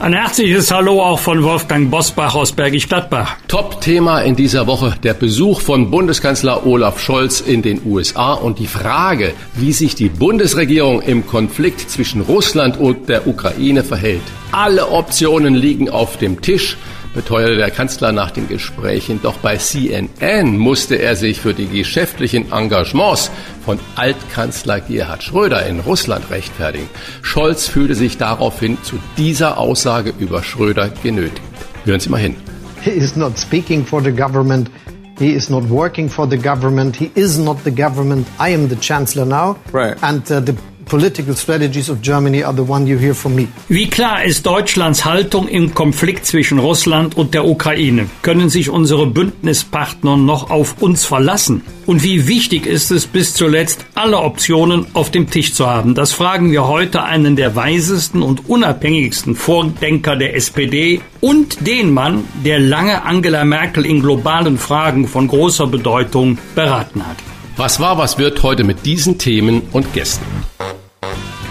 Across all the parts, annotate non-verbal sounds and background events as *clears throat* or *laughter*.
Ein herzliches Hallo auch von Wolfgang Bosbach aus Bergisch Gladbach. Top-Thema in dieser Woche der Besuch von Bundeskanzler Olaf Scholz in den USA und die Frage, wie sich die Bundesregierung im Konflikt zwischen Russland und der Ukraine verhält. Alle Optionen liegen auf dem Tisch beteuerte der Kanzler nach den Gesprächen. Doch bei CNN musste er sich für die geschäftlichen Engagements von Altkanzler Gerhard Schröder in Russland rechtfertigen. Scholz fühlte sich daraufhin zu dieser Aussage über Schröder genötigt. Hören Sie mal hin. He is not speaking for the government. He is not working for the government. He is not the government. I am the chancellor now. Right. And uh, the political strategies of Germany are the one you hear from me. Wie klar ist Deutschlands Haltung im Konflikt zwischen Russland und der Ukraine? Können sich unsere Bündnispartner noch auf uns verlassen? Und wie wichtig ist es bis zuletzt, alle Optionen auf dem Tisch zu haben? Das fragen wir heute einen der weisesten und unabhängigsten Vordenker der SPD und den Mann, der lange Angela Merkel in globalen Fragen von großer Bedeutung beraten hat. Was war, was wird heute mit diesen Themen und Gästen?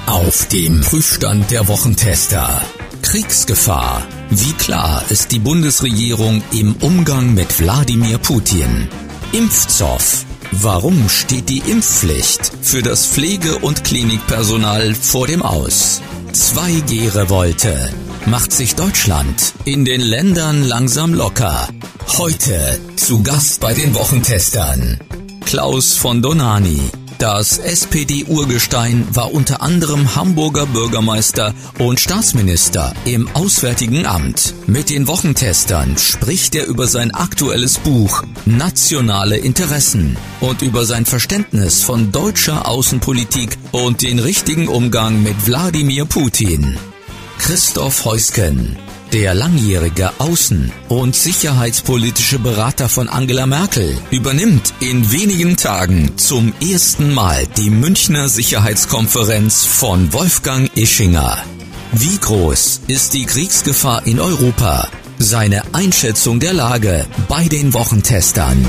Auf dem Prüfstand der Wochentester. Kriegsgefahr. Wie klar ist die Bundesregierung im Umgang mit Wladimir Putin? Impfzoff. Warum steht die Impfpflicht für das Pflege- und Klinikpersonal vor dem Aus? 2G-Revolte. Macht sich Deutschland in den Ländern langsam locker. Heute zu Gast bei den Wochentestern. Klaus von Donani. Das SPD-Urgestein war unter anderem Hamburger Bürgermeister und Staatsminister im Auswärtigen Amt. Mit den Wochentestern spricht er über sein aktuelles Buch Nationale Interessen und über sein Verständnis von deutscher Außenpolitik und den richtigen Umgang mit Wladimir Putin. Christoph Heusken der langjährige Außen- und sicherheitspolitische Berater von Angela Merkel übernimmt in wenigen Tagen zum ersten Mal die Münchner Sicherheitskonferenz von Wolfgang Ischinger. Wie groß ist die Kriegsgefahr in Europa? Seine Einschätzung der Lage bei den Wochentestern.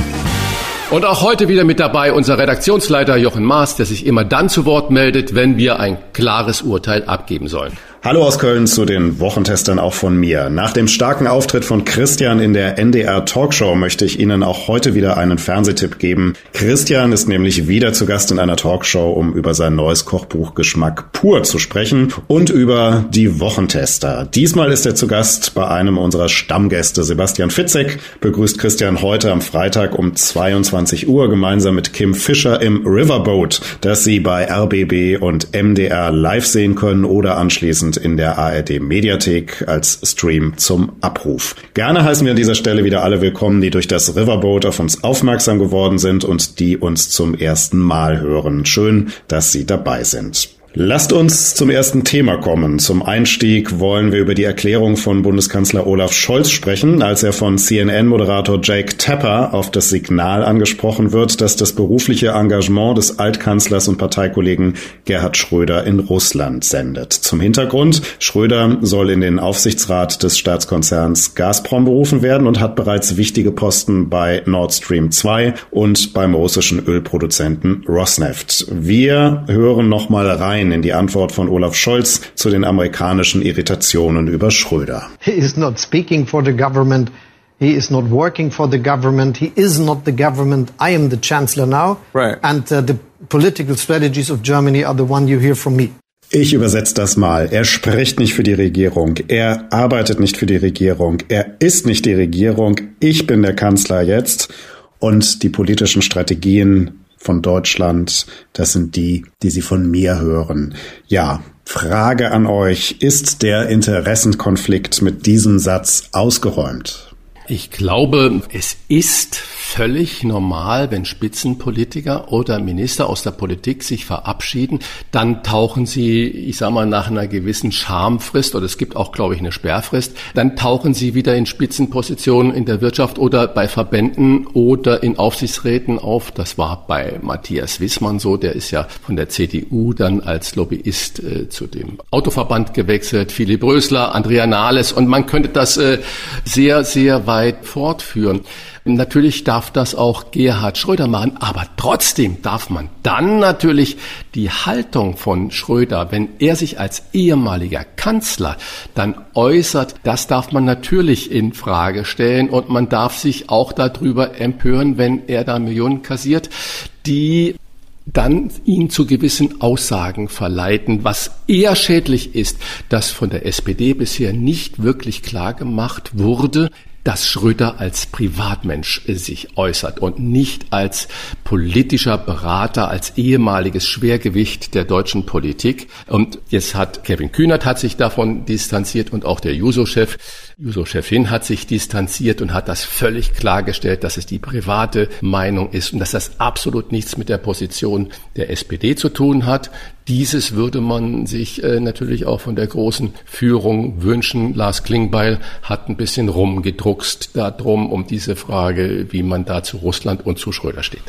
Und auch heute wieder mit dabei unser Redaktionsleiter Jochen Maas, der sich immer dann zu Wort meldet, wenn wir ein klares Urteil abgeben sollen. Hallo aus Köln zu den Wochentestern auch von mir. Nach dem starken Auftritt von Christian in der NDR Talkshow möchte ich Ihnen auch heute wieder einen Fernsehtipp geben. Christian ist nämlich wieder zu Gast in einer Talkshow, um über sein neues Kochbuch Geschmack pur zu sprechen und über die Wochentester. Diesmal ist er zu Gast bei einem unserer Stammgäste. Sebastian Fitzek begrüßt Christian heute am Freitag um 22 Uhr gemeinsam mit Kim Fischer im Riverboat, das Sie bei RBB und MDR live sehen können oder anschließend anschließend in der ARD Mediathek als Stream zum Abruf. Gerne heißen wir an dieser Stelle wieder alle willkommen, die durch das Riverboat auf uns aufmerksam geworden sind und die uns zum ersten Mal hören. Schön, dass Sie dabei sind. Lasst uns zum ersten Thema kommen. Zum Einstieg wollen wir über die Erklärung von Bundeskanzler Olaf Scholz sprechen, als er von CNN-Moderator Jake Tapper auf das Signal angesprochen wird, dass das berufliche Engagement des Altkanzlers und Parteikollegen Gerhard Schröder in Russland sendet. Zum Hintergrund, Schröder soll in den Aufsichtsrat des Staatskonzerns Gazprom berufen werden und hat bereits wichtige Posten bei Nord Stream 2 und beim russischen Ölproduzenten Rosneft. Wir hören nochmal rein in die Antwort von Olaf Scholz zu den amerikanischen Irritationen über Schröder. He is not speaking for the government. He is not working for the government. He is not the government. I am the chancellor now. Right. And uh, the political strategies of Germany are the one you hear from me. Ich übersetze das mal. Er spricht nicht für die Regierung. Er arbeitet nicht für die Regierung. Er ist nicht die Regierung. Ich bin der Kanzler jetzt. Und die politischen Strategien von Deutschland, das sind die, die Sie von mir hören. Ja, Frage an euch, ist der Interessenkonflikt mit diesem Satz ausgeräumt? Ich glaube, es ist völlig normal, wenn Spitzenpolitiker oder Minister aus der Politik sich verabschieden, dann tauchen sie, ich sag mal, nach einer gewissen Schamfrist oder es gibt auch, glaube ich, eine Sperrfrist, dann tauchen sie wieder in Spitzenpositionen in der Wirtschaft oder bei Verbänden oder in Aufsichtsräten auf. Das war bei Matthias Wissmann so, der ist ja von der CDU dann als Lobbyist äh, zu dem Autoverband gewechselt, Philipp Rösler, Andrea Nahles und man könnte das äh, sehr, sehr weit fortführen. Natürlich darf das auch Gerhard Schröder machen, aber trotzdem darf man dann natürlich die Haltung von Schröder, wenn er sich als ehemaliger Kanzler dann äußert, das darf man natürlich in Frage stellen und man darf sich auch darüber empören, wenn er da Millionen kassiert, die dann ihn zu gewissen Aussagen verleiten, was eher schädlich ist, dass von der SPD bisher nicht wirklich klar gemacht wurde, dass Schröder als Privatmensch sich äußert und nicht als politischer Berater, als ehemaliges Schwergewicht der deutschen Politik. Und jetzt hat Kevin Kühnert hat sich davon distanziert und auch der Juso-Chef. Juso-Chefin hat sich distanziert und hat das völlig klargestellt, dass es die private Meinung ist und dass das absolut nichts mit der Position der SPD zu tun hat. Dieses würde man sich äh, natürlich auch von der großen Führung wünschen. Lars Klingbeil hat ein bisschen rumgedruckst darum, um diese Frage, wie man da zu Russland und zu Schröder steht.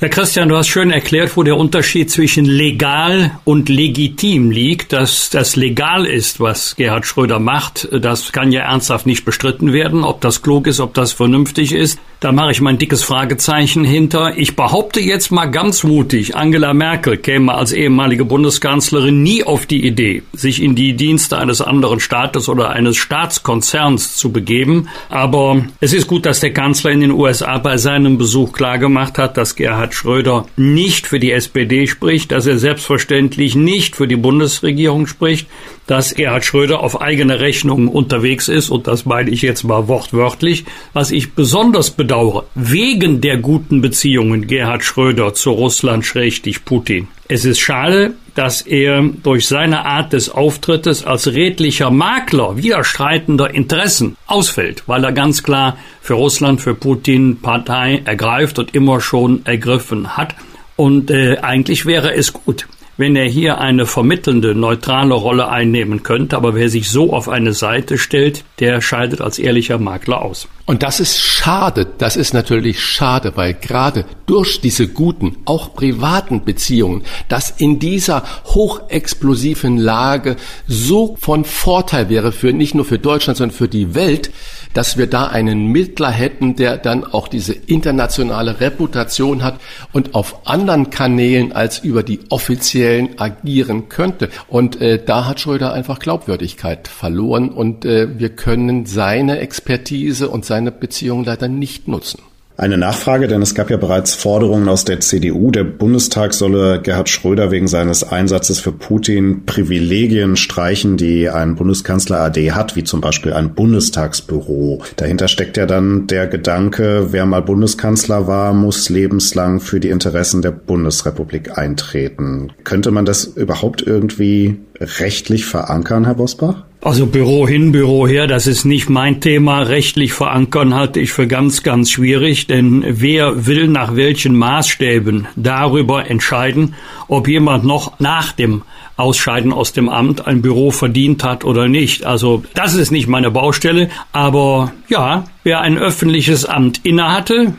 Herr Christian, du hast schön erklärt, wo der Unterschied zwischen legal und legitim liegt. Dass das legal ist, was Gerhard Schröder macht, das kann ja ernsthaft nicht bestritten werden. Ob das klug ist, ob das vernünftig ist, da mache ich mein dickes Fragezeichen hinter. Ich behaupte jetzt mal ganz mutig, Angela Merkel käme als ehemalige Bundeskanzlerin nie auf die Idee, sich in die Dienste eines anderen Staates oder eines Staatskonzerns zu begeben. Aber es ist gut, dass der Kanzler in den USA bei seinem Besuch klargemacht hat, dass Gerhard Gerhard Schröder nicht für die SPD spricht, dass er selbstverständlich nicht für die Bundesregierung spricht, dass Gerhard Schröder auf eigene Rechnung unterwegs ist, und das meine ich jetzt mal wortwörtlich, was ich besonders bedauere, wegen der guten Beziehungen Gerhard Schröder zu Russland schrägstich Putin. Es ist schade, dass er durch seine Art des Auftrittes als redlicher Makler widerstreitender Interessen ausfällt, weil er ganz klar für Russland, für Putin Partei ergreift und immer schon ergriffen hat. Und äh, eigentlich wäre es gut, wenn er hier eine vermittelnde, neutrale Rolle einnehmen könnte. Aber wer sich so auf eine Seite stellt, der scheidet als ehrlicher Makler aus. Und das ist schade. Das ist natürlich schade, weil gerade durch diese guten, auch privaten Beziehungen, das in dieser hochexplosiven Lage so von Vorteil wäre für nicht nur für Deutschland, sondern für die Welt, dass wir da einen Mittler hätten, der dann auch diese internationale Reputation hat und auf anderen Kanälen als über die offiziellen agieren könnte. Und äh, da hat Schröder einfach Glaubwürdigkeit verloren und äh, wir können seine Expertise und seine Beziehung leider nicht nutzen. Eine Nachfrage, denn es gab ja bereits Forderungen aus der CDU. Der Bundestag solle Gerhard Schröder wegen seines Einsatzes für Putin Privilegien streichen, die ein Bundeskanzler AD hat, wie zum Beispiel ein Bundestagsbüro. Dahinter steckt ja dann der Gedanke, wer mal Bundeskanzler war, muss lebenslang für die Interessen der Bundesrepublik eintreten. Könnte man das überhaupt irgendwie rechtlich verankern, Herr Bosbach? Also Büro hin, Büro her, das ist nicht mein Thema. Rechtlich verankern halte ich für ganz, ganz schwierig, denn wer will nach welchen Maßstäben darüber entscheiden, ob jemand noch nach dem Ausscheiden aus dem Amt ein Büro verdient hat oder nicht. Also das ist nicht meine Baustelle, aber ja, wer ein öffentliches Amt innehatte,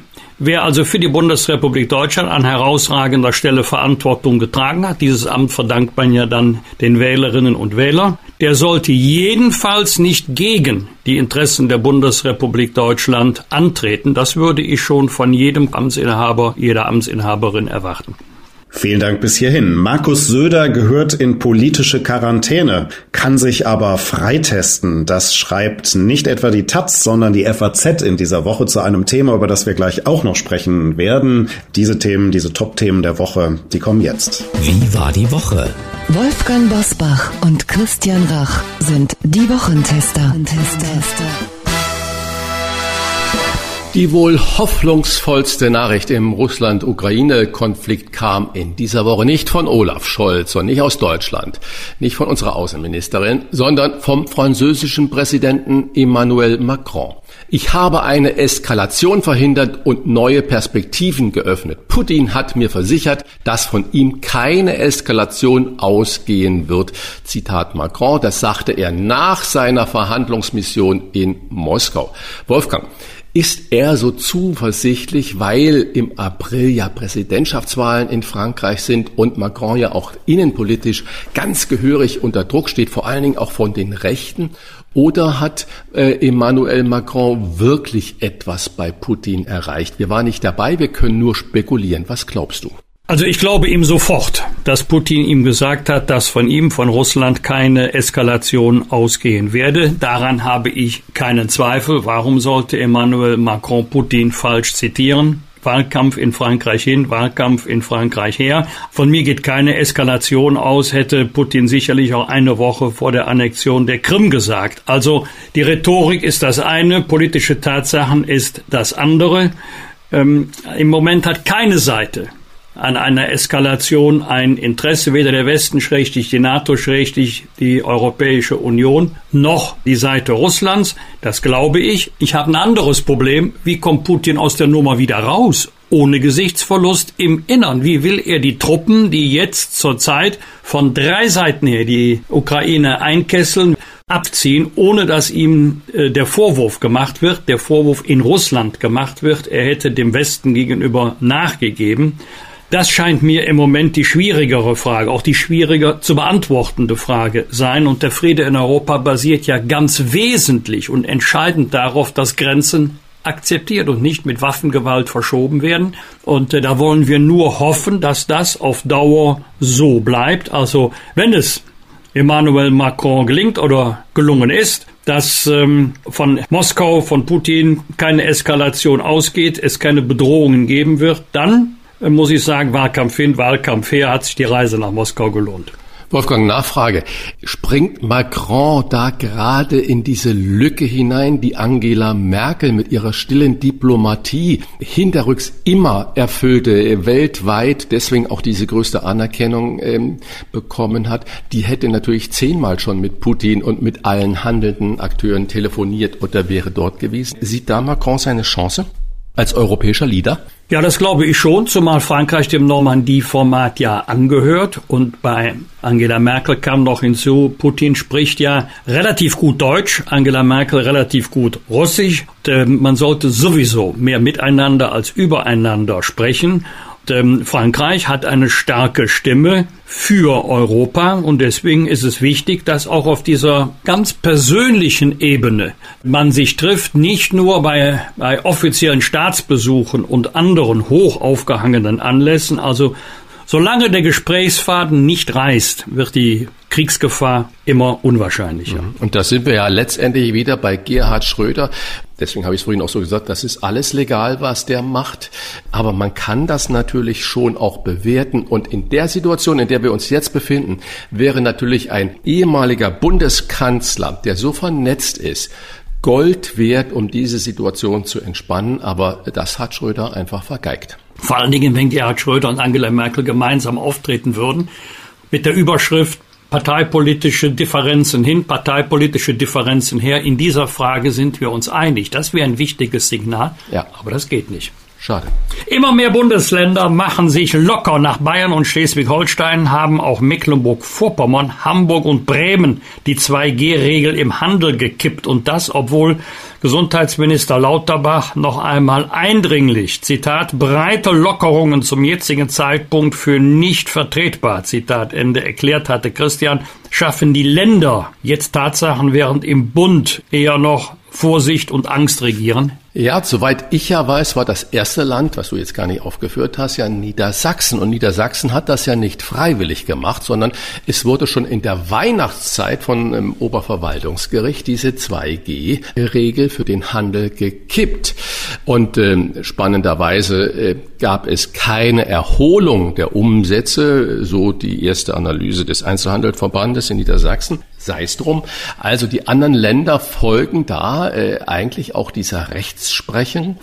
Wer also für die Bundesrepublik Deutschland an herausragender Stelle Verantwortung getragen hat, dieses Amt verdankt man ja dann den Wählerinnen und Wählern, der sollte jedenfalls nicht gegen die Interessen der Bundesrepublik Deutschland antreten. Das würde ich schon von jedem Amtsinhaber, jeder Amtsinhaberin erwarten. Vielen Dank bis hierhin. Markus Söder gehört in politische Quarantäne, kann sich aber freitesten. Das schreibt nicht etwa die Taz, sondern die FAZ in dieser Woche zu einem Thema, über das wir gleich auch noch sprechen werden. Diese Themen, diese Top-Themen der Woche, die kommen jetzt. Wie war die Woche? Wolfgang Bosbach und Christian Rach sind die Wochentester. Die wohl hoffnungsvollste Nachricht im Russland-Ukraine-Konflikt kam in dieser Woche nicht von Olaf Scholz und nicht aus Deutschland, nicht von unserer Außenministerin, sondern vom französischen Präsidenten Emmanuel Macron. Ich habe eine Eskalation verhindert und neue Perspektiven geöffnet. Putin hat mir versichert, dass von ihm keine Eskalation ausgehen wird. Zitat Macron, das sagte er nach seiner Verhandlungsmission in Moskau. Wolfgang, ist er so zuversichtlich, weil im April ja Präsidentschaftswahlen in Frankreich sind und Macron ja auch innenpolitisch ganz gehörig unter Druck steht, vor allen Dingen auch von den Rechten? Oder hat äh, Emmanuel Macron wirklich etwas bei Putin erreicht? Wir waren nicht dabei, wir können nur spekulieren. Was glaubst du? Also ich glaube ihm sofort, dass Putin ihm gesagt hat, dass von ihm, von Russland keine Eskalation ausgehen werde. Daran habe ich keinen Zweifel. Warum sollte Emmanuel Macron Putin falsch zitieren? Wahlkampf in Frankreich hin, Wahlkampf in Frankreich her. Von mir geht keine Eskalation aus, hätte Putin sicherlich auch eine Woche vor der Annexion der Krim gesagt. Also die Rhetorik ist das eine, politische Tatsachen ist das andere. Ähm, Im Moment hat keine Seite an einer Eskalation ein Interesse, weder der Westen schrägstich die NATO schrägstich die Europäische Union, noch die Seite Russlands. Das glaube ich. Ich habe ein anderes Problem. Wie kommt Putin aus der Nummer wieder raus? Ohne Gesichtsverlust im Innern. Wie will er die Truppen, die jetzt zurzeit von drei Seiten her die Ukraine einkesseln, abziehen, ohne dass ihm äh, der Vorwurf gemacht wird, der Vorwurf in Russland gemacht wird, er hätte dem Westen gegenüber nachgegeben. Das scheint mir im Moment die schwierigere Frage, auch die schwieriger zu beantwortende Frage sein. Und der Friede in Europa basiert ja ganz wesentlich und entscheidend darauf, dass Grenzen akzeptiert und nicht mit Waffengewalt verschoben werden. Und äh, da wollen wir nur hoffen, dass das auf Dauer so bleibt. Also wenn es Emmanuel Macron gelingt oder gelungen ist, dass ähm, von Moskau, von Putin keine Eskalation ausgeht, es keine Bedrohungen geben wird, dann muss ich sagen, Wahlkampf hin, Wahlkampf her, hat sich die Reise nach Moskau gelohnt. Wolfgang, Nachfrage. Springt Macron da gerade in diese Lücke hinein, die Angela Merkel mit ihrer stillen Diplomatie hinterrücks immer erfüllte, weltweit deswegen auch diese größte Anerkennung ähm, bekommen hat? Die hätte natürlich zehnmal schon mit Putin und mit allen handelnden Akteuren telefoniert oder wäre dort gewesen. Sieht da Macron seine Chance? Als europäischer Leader? Ja, das glaube ich schon, zumal Frankreich dem Normandie-Format ja angehört und bei Angela Merkel kam noch hinzu, Putin spricht ja relativ gut Deutsch, Angela Merkel relativ gut Russisch. Und, äh, man sollte sowieso mehr miteinander als übereinander sprechen ähm, Frankreich hat eine starke Stimme für Europa. Und deswegen ist es wichtig, dass auch auf dieser ganz persönlichen Ebene man sich trifft, nicht nur bei, bei offiziellen Staatsbesuchen und anderen hoch aufgehangenen Anlässen, also Solange der Gesprächsfaden nicht reißt, wird die Kriegsgefahr immer unwahrscheinlicher. Mhm. Und da sind wir ja letztendlich wieder bei Gerhard Schröder. Deswegen habe ich es vorhin auch so gesagt, das ist alles legal, was der macht. Aber man kann das natürlich schon auch bewerten. Und in der Situation, in der wir uns jetzt befinden, wäre natürlich ein ehemaliger Bundeskanzler, der so vernetzt ist, Gold wert, um diese Situation zu entspannen. Aber das hat Schröder einfach vergeigt. Vor allen Dingen, wenn Gerhard Schröder und Angela Merkel gemeinsam auftreten würden, mit der Überschrift parteipolitische Differenzen hin, parteipolitische Differenzen her. In dieser Frage sind wir uns einig. Das wäre ein wichtiges Signal. Ja. Aber das geht nicht. Schade. Immer mehr Bundesländer machen sich locker. Nach Bayern und Schleswig-Holstein haben auch Mecklenburg-Vorpommern, Hamburg und Bremen die 2G-Regel im Handel gekippt. Und das, obwohl Gesundheitsminister Lauterbach noch einmal eindringlich, Zitat, breite Lockerungen zum jetzigen Zeitpunkt für nicht vertretbar, Zitat Ende, erklärt hatte Christian, schaffen die Länder jetzt Tatsachen, während im Bund eher noch Vorsicht und Angst regieren? Ja, soweit ich ja weiß, war das erste Land, was du jetzt gar nicht aufgeführt hast, ja Niedersachsen. Und Niedersachsen hat das ja nicht freiwillig gemacht, sondern es wurde schon in der Weihnachtszeit von dem ähm, Oberverwaltungsgericht diese 2G-Regel für den Handel gekippt. Und ähm, spannenderweise äh, gab es keine Erholung der Umsätze, so die erste Analyse des Einzelhandelsverbandes in Niedersachsen, sei es drum. Also die anderen Länder folgen da äh, eigentlich auch dieser Rechtsprechung.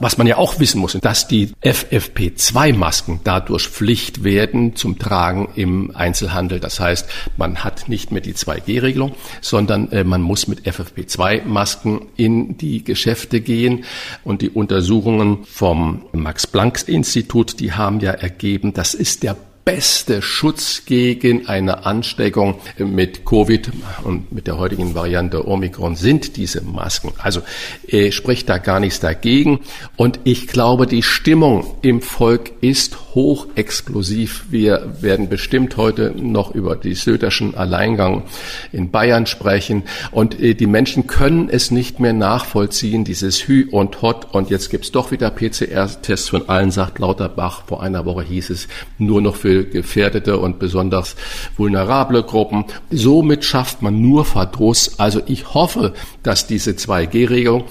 Was man ja auch wissen muss, dass die FFP2-Masken dadurch Pflicht werden zum Tragen im Einzelhandel. Das heißt, man hat nicht mehr die 2G-Regelung, sondern äh, man muss mit FFP2-Masken in die Geschäfte gehen. Und die Untersuchungen vom Max-Planck-Institut, die haben ja ergeben, das ist der beste Schutz gegen eine Ansteckung mit Covid und mit der heutigen Variante Omikron sind diese Masken. Also äh, spricht da gar nichts dagegen. Und ich glaube, die Stimmung im Volk ist hochexplosiv. Wir werden bestimmt heute noch über die Söderschen Alleingang in Bayern sprechen. Und äh, die Menschen können es nicht mehr nachvollziehen, dieses Hü und Hot. Und jetzt gibt's doch wieder PCR-Tests von allen, sagt Lauterbach. Vor einer Woche hieß es nur noch für gefährdete und besonders vulnerable Gruppen. Somit schafft man nur Verdruss. Also ich hoffe, dass diese 2G-Regelung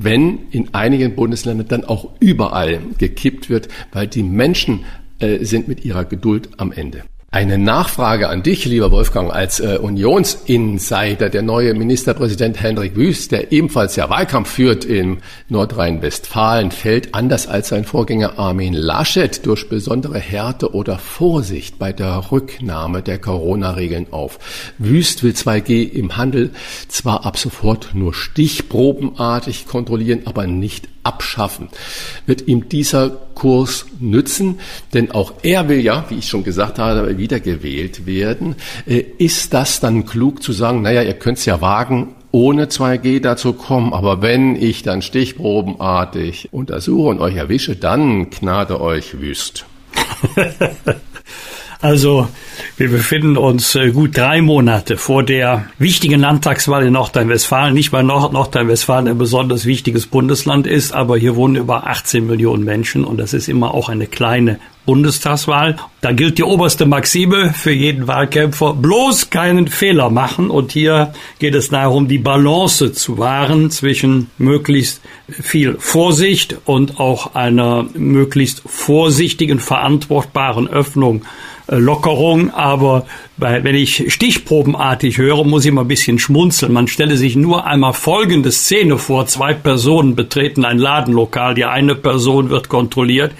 wenn in einigen Bundesländern dann auch überall gekippt wird, weil die Menschen äh, sind mit ihrer Geduld am Ende. Eine Nachfrage an dich, lieber Wolfgang, als äh, Unionsinsider. Der neue Ministerpräsident Hendrik Wüst, der ebenfalls ja Wahlkampf führt in Nordrhein-Westfalen, fällt anders als sein Vorgänger Armin Laschet durch besondere Härte oder Vorsicht bei der Rücknahme der Corona-Regeln auf. Wüst will 2G im Handel zwar ab sofort nur stichprobenartig kontrollieren, aber nicht abschaffen. Wird ihm dieser Kurs nützen? Denn auch er will ja, wie ich schon gesagt habe, wiedergewählt werden. Äh, ist das dann klug zu sagen, naja, ihr könnt es ja wagen, ohne 2G dazu kommen, aber wenn ich dann stichprobenartig untersuche und euch erwische, dann gnade euch wüst. *laughs* Also wir befinden uns äh, gut drei Monate vor der wichtigen Landtagswahl in Nordrhein-Westfalen. Nicht, weil Nordrhein-Westfalen ein besonders wichtiges Bundesland ist, aber hier wohnen über 18 Millionen Menschen und das ist immer auch eine kleine Bundestagswahl. Da gilt die oberste Maxime für jeden Wahlkämpfer, bloß keinen Fehler machen. Und hier geht es darum, die Balance zu wahren zwischen möglichst viel Vorsicht und auch einer möglichst vorsichtigen, verantwortbaren Öffnung Lockerung, aber wenn ich stichprobenartig höre, muss ich mal ein bisschen schmunzeln. Man stelle sich nur einmal folgende Szene vor. Zwei Personen betreten ein Ladenlokal. Die eine Person wird kontrolliert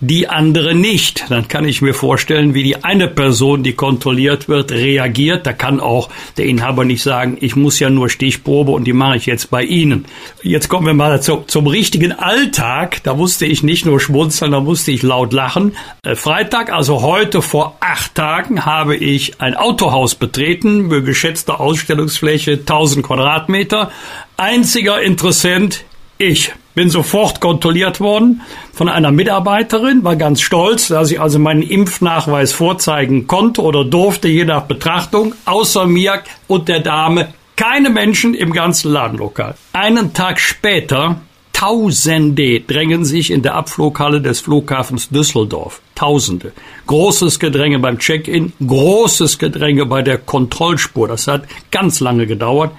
die andere nicht. Dann kann ich mir vorstellen, wie die eine Person, die kontrolliert wird, reagiert. Da kann auch der Inhaber nicht sagen, ich muss ja nur Stichprobe und die mache ich jetzt bei Ihnen. Jetzt kommen wir mal zu, zum richtigen Alltag. Da musste ich nicht nur schmunzeln, da musste ich laut lachen. Äh, Freitag, also heute vor acht Tagen, habe ich ein Autohaus betreten, geschätzte Ausstellungsfläche 1000 Quadratmeter. Einziger Interessent, ich bin sofort kontrolliert worden von einer Mitarbeiterin, war ganz stolz, dass ich also meinen Impfnachweis vorzeigen konnte oder durfte, je nach Betrachtung, außer mir und der Dame keine Menschen im ganzen Ladenlokal. Einen Tag später Tausende drängen sich in der Abflughalle des Flughafens Düsseldorf. Tausende. Großes Gedränge beim Check-in, großes Gedränge bei der Kontrollspur. Das hat ganz lange gedauert.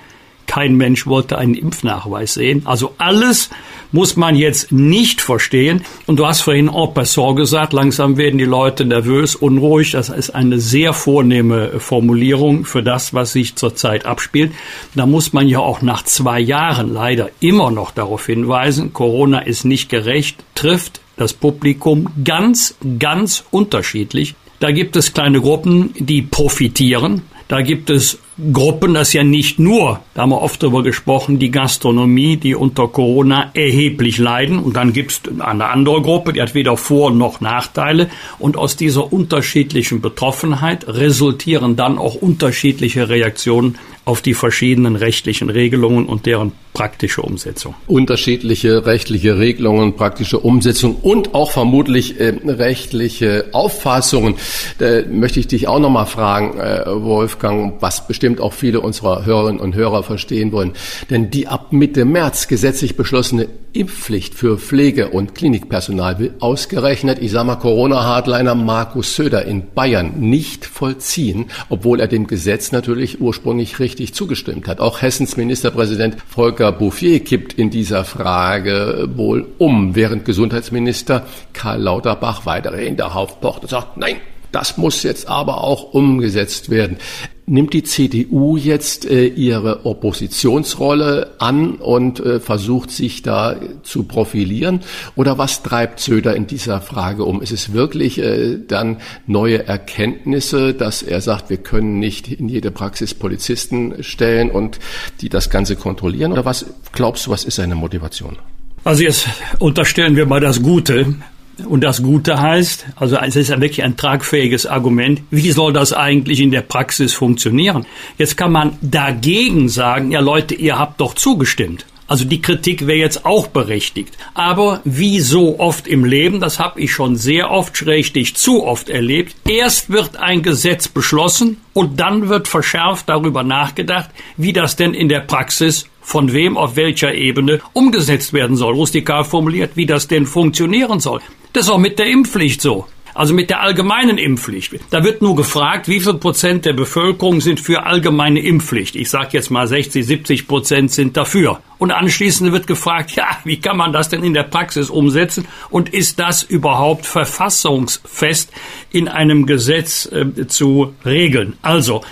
Kein Mensch wollte einen Impfnachweis sehen. Also alles muss man jetzt nicht verstehen. Und du hast vorhin en passant gesagt, langsam werden die Leute nervös, unruhig. Das ist eine sehr vornehme Formulierung für das, was sich zurzeit abspielt. Da muss man ja auch nach zwei Jahren leider immer noch darauf hinweisen, Corona ist nicht gerecht, trifft das Publikum ganz, ganz unterschiedlich. Da gibt es kleine Gruppen, die profitieren. Da gibt es Gruppen, das ja nicht nur, da haben wir oft darüber gesprochen, die Gastronomie, die unter Corona erheblich leiden. Und dann gibt es eine andere Gruppe, die hat weder Vor- noch Nachteile. Und aus dieser unterschiedlichen Betroffenheit resultieren dann auch unterschiedliche Reaktionen auf die verschiedenen rechtlichen Regelungen und deren praktische Umsetzung. Unterschiedliche rechtliche Regelungen, praktische Umsetzung und auch vermutlich äh, rechtliche Auffassungen. Da möchte ich dich auch noch mal fragen, äh, Wolfgang, was bestimmt auch viele unserer Hörerinnen und Hörer verstehen wollen. Denn die ab Mitte März gesetzlich beschlossene Impfpflicht für Pflege- und Klinikpersonal will ausgerechnet, ich sage mal Corona-Hardliner Markus Söder in Bayern nicht vollziehen, obwohl er dem Gesetz natürlich ursprünglich richtig zugestimmt hat. Auch Hessens Ministerpräsident Volker Bouffier kippt in dieser Frage wohl um, während Gesundheitsminister Karl Lauterbach weiterhin darauf pocht und sagt, nein, das muss jetzt aber auch umgesetzt werden. Nimmt die CDU jetzt äh, ihre Oppositionsrolle an und äh, versucht sich da zu profilieren? Oder was treibt Söder in dieser Frage um? Ist es wirklich äh, dann neue Erkenntnisse, dass er sagt, wir können nicht in jede Praxis Polizisten stellen und die das Ganze kontrollieren? Oder was glaubst du, was ist seine Motivation? Also jetzt unterstellen wir mal das Gute. Und das Gute heißt, also es ist wirklich ein tragfähiges Argument, wie soll das eigentlich in der Praxis funktionieren? Jetzt kann man dagegen sagen, ja Leute, ihr habt doch zugestimmt. Also die Kritik wäre jetzt auch berechtigt. Aber wie so oft im Leben, das habe ich schon sehr oft, schrägstich zu oft erlebt, erst wird ein Gesetz beschlossen und dann wird verschärft darüber nachgedacht, wie das denn in der Praxis von wem auf welcher Ebene umgesetzt werden soll, rustikal formuliert, wie das denn funktionieren soll. Das ist auch mit der Impfpflicht so. Also mit der allgemeinen Impfpflicht. Da wird nur gefragt, wie viel Prozent der Bevölkerung sind für allgemeine Impfpflicht. Ich sage jetzt mal 60, 70 Prozent sind dafür. Und anschließend wird gefragt, ja, wie kann man das denn in der Praxis umsetzen? Und ist das überhaupt verfassungsfest in einem Gesetz äh, zu regeln? Also,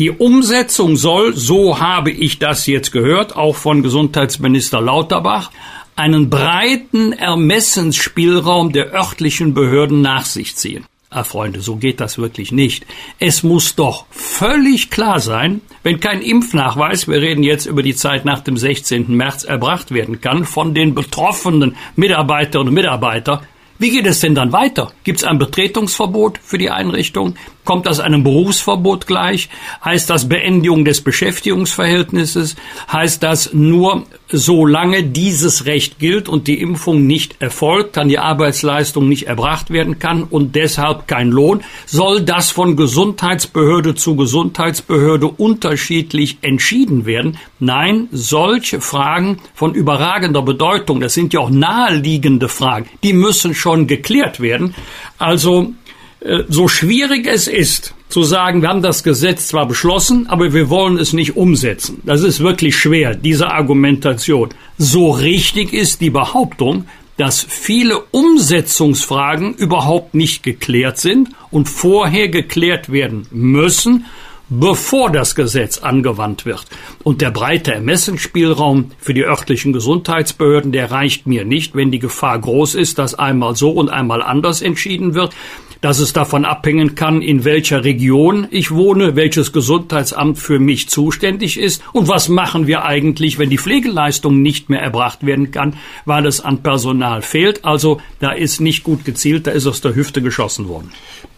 die Umsetzung soll, so habe ich das jetzt gehört, auch von Gesundheitsminister Lauterbach, einen breiten Ermessensspielraum der örtlichen Behörden nach sich ziehen. Ah, Freunde, so geht das wirklich nicht. Es muss doch völlig klar sein, wenn kein Impfnachweis, wir reden jetzt über die Zeit nach dem 16. März, erbracht werden kann von den betroffenen Mitarbeiterinnen und Mitarbeitern, wie geht es denn dann weiter? Gibt es ein Betretungsverbot für die Einrichtung? Kommt das einem Berufsverbot gleich? Heißt das Beendigung des Beschäftigungsverhältnisses? Heißt das nur, solange dieses Recht gilt und die Impfung nicht erfolgt, kann die Arbeitsleistung nicht erbracht werden kann und deshalb kein Lohn? Soll das von Gesundheitsbehörde zu Gesundheitsbehörde unterschiedlich entschieden werden? Nein, solche Fragen von überragender Bedeutung, das sind ja auch naheliegende Fragen, die müssen schon geklärt werden. Also äh, so schwierig es ist, zu sagen, wir haben das Gesetz zwar beschlossen, aber wir wollen es nicht umsetzen. Das ist wirklich schwer, diese Argumentation. So richtig ist die Behauptung, dass viele Umsetzungsfragen überhaupt nicht geklärt sind und vorher geklärt werden müssen, bevor das Gesetz angewandt wird. Und der breite Ermessensspielraum für die örtlichen Gesundheitsbehörden, der reicht mir nicht, wenn die Gefahr groß ist, dass einmal so und einmal anders entschieden wird dass es davon abhängen kann, in welcher Region ich wohne, welches Gesundheitsamt für mich zuständig ist und was machen wir eigentlich, wenn die Pflegeleistung nicht mehr erbracht werden kann, weil es an Personal fehlt. Also da ist nicht gut gezielt, da ist aus der Hüfte geschossen worden.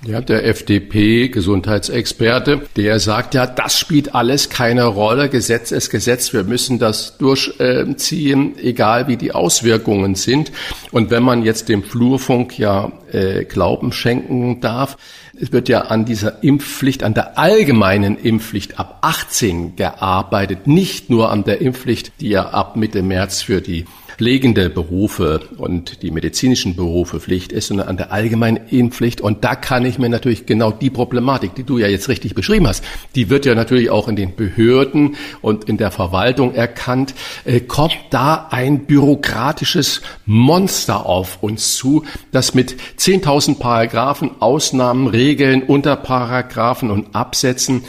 Ja, der FDP-Gesundheitsexperte, der sagt ja, das spielt alles keine Rolle. Gesetz ist Gesetz. Wir müssen das durchziehen, egal wie die Auswirkungen sind. Und wenn man jetzt dem Flurfunk ja äh, Glauben schenken darf, es wird ja an dieser Impfpflicht, an der allgemeinen Impfpflicht ab 18 gearbeitet, nicht nur an der Impfpflicht, die ja ab Mitte März für die pflegende Berufe und die medizinischen Berufe Pflicht ist, sondern an der allgemeinen Impfpflicht. Und da kann ich mir natürlich genau die Problematik, die du ja jetzt richtig beschrieben hast, die wird ja natürlich auch in den Behörden und in der Verwaltung erkannt. Äh, kommt da ein bürokratisches Monster auf uns zu, das mit 10.000 Paragraphen, Ausnahmen, Regeln, Unterparagraphen und Absätzen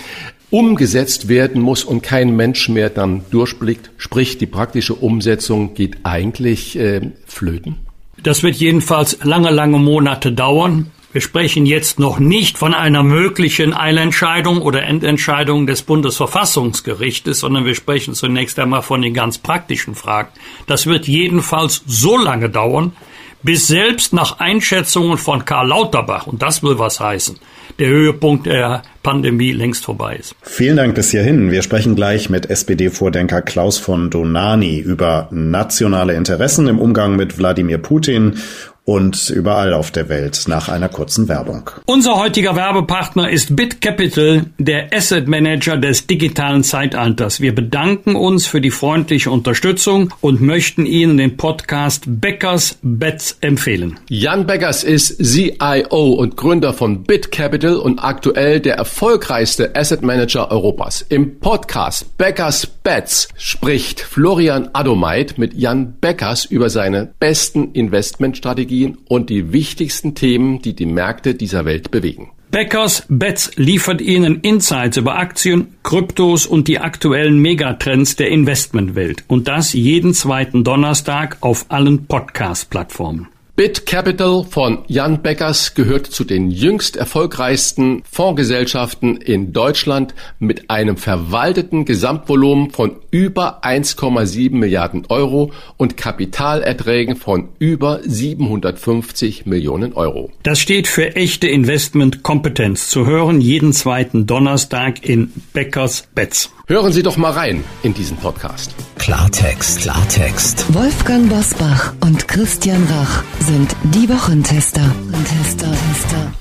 umgesetzt werden muss und kein Mensch mehr dann durchblickt. Sprich, die praktische Umsetzung geht eigentlich äh, flöten. Das wird jedenfalls lange, lange Monate dauern. Wir sprechen jetzt noch nicht von einer möglichen Eilentscheidung oder Endentscheidung des Bundesverfassungsgerichtes, sondern wir sprechen zunächst einmal von den ganz praktischen Fragen. Das wird jedenfalls so lange dauern, bis selbst nach Einschätzungen von Karl Lauterbach, und das will was heißen, der Höhepunkt der Pandemie längst vorbei ist. Vielen Dank bis hierhin. Wir sprechen gleich mit SPD-Vordenker Klaus von Donani über nationale Interessen im Umgang mit Wladimir Putin und überall auf der Welt nach einer kurzen Werbung. Unser heutiger Werbepartner ist BitCapital, der Asset Manager des digitalen Zeitalters. Wir bedanken uns für die freundliche Unterstützung und möchten Ihnen den Podcast Beckers Bets empfehlen. Jan Beckers ist CIO und Gründer von BitCapital und aktuell der erfolgreichste Asset Manager Europas. Im Podcast Beckers Bets spricht Florian Adomeit mit Jan Beckers über seine besten Investmentstrategien Strategien und die wichtigsten Themen, die die Märkte dieser Welt bewegen. Beckers Bets liefert Ihnen Insights über Aktien, Kryptos und die aktuellen Megatrends der Investmentwelt. Und das jeden zweiten Donnerstag auf allen Podcast-Plattformen. Bit Capital von Jan Beckers gehört zu den jüngst erfolgreichsten Fondsgesellschaften in Deutschland mit einem verwalteten Gesamtvolumen von über 1,7 Milliarden Euro und Kapitalerträgen von über 750 Millionen Euro. Das steht für echte Investmentkompetenz. Zu hören jeden zweiten Donnerstag in Beckers Bets. Hören Sie doch mal rein in diesen Podcast. Klartext, Klartext. Wolfgang Bosbach und Christian Rach sind die Wochentester. Tester, Tester.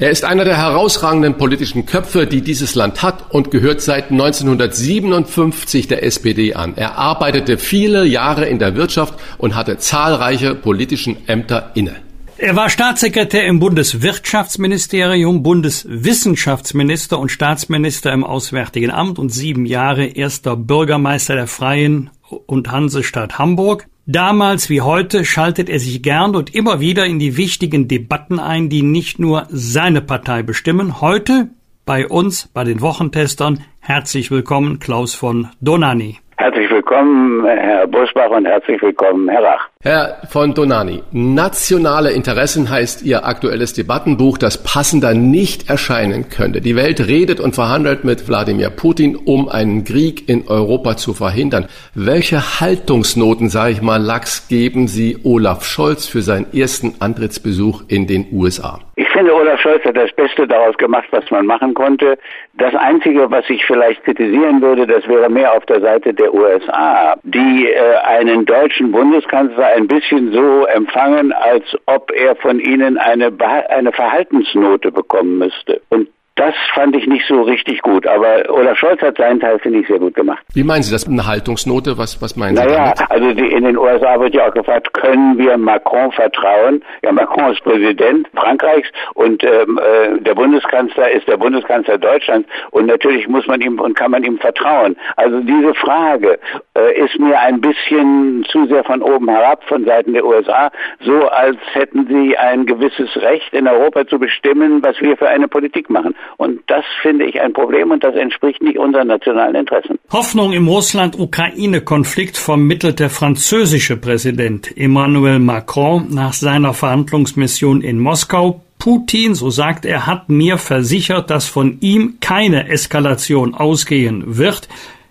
Er ist einer der herausragenden politischen Köpfe, die dieses Land hat und gehört seit 1957 der SPD an. Er arbeitete viele Jahre in der Wirtschaft und hatte zahlreiche politischen Ämter inne. Er war Staatssekretär im Bundeswirtschaftsministerium, Bundeswissenschaftsminister und Staatsminister im Auswärtigen Amt und sieben Jahre erster Bürgermeister der Freien und Hansestadt Hamburg. Damals wie heute schaltet er sich gern und immer wieder in die wichtigen Debatten ein, die nicht nur seine Partei bestimmen. Heute bei uns, bei den Wochentestern, herzlich willkommen Klaus von Donani. Herzlich willkommen, Herr Busbach, und herzlich willkommen, Herr Rach. Herr von Donani, nationale Interessen heißt Ihr aktuelles Debattenbuch, das passender nicht erscheinen könnte. Die Welt redet und verhandelt mit Wladimir Putin, um einen Krieg in Europa zu verhindern. Welche Haltungsnoten, sage ich mal, Lachs geben Sie Olaf Scholz für seinen ersten Antrittsbesuch in den USA? Ich finde, Olaf Scholz hat das Beste daraus gemacht, was man machen konnte. Das Einzige, was ich vielleicht kritisieren würde, das wäre mehr auf der Seite der USA, die äh, einen deutschen Bundeskanzler ein bisschen so empfangen, als ob er von ihnen eine, eine Verhaltensnote bekommen müsste. Und das fand ich nicht so richtig gut, aber Olaf Scholz hat seinen Teil, finde ich, sehr gut gemacht. Wie meinen Sie das? Eine Haltungsnote? Was, was meinen Sie naja, damit? also die, in den USA wird ja auch gefragt, können wir Macron vertrauen? Ja, Macron ist Präsident Frankreichs und ähm, äh, der Bundeskanzler ist der Bundeskanzler Deutschlands und natürlich muss man ihm und kann man ihm vertrauen. Also diese Frage äh, ist mir ein bisschen zu sehr von oben herab von Seiten der USA, so als hätten sie ein gewisses Recht in Europa zu bestimmen, was wir für eine Politik machen. Und das finde ich ein Problem und das entspricht nicht unseren nationalen Interessen. Hoffnung im Russland-Ukraine-Konflikt vermittelt der französische Präsident Emmanuel Macron nach seiner Verhandlungsmission in Moskau. Putin, so sagt er, hat mir versichert, dass von ihm keine Eskalation ausgehen wird.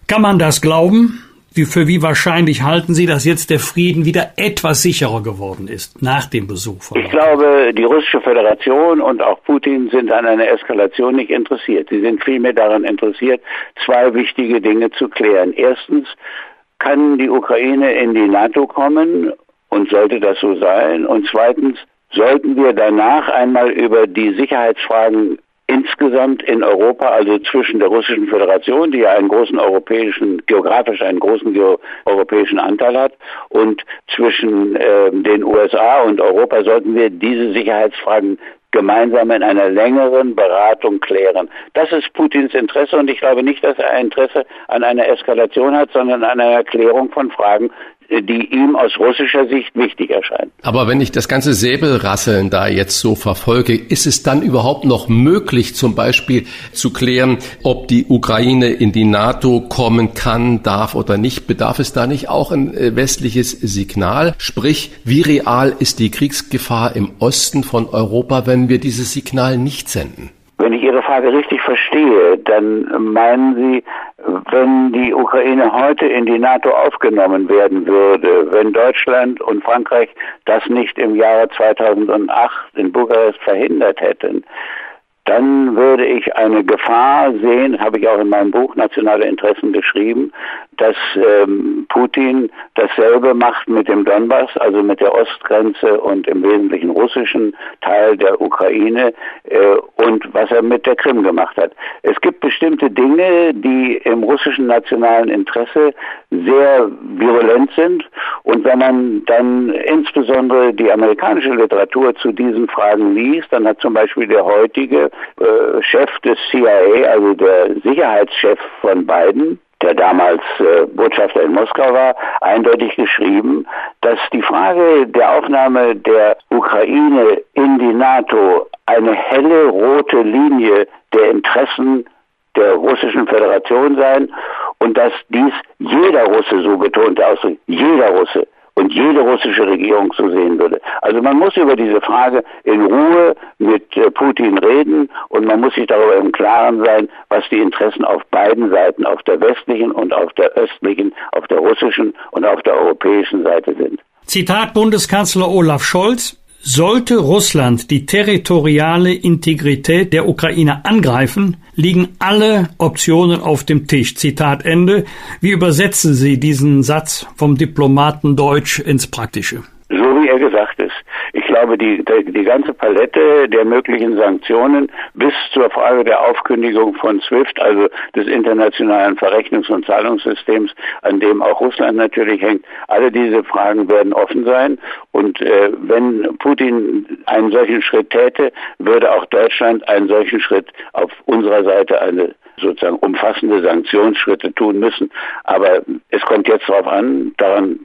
Kann man das glauben? Wie, für wie wahrscheinlich halten Sie, dass jetzt der Frieden wieder etwas sicherer geworden ist nach dem Besuch von Ich glaube, die russische Föderation und auch Putin sind an einer Eskalation nicht interessiert. Sie sind vielmehr daran interessiert, zwei wichtige Dinge zu klären. Erstens, kann die Ukraine in die NATO kommen und sollte das so sein? Und zweitens, sollten wir danach einmal über die Sicherheitsfragen insgesamt in Europa, also zwischen der Russischen Föderation, die ja einen großen europäischen, geografisch einen großen europäischen Anteil hat, und zwischen äh, den USA und Europa sollten wir diese Sicherheitsfragen gemeinsam in einer längeren Beratung klären. Das ist Putins Interesse und ich glaube nicht, dass er ein Interesse an einer Eskalation hat, sondern an einer Klärung von Fragen, die ihm aus russischer Sicht wichtig erscheinen. Aber wenn ich das ganze Säbelrasseln da jetzt so verfolge, ist es dann überhaupt noch möglich, zum Beispiel zu klären, ob die Ukraine in die NATO kommen kann, darf oder nicht? Bedarf es da nicht auch ein äh, westliches Signal? Sprich, wie real ist die Kriegsgefahr im Osten von Europa, wenn wir dieses Signal nicht senden? Wenn ich Ihre Frage richtig verstehe, dann meinen Sie, wenn die Ukraine heute in die NATO aufgenommen werden würde, wenn Deutschland und Frankreich das nicht im Jahre 2008 in Bukarest verhindert hätten, dann würde ich eine Gefahr sehen, habe ich auch in meinem Buch Nationale Interessen geschrieben, dass ähm, Putin dasselbe macht mit dem Donbass, also mit der Ostgrenze und im Wesentlichen russischen Teil der Ukraine äh, und was er mit der Krim gemacht hat. Es gibt bestimmte Dinge, die im russischen nationalen Interesse sehr virulent sind und wenn man dann insbesondere die amerikanische Literatur zu diesen Fragen liest, dann hat zum Beispiel der heutige äh, Chef des CIA, also der Sicherheitschef von Biden, der damals äh, Botschafter in Moskau war, eindeutig geschrieben, dass die Frage der Aufnahme der Ukraine in die NATO eine helle rote Linie der Interessen der russischen Föderation sein und dass dies jeder Russe, so betont Ausdruck, jeder Russe und jede russische Regierung so sehen würde. Also man muss über diese Frage in Ruhe mit äh, Putin reden und man muss sich darüber im Klaren sein, was die Interessen auf beiden Seiten, auf der westlichen und auf der östlichen, auf der russischen und auf der europäischen Seite sind. Zitat Bundeskanzler Olaf Scholz sollte Russland die territoriale Integrität der Ukraine angreifen, liegen alle Optionen auf dem Tisch. Zitat Ende. Wie übersetzen Sie diesen Satz vom Diplomaten Deutsch ins Praktische? So wie er gesagt ist glaube, die, die ganze Palette der möglichen Sanktionen bis zur Frage der Aufkündigung von SWIFT, also des internationalen Verrechnungs- und Zahlungssystems, an dem auch Russland natürlich hängt, alle diese Fragen werden offen sein. Und äh, wenn Putin einen solchen Schritt täte, würde auch Deutschland einen solchen Schritt auf unserer Seite eine sozusagen umfassende Sanktionsschritte tun müssen. Aber es kommt jetzt darauf an, daran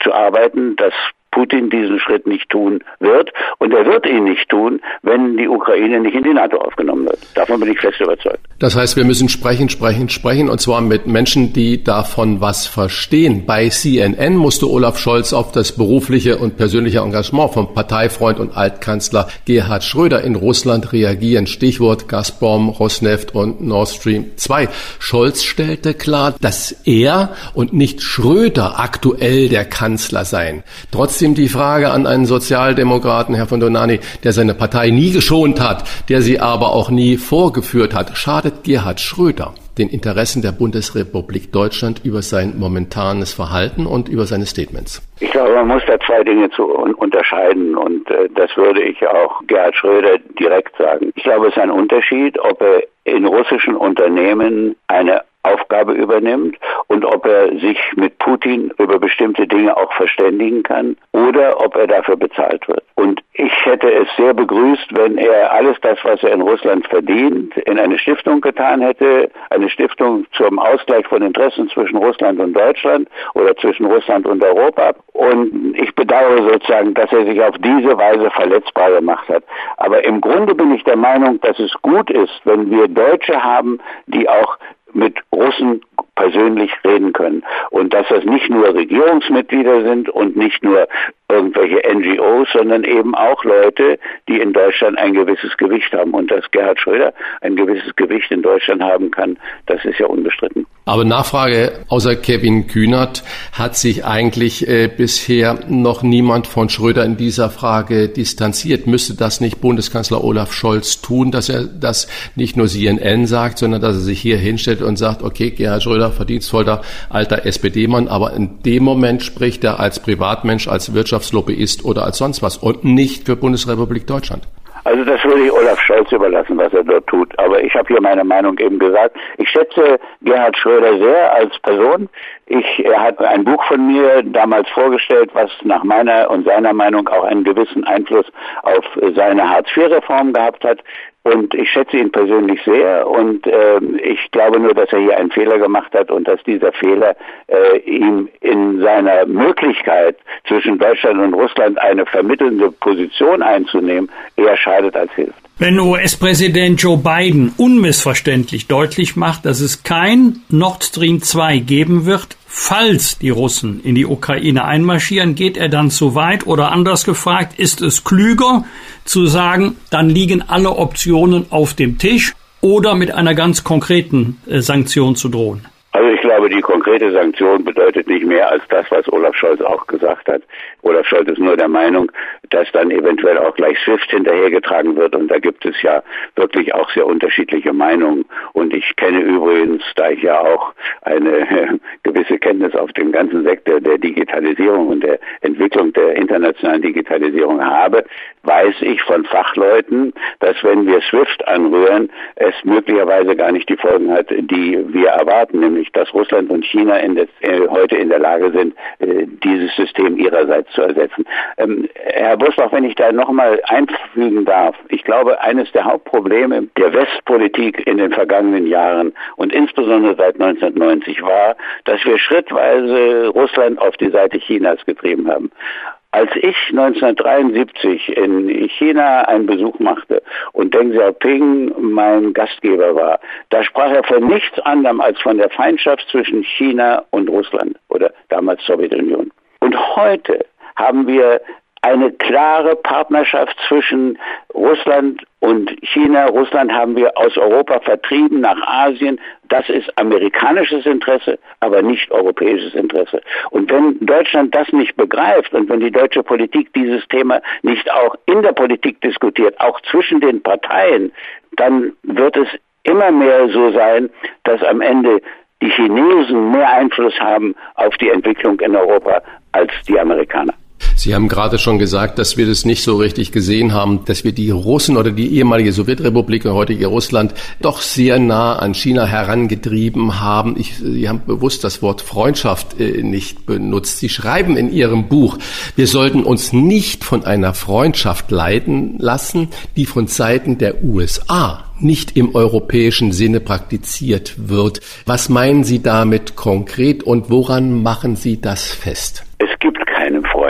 zu arbeiten, dass Putin diesen Schritt nicht tun wird. Und er wird ihn nicht tun, wenn die Ukraine nicht in die NATO aufgenommen wird. Davon bin ich fest überzeugt. Das heißt, wir müssen sprechen, sprechen, sprechen, und zwar mit Menschen, die davon was verstehen. Bei CNN musste Olaf Scholz auf das berufliche und persönliche Engagement vom Parteifreund und Altkanzler Gerhard Schröder in Russland reagieren. Stichwort Gazprom, Rosneft und Nord Stream 2. Scholz stellte klar, dass er und nicht Schröder aktuell der Kanzler seien. Trotzdem trotzdem die Frage an einen Sozialdemokraten, Herr von Donani, der seine Partei nie geschont hat, der sie aber auch nie vorgeführt hat. Schadet Gerhard Schröder den Interessen der Bundesrepublik Deutschland über sein momentanes Verhalten und über seine Statements? Ich glaube, man muss da zwei Dinge zu unterscheiden und äh, das würde ich auch Gerhard Schröder direkt sagen. Ich glaube, es ist ein Unterschied, ob er in russischen Unternehmen eine Aufgabe übernimmt und ob er sich mit Putin über bestimmte Dinge auch verständigen kann oder ob er dafür bezahlt wird. Und ich hätte es sehr begrüßt, wenn er alles das, was er in Russland verdient, in eine Stiftung getan hätte, eine Stiftung zum Ausgleich von Interessen zwischen Russland und Deutschland oder zwischen Russland und Europa. Und ich bedauere sozusagen, dass er sich auf diese Weise verletzbar gemacht hat. Aber im Grunde bin ich der Meinung, dass es gut ist, wenn wir Deutsche haben, die auch mit Russen persönlich reden können. Und dass das nicht nur Regierungsmitglieder sind und nicht nur irgendwelche NGOs, sondern eben auch Leute, die in Deutschland ein gewisses Gewicht haben. Und dass Gerhard Schröder ein gewisses Gewicht in Deutschland haben kann, das ist ja unbestritten. Aber Nachfrage, außer Kevin Kühnert hat sich eigentlich äh, bisher noch niemand von Schröder in dieser Frage distanziert. Müsste das nicht Bundeskanzler Olaf Scholz tun, dass er das nicht nur CNN sagt, sondern dass er sich hier hinstellt und sagt, okay, Gerhard Schröder, verdienstvoller alter SPD-Mann, aber in dem Moment spricht er als Privatmensch, als Wirtschaftslobbyist oder als sonst was und nicht für Bundesrepublik Deutschland. Also das würde ich Olaf Scholz überlassen, was er dort tut. Aber ich habe hier meine Meinung eben gesagt. Ich schätze Gerhard Schröder sehr als Person. Ich, er hat ein Buch von mir damals vorgestellt, was nach meiner und seiner Meinung auch einen gewissen Einfluss auf seine Hartz-IV-Reform gehabt hat. Und ich schätze ihn persönlich sehr und äh, ich glaube nur, dass er hier einen Fehler gemacht hat und dass dieser Fehler äh, ihm in seiner Möglichkeit zwischen Deutschland und Russland eine vermittelnde Position einzunehmen eher schadet als hilft. Wenn US-Präsident Joe Biden unmissverständlich deutlich macht, dass es kein Nord Stream 2 geben wird, falls die Russen in die Ukraine einmarschieren, geht er dann zu weit oder anders gefragt, ist es klüger zu sagen, dann liegen alle Optionen auf dem Tisch oder mit einer ganz konkreten äh, Sanktion zu drohen? Glaube, die konkrete Sanktion bedeutet nicht mehr als das, was Olaf Scholz auch gesagt hat. Olaf Scholz ist nur der Meinung, dass dann eventuell auch gleich SWIFT hinterhergetragen wird. Und da gibt es ja wirklich auch sehr unterschiedliche Meinungen. Und ich kenne übrigens, da ich ja auch eine *laughs* gewisse Kenntnis auf dem ganzen Sektor der Digitalisierung und der Entwicklung der internationalen Digitalisierung habe, weiß ich von Fachleuten, dass wenn wir SWIFT anrühren, es möglicherweise gar nicht die Folgen hat, die wir erwarten, nämlich dass Russland und China in des, äh, heute in der Lage sind, äh, dieses System ihrerseits zu ersetzen. Ähm, Herr Busbach, wenn ich da nochmal einfügen darf, ich glaube, eines der Hauptprobleme der Westpolitik in den vergangenen Jahren und insbesondere seit 1990 war, dass wir schrittweise Russland auf die Seite Chinas getrieben haben. Als ich 1973 in China einen Besuch machte und Deng Xiaoping mein Gastgeber war, da sprach er von nichts anderem als von der Feindschaft zwischen China und Russland oder damals Sowjetunion. Und heute haben wir eine klare Partnerschaft zwischen Russland und China. Russland haben wir aus Europa vertrieben nach Asien. Das ist amerikanisches Interesse, aber nicht europäisches Interesse. Und wenn Deutschland das nicht begreift und wenn die deutsche Politik dieses Thema nicht auch in der Politik diskutiert, auch zwischen den Parteien, dann wird es immer mehr so sein, dass am Ende die Chinesen mehr Einfluss haben auf die Entwicklung in Europa als die Amerikaner. Sie haben gerade schon gesagt, dass wir das nicht so richtig gesehen haben, dass wir die Russen oder die ehemalige Sowjetrepublik und heutige Russland doch sehr nah an China herangetrieben haben. Ich, Sie haben bewusst das Wort Freundschaft äh, nicht benutzt. Sie schreiben in Ihrem Buch, wir sollten uns nicht von einer Freundschaft leiten lassen, die von Seiten der USA nicht im europäischen Sinne praktiziert wird. Was meinen Sie damit konkret und woran machen Sie das fest? Es gibt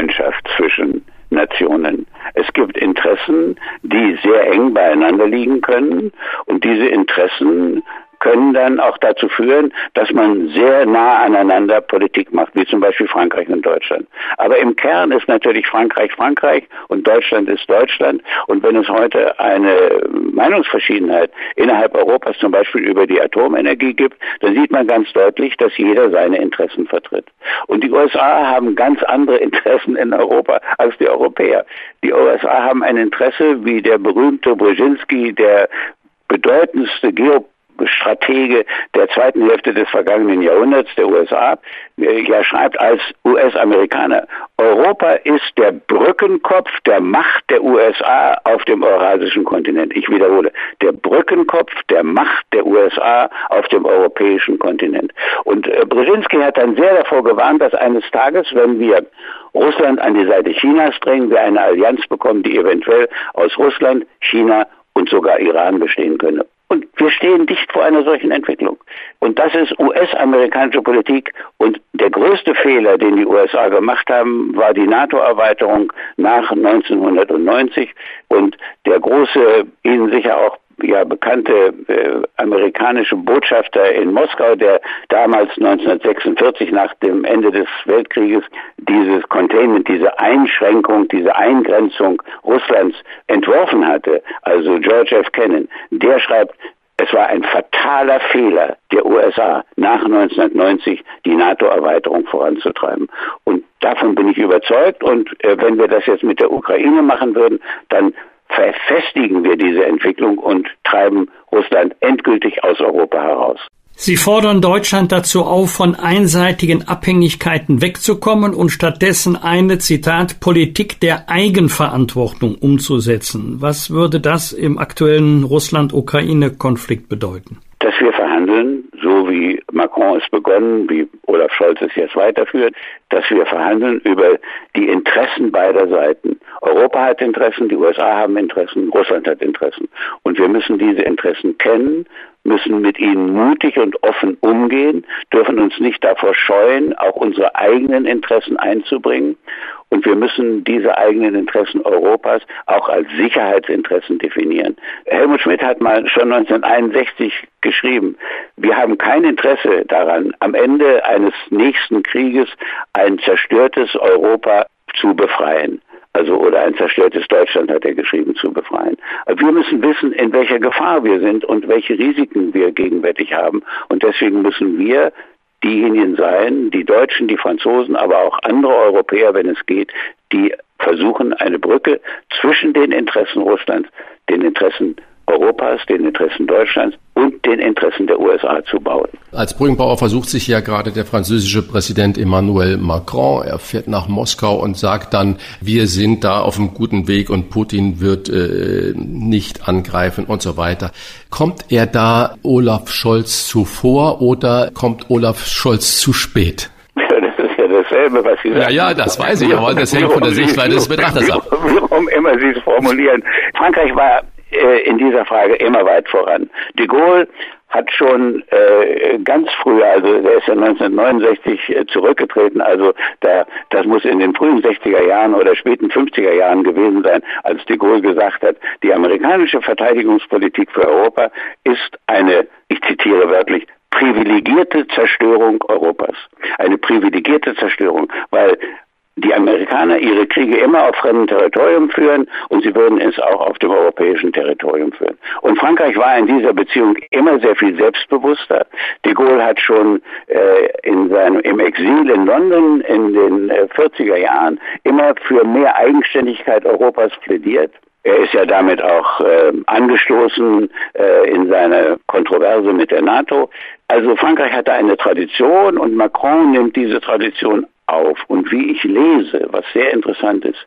Freundschaft zwischen Nationen. Es gibt Interessen, die sehr eng beieinander liegen können und diese Interessen können dann auch dazu führen, dass man sehr nah aneinander Politik macht, wie zum Beispiel Frankreich und Deutschland. Aber im Kern ist natürlich Frankreich Frankreich und Deutschland ist Deutschland. Und wenn es heute eine Meinungsverschiedenheit innerhalb Europas zum Beispiel über die Atomenergie gibt, dann sieht man ganz deutlich, dass jeder seine Interessen vertritt. Und die USA haben ganz andere *laughs* Interessen in Europa als die Europäer. Die USA haben ein Interesse, wie der berühmte Brzezinski, der bedeutendste Geopolitiker Stratege der zweiten Hälfte des vergangenen Jahrhunderts der USA, äh, ja schreibt als US-Amerikaner, Europa ist der Brückenkopf der Macht der USA auf dem eurasischen Kontinent. Ich wiederhole, der Brückenkopf der Macht der USA auf dem europäischen Kontinent. Und äh, Brzezinski hat dann sehr davor gewarnt, dass eines Tages, wenn wir Russland an die Seite Chinas drängen, wir eine Allianz bekommen, die eventuell aus Russland, China und sogar Iran bestehen könne. Und wir stehen dicht vor einer solchen Entwicklung. Und das ist US-amerikanische Politik. Und der größte Fehler, den die USA gemacht haben, war die NATO-Erweiterung nach 1990. Und der große, Ihnen sicher auch ja bekannte äh, amerikanische Botschafter in Moskau, der damals 1946 nach dem Ende des Weltkrieges dieses Containment, diese Einschränkung, diese Eingrenzung Russlands entworfen hatte, also George F. Kennan, der schreibt, es war ein fataler Fehler der USA nach 1990 die NATO-Erweiterung voranzutreiben. Und davon bin ich überzeugt. Und äh, wenn wir das jetzt mit der Ukraine machen würden, dann verfestigen wir diese Entwicklung und treiben Russland endgültig aus Europa heraus. Sie fordern Deutschland dazu auf, von einseitigen Abhängigkeiten wegzukommen und stattdessen eine, Zitat, Politik der Eigenverantwortung umzusetzen. Was würde das im aktuellen Russland-Ukraine-Konflikt bedeuten? Dass wir verhandeln, wie Macron es begonnen, wie Olaf Scholz es jetzt weiterführt, dass wir verhandeln über die Interessen beider Seiten. Europa hat Interessen, die USA haben Interessen, Russland hat Interessen. Und wir müssen diese Interessen kennen, müssen mit ihnen mutig und offen umgehen, dürfen uns nicht davor scheuen, auch unsere eigenen Interessen einzubringen. Und wir müssen diese eigenen Interessen Europas auch als Sicherheitsinteressen definieren. Helmut Schmidt hat mal schon 1961 geschrieben, wir haben kein Interesse daran, am Ende eines nächsten Krieges ein zerstörtes Europa zu befreien also oder ein zerstörtes Deutschland hat er geschrieben, zu befreien. Wir müssen wissen, in welcher Gefahr wir sind und welche Risiken wir gegenwärtig haben. Und deswegen müssen wir diejenigen sein, die Deutschen, die Franzosen, aber auch andere Europäer, wenn es geht, die versuchen, eine Brücke zwischen den Interessen Russlands, den Interessen Europas, den Interessen Deutschlands und den Interessen der USA zu bauen. Als Brückenbauer versucht sich ja gerade der französische Präsident Emmanuel Macron. Er fährt nach Moskau und sagt dann, wir sind da auf einem guten Weg und Putin wird äh, nicht angreifen und so weiter. Kommt er da Olaf Scholz zuvor oder kommt Olaf Scholz zu spät? das ist ja das dasselbe, was Sie sagen. Ja, ja, das weiß ich, aber das hängt von der Sichtweise des Betrachters ab. Warum immer Sie es formulieren. Frankreich war äh, in dieser Frage immer weit voran. De Gaulle hat schon äh, ganz früh, also der ist ja 1969 äh, zurückgetreten, also da, das muss in den frühen 60er Jahren oder späten 50er Jahren gewesen sein, als de Gaulle gesagt hat, die amerikanische Verteidigungspolitik für Europa ist eine, ich zitiere wörtlich, privilegierte Zerstörung Europas. Eine privilegierte Zerstörung, weil die Amerikaner ihre Kriege immer auf fremdem Territorium führen und sie würden es auch auf dem europäischen Territorium führen. Und Frankreich war in dieser Beziehung immer sehr viel selbstbewusster. De Gaulle hat schon äh, in seinem, im Exil in London in den äh, 40er Jahren immer für mehr Eigenständigkeit Europas plädiert. Er ist ja damit auch äh, angestoßen äh, in seine Kontroverse mit der NATO. Also Frankreich hatte eine Tradition und Macron nimmt diese Tradition auf. Und wie ich lese, was sehr interessant ist,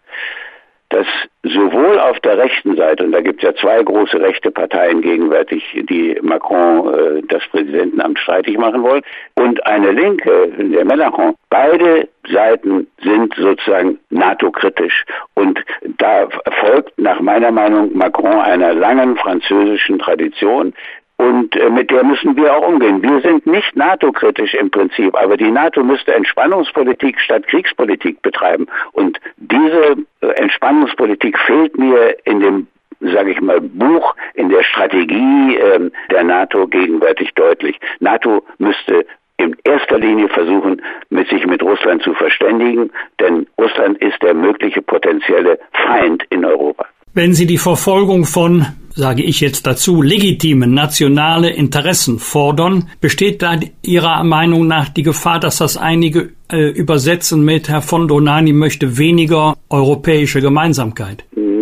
dass sowohl auf der rechten Seite, und da gibt es ja zwei große rechte Parteien gegenwärtig, die Macron äh, das Präsidentenamt streitig machen wollen, und eine linke, der Mélenchon, beide Seiten sind sozusagen NATO-kritisch. Und da folgt nach meiner Meinung Macron einer langen französischen Tradition, und äh, mit der müssen wir auch umgehen. Wir sind nicht NATO-kritisch im Prinzip, aber die NATO müsste Entspannungspolitik statt Kriegspolitik betreiben. Und diese äh, Entspannungspolitik fehlt mir in dem sage ich mal, Buch in der Strategie äh, der NATO gegenwärtig deutlich. NATO müsste in erster Linie versuchen, mit sich mit Russland zu verständigen, denn Russland ist der mögliche potenzielle Feind in Europa. Wenn Sie die Verfolgung von sage ich jetzt dazu, legitime nationale Interessen fordern, besteht da Ihrer Meinung nach die Gefahr, dass das einige äh, übersetzen mit Herr von Donani möchte weniger europäische Gemeinsamkeit? Nein,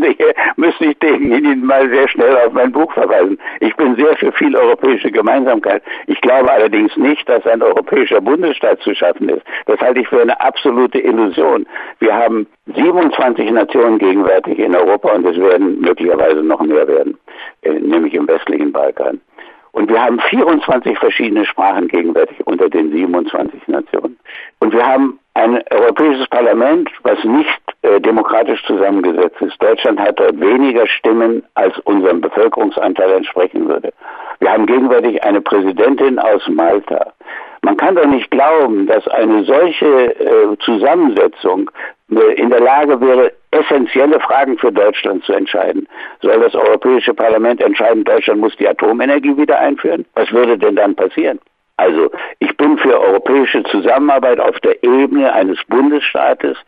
*laughs* müssen ich Ihnen mal sehr schnell auf mein Buch verweisen. Ich bin sehr für viel europäische Gemeinsamkeit. Ich glaube allerdings nicht, dass ein europäischer Bundesstaat zu schaffen ist. Das halte ich für eine absolute Illusion. Wir haben 27 Nationen gegenwärtig in Europa und es werden möglicherweise noch mehr werden, äh, nämlich im westlichen Balkan. Und wir haben 24 verschiedene Sprachen gegenwärtig unter den 27 Nationen. Und wir haben ein europäisches Parlament, was nicht äh, demokratisch zusammengesetzt ist. Deutschland hat dort weniger Stimmen, als unserem Bevölkerungsanteil entsprechen würde. Wir haben gegenwärtig eine Präsidentin aus Malta. Man kann doch nicht glauben, dass eine solche äh, Zusammensetzung äh, in der Lage wäre, essentielle Fragen für Deutschland zu entscheiden. Soll das Europäische Parlament entscheiden, Deutschland muss die Atomenergie wieder einführen? Was würde denn dann passieren? Also ich bin für europäische Zusammenarbeit auf der Ebene eines Bundesstaates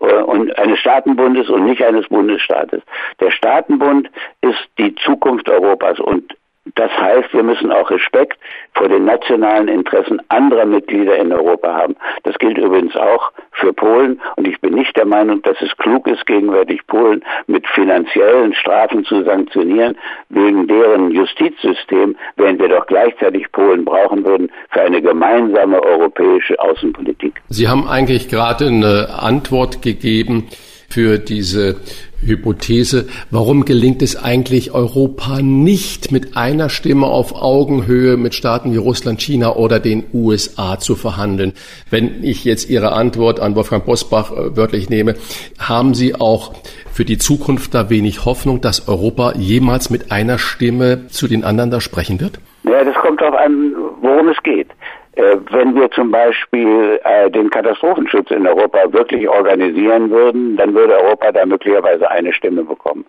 äh, und eines Staatenbundes und nicht eines Bundesstaates. Der Staatenbund ist die Zukunft Europas und das heißt, wir müssen auch Respekt vor den nationalen Interessen anderer Mitglieder in Europa haben. Das gilt übrigens auch für Polen. Und ich bin nicht der Meinung, dass es klug ist, gegenwärtig Polen mit finanziellen Strafen zu sanktionieren, wegen deren Justizsystem, während wir doch gleichzeitig Polen brauchen würden für eine gemeinsame europäische Außenpolitik. Sie haben eigentlich gerade eine Antwort gegeben für diese Hypothese, warum gelingt es eigentlich Europa nicht mit einer Stimme auf Augenhöhe mit Staaten wie Russland, China oder den USA zu verhandeln? Wenn ich jetzt Ihre Antwort an Wolfgang Bosbach äh, wörtlich nehme, haben Sie auch für die Zukunft da wenig Hoffnung, dass Europa jemals mit einer Stimme zu den anderen da sprechen wird? Ja, das kommt darauf an, worum es geht. Äh, wenn wir zum Beispiel äh, den Katastrophenschutz in Europa wirklich organisieren würden, dann würde Europa da möglicherweise eine Stimme bekommen.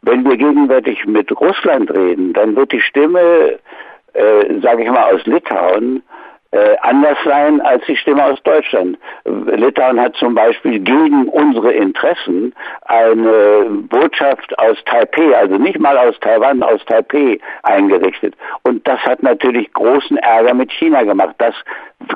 Wenn wir gegenwärtig mit Russland reden, dann wird die Stimme, äh, sage ich mal, aus Litauen äh, anders sein als die Stimme aus Deutschland. Litauen hat zum Beispiel gegen unsere Interessen eine Botschaft aus Taipei, also nicht mal aus Taiwan, aus Taipei eingerichtet. Und das hat natürlich großen Ärger mit China gemacht. Das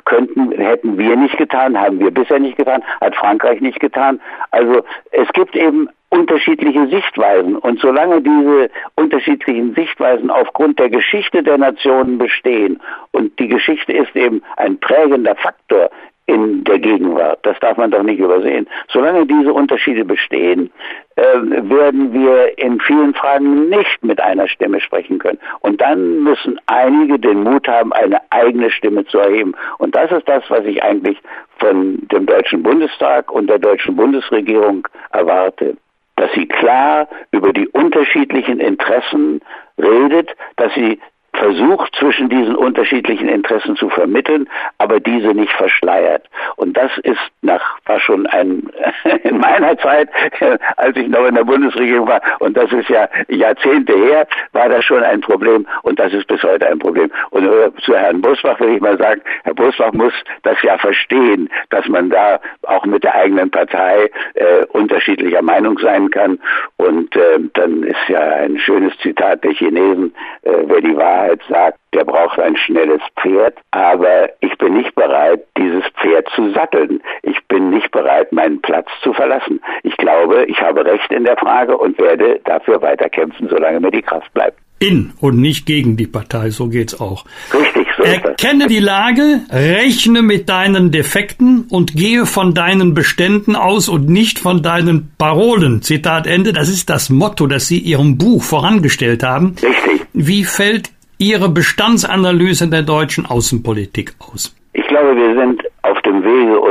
könnten, hätten wir nicht getan, haben wir bisher nicht getan, hat Frankreich nicht getan. Also es gibt eben unterschiedliche Sichtweisen. Und solange diese unterschiedlichen Sichtweisen aufgrund der Geschichte der Nationen bestehen, und die Geschichte ist eben ein prägender Faktor in der Gegenwart. Das darf man doch nicht übersehen. Solange diese Unterschiede bestehen, äh, werden wir in vielen Fragen nicht mit einer Stimme sprechen können. Und dann müssen einige den Mut haben, eine eigene Stimme zu erheben. Und das ist das, was ich eigentlich von dem Deutschen Bundestag und der deutschen Bundesregierung erwarte dass sie klar über die unterschiedlichen Interessen redet, dass sie versucht, zwischen diesen unterschiedlichen Interessen zu vermitteln, aber diese nicht verschleiert. Und das ist nach, war schon ein, *laughs* in meiner Zeit, *laughs* als ich noch in der Bundesregierung war, und das ist ja Jahrzehnte her, war das schon ein Problem und das ist bis heute ein Problem. Und zu Herrn Busbach will ich mal sagen, Herr Busbach muss das ja verstehen, dass man da auch mit der eigenen Partei äh, unterschiedlicher Meinung sein kann. Und äh, dann ist ja ein schönes Zitat der Chinesen, äh, wer die Wahrheit Wahrheit sagt, der braucht ein schnelles Pferd, aber ich bin nicht bereit, dieses Pferd zu satteln. Ich bin nicht bereit, meinen Platz zu verlassen. Ich glaube, ich habe Recht in der Frage und werde dafür weiterkämpfen, solange mir die Kraft bleibt in und nicht gegen die Partei, so geht's auch. Richtig, so Erkenne die Lage, rechne mit deinen Defekten und gehe von deinen Beständen aus und nicht von deinen Parolen. Zitat Ende, das ist das Motto, das Sie Ihrem Buch vorangestellt haben. Richtig. Wie fällt Ihre Bestandsanalyse der deutschen Außenpolitik aus? Ich glaube, wir sind auf dem Wege,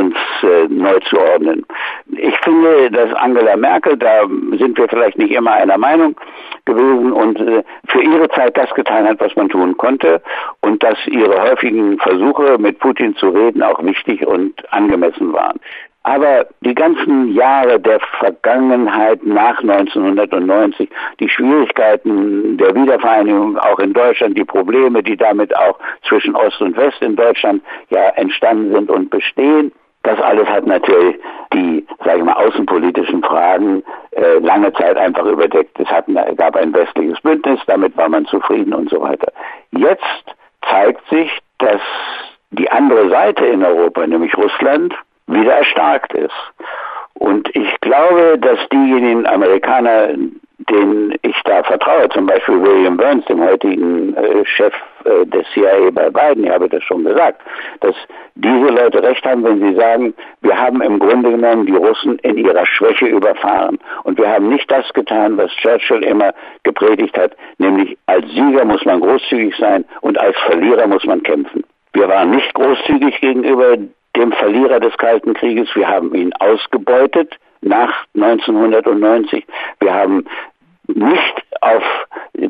neu zu ordnen. Ich finde, dass Angela Merkel, da sind wir vielleicht nicht immer einer Meinung gewesen und äh, für ihre Zeit das getan hat, was man tun konnte und dass ihre häufigen Versuche, mit Putin zu reden, auch wichtig und angemessen waren. Aber die ganzen Jahre der Vergangenheit nach 1990, die Schwierigkeiten der Wiedervereinigung auch in Deutschland, die Probleme, die damit auch zwischen Ost und West in Deutschland ja entstanden sind und bestehen, das alles hat natürlich die, sage ich mal, außenpolitischen Fragen äh, lange Zeit einfach überdeckt. Es hat, gab ein westliches Bündnis, damit war man zufrieden und so weiter. Jetzt zeigt sich, dass die andere Seite in Europa, nämlich Russland, wieder erstarkt ist. Und ich glaube, dass diejenigen Amerikaner, denen ich da vertraue, zum Beispiel William Burns, dem heutigen äh, Chef äh, des CIA bei Biden, ich habe das schon gesagt, dass diese Leute recht haben, wenn sie sagen, wir haben im Grunde genommen die Russen in ihrer Schwäche überfahren. Und wir haben nicht das getan, was Churchill immer gepredigt hat, nämlich als Sieger muss man großzügig sein und als Verlierer muss man kämpfen. Wir waren nicht großzügig gegenüber dem Verlierer des Kalten Krieges. Wir haben ihn ausgebeutet nach 1990. Wir haben nicht auf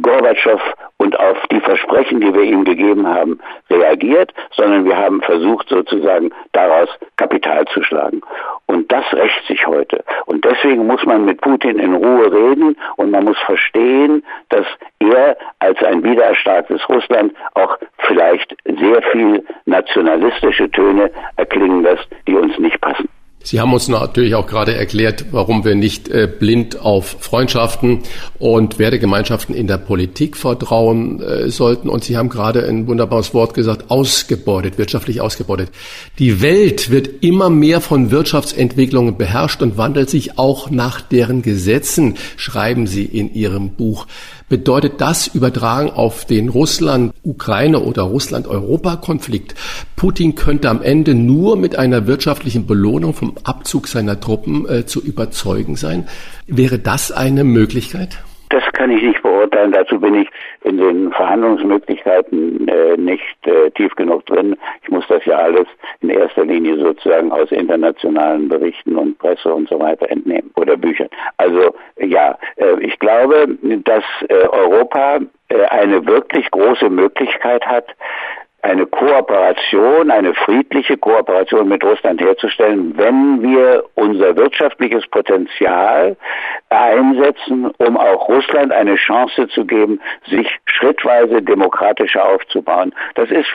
Gorbatschow und auf die Versprechen, die wir ihm gegeben haben, reagiert, sondern wir haben versucht, sozusagen daraus Kapital zu schlagen. Und das rächt sich heute. Und deswegen muss man mit Putin in Ruhe reden und man muss verstehen, dass er als ein wiedererstarktes Russland auch vielleicht sehr viel nationalistische Töne erklingen lässt, die uns nicht passen. Sie haben uns natürlich auch gerade erklärt, warum wir nicht äh, blind auf Freundschaften und Wertegemeinschaften in der Politik vertrauen äh, sollten. Und Sie haben gerade ein wunderbares Wort gesagt, ausgebeutet, wirtschaftlich ausgebeutet. Die Welt wird immer mehr von Wirtschaftsentwicklungen beherrscht und wandelt sich auch nach deren Gesetzen, schreiben Sie in Ihrem Buch. Bedeutet das übertragen auf den Russland-Ukraine- oder Russland-Europa-Konflikt, Putin könnte am Ende nur mit einer wirtschaftlichen Belohnung vom Abzug seiner Truppen äh, zu überzeugen sein? Wäre das eine Möglichkeit? Das kann ich nicht beurteilen. Dazu bin ich in den Verhandlungsmöglichkeiten äh, nicht äh, tief genug drin. Ich muss das ja alles in erster Linie sozusagen aus internationalen Berichten und Presse und so weiter entnehmen oder Büchern. Also ja, äh, ich glaube, dass äh, Europa äh, eine wirklich große Möglichkeit hat, eine Kooperation, eine friedliche Kooperation mit Russland herzustellen, wenn wir unser wirtschaftliches Potenzial einsetzen, um auch Russland eine Chance zu geben, sich schrittweise demokratischer aufzubauen. Das ist,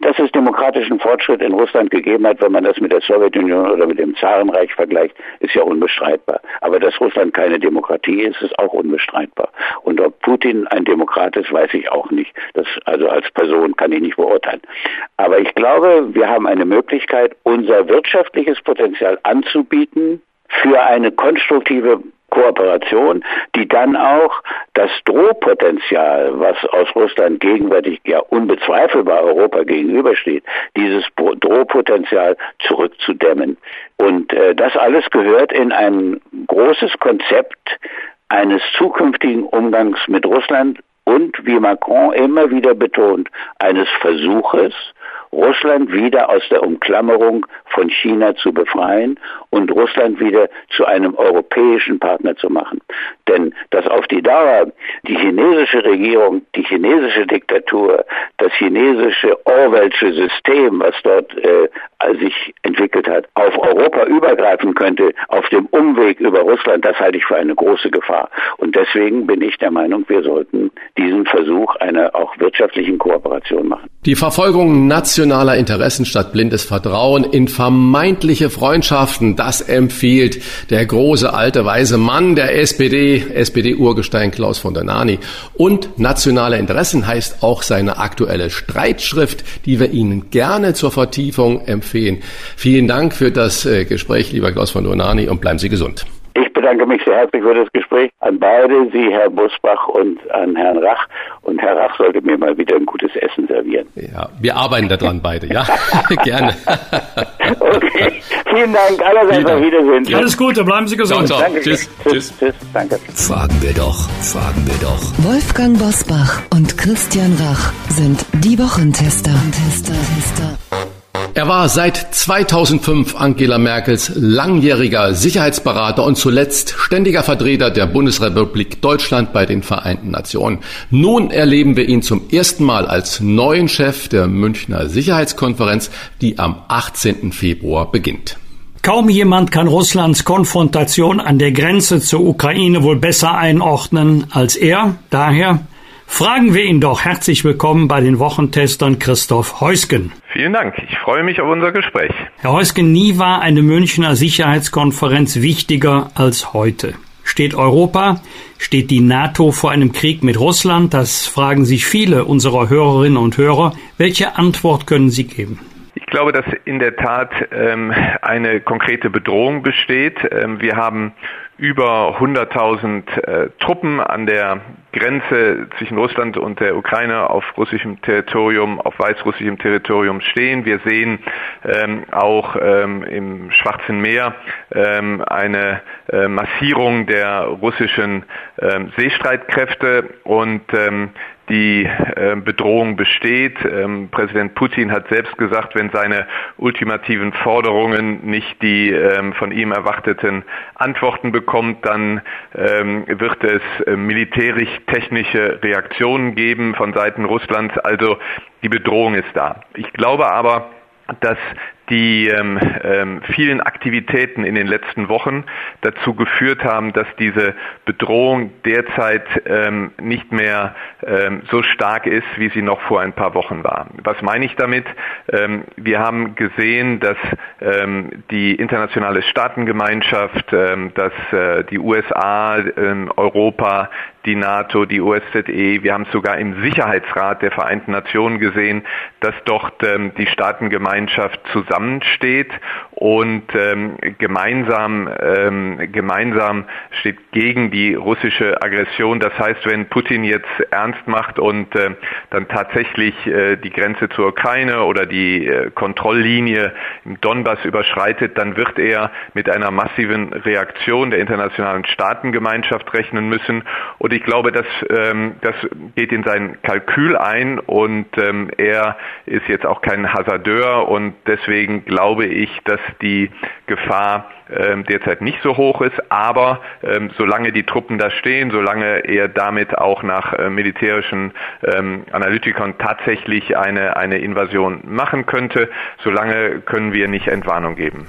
dass es demokratischen Fortschritt in Russland gegeben hat, wenn man das mit der Sowjetunion oder mit dem Zarenreich vergleicht, ist ja unbestreitbar. Aber dass Russland keine Demokratie ist, ist auch unbestreitbar. Und ob Putin ein Demokrat ist, weiß ich auch nicht. Das, also als Person kann ich nicht beurteilen beurteilen. Aber ich glaube, wir haben eine Möglichkeit, unser wirtschaftliches Potenzial anzubieten für eine konstruktive Kooperation, die dann auch das Drohpotenzial, was aus Russland gegenwärtig ja unbezweifelbar Europa gegenübersteht, dieses Drohpotenzial zurückzudämmen. Und äh, das alles gehört in ein großes Konzept eines zukünftigen Umgangs mit Russland und, wie Macron immer wieder betont, eines Versuches, Russland wieder aus der Umklammerung von China zu befreien und Russland wieder zu einem europäischen Partner zu machen. Denn dass auf die Dauer die chinesische Regierung, die chinesische Diktatur, das chinesische Orwellsche System, was dort äh, sich entwickelt hat, auf Europa übergreifen könnte, auf dem Umweg über Russland, das halte ich für eine große Gefahr. Und deswegen bin ich der Meinung, wir sollten diesen Versuch einer auch wirtschaftlichen Kooperation machen. Die Verfolgung nationaler Interessen statt blindes Vertrauen in vermeintliche Freundschaften, das empfiehlt der große alte weise Mann der SPD, SPD-Urgestein Klaus von der Nani. Und nationale Interessen heißt auch seine aktuelle Streitschrift, die wir Ihnen gerne zur Vertiefung empfehlen. Vielen Dank für das äh, Gespräch, lieber Klaus von Donani, und bleiben Sie gesund. Ich bedanke mich sehr herzlich für das Gespräch an beide, Sie, Herr Busbach und an Herrn Rach. Und Herr Rach sollte mir mal wieder ein gutes Essen servieren. Ja, wir arbeiten daran beide, ja? *laughs* Gerne. okay, vielen Dank. Allerseits auf Wiedersehen. Alles Gute, bleiben Sie gesund. Ciao, ciao. Danke. Tschüss. Tschüss. Tschüss. Danke. Fragen wir doch, fragen wir doch. Wolfgang Bosbach und Christian Rach sind die Wochentester. Tester, Tester. Er war seit 2005 Angela Merkels langjähriger Sicherheitsberater und zuletzt ständiger Vertreter der Bundesrepublik Deutschland bei den Vereinten Nationen. Nun erleben wir ihn zum ersten Mal als neuen Chef der Münchner Sicherheitskonferenz, die am 18. Februar beginnt. Kaum jemand kann Russlands Konfrontation an der Grenze zur Ukraine wohl besser einordnen als er. Daher fragen wir ihn doch herzlich willkommen bei den Wochentestern Christoph Heusgen. Vielen Dank. Ich freue mich auf unser Gespräch. Herr Heusgen, nie war eine Münchner Sicherheitskonferenz wichtiger als heute. Steht Europa, steht die NATO vor einem Krieg mit Russland? Das fragen sich viele unserer Hörerinnen und Hörer. Welche Antwort können Sie geben? Ich glaube, dass in der Tat ähm, eine konkrete Bedrohung besteht. Ähm, wir haben über 100.000 äh, Truppen an der Grenze zwischen Russland und der Ukraine auf russischem Territorium, auf weißrussischem Territorium stehen. Wir sehen ähm, auch ähm, im Schwarzen Meer ähm, eine äh, Massierung der russischen ähm, Seestreitkräfte und ähm, die äh, Bedrohung besteht. Ähm, Präsident Putin hat selbst gesagt, wenn seine ultimativen Forderungen nicht die ähm, von ihm erwarteten Antworten bekommt, dann ähm, wird es äh, militärisch-technische Reaktionen geben von Seiten Russlands. Also die Bedrohung ist da. Ich glaube aber, dass die ähm, ähm, vielen Aktivitäten in den letzten Wochen dazu geführt haben, dass diese Bedrohung derzeit ähm, nicht mehr ähm, so stark ist, wie sie noch vor ein paar Wochen war. Was meine ich damit? Ähm, wir haben gesehen, dass ähm, die internationale Staatengemeinschaft, ähm, dass äh, die USA, ähm, Europa, die NATO, die OSZE, wir haben sogar im Sicherheitsrat der Vereinten Nationen gesehen, dass dort ähm, die Staatengemeinschaft zusammensteht und ähm, gemeinsam, ähm, gemeinsam steht gegen die russische Aggression. Das heißt, wenn Putin jetzt ernst macht und äh, dann tatsächlich äh, die Grenze zur Ukraine oder die äh, Kontrolllinie im Donbass überschreitet, dann wird er mit einer massiven Reaktion der internationalen Staatengemeinschaft rechnen müssen. Und ich glaube, das, ähm, das geht in sein Kalkül ein und ähm, er ist jetzt auch kein Hasardeur und deswegen glaube ich, dass die Gefahr ähm, derzeit nicht so hoch ist. Aber ähm, solange die Truppen da stehen, solange er damit auch nach äh, militärischen ähm, Analytikern tatsächlich eine, eine Invasion machen könnte, solange können wir nicht Entwarnung geben.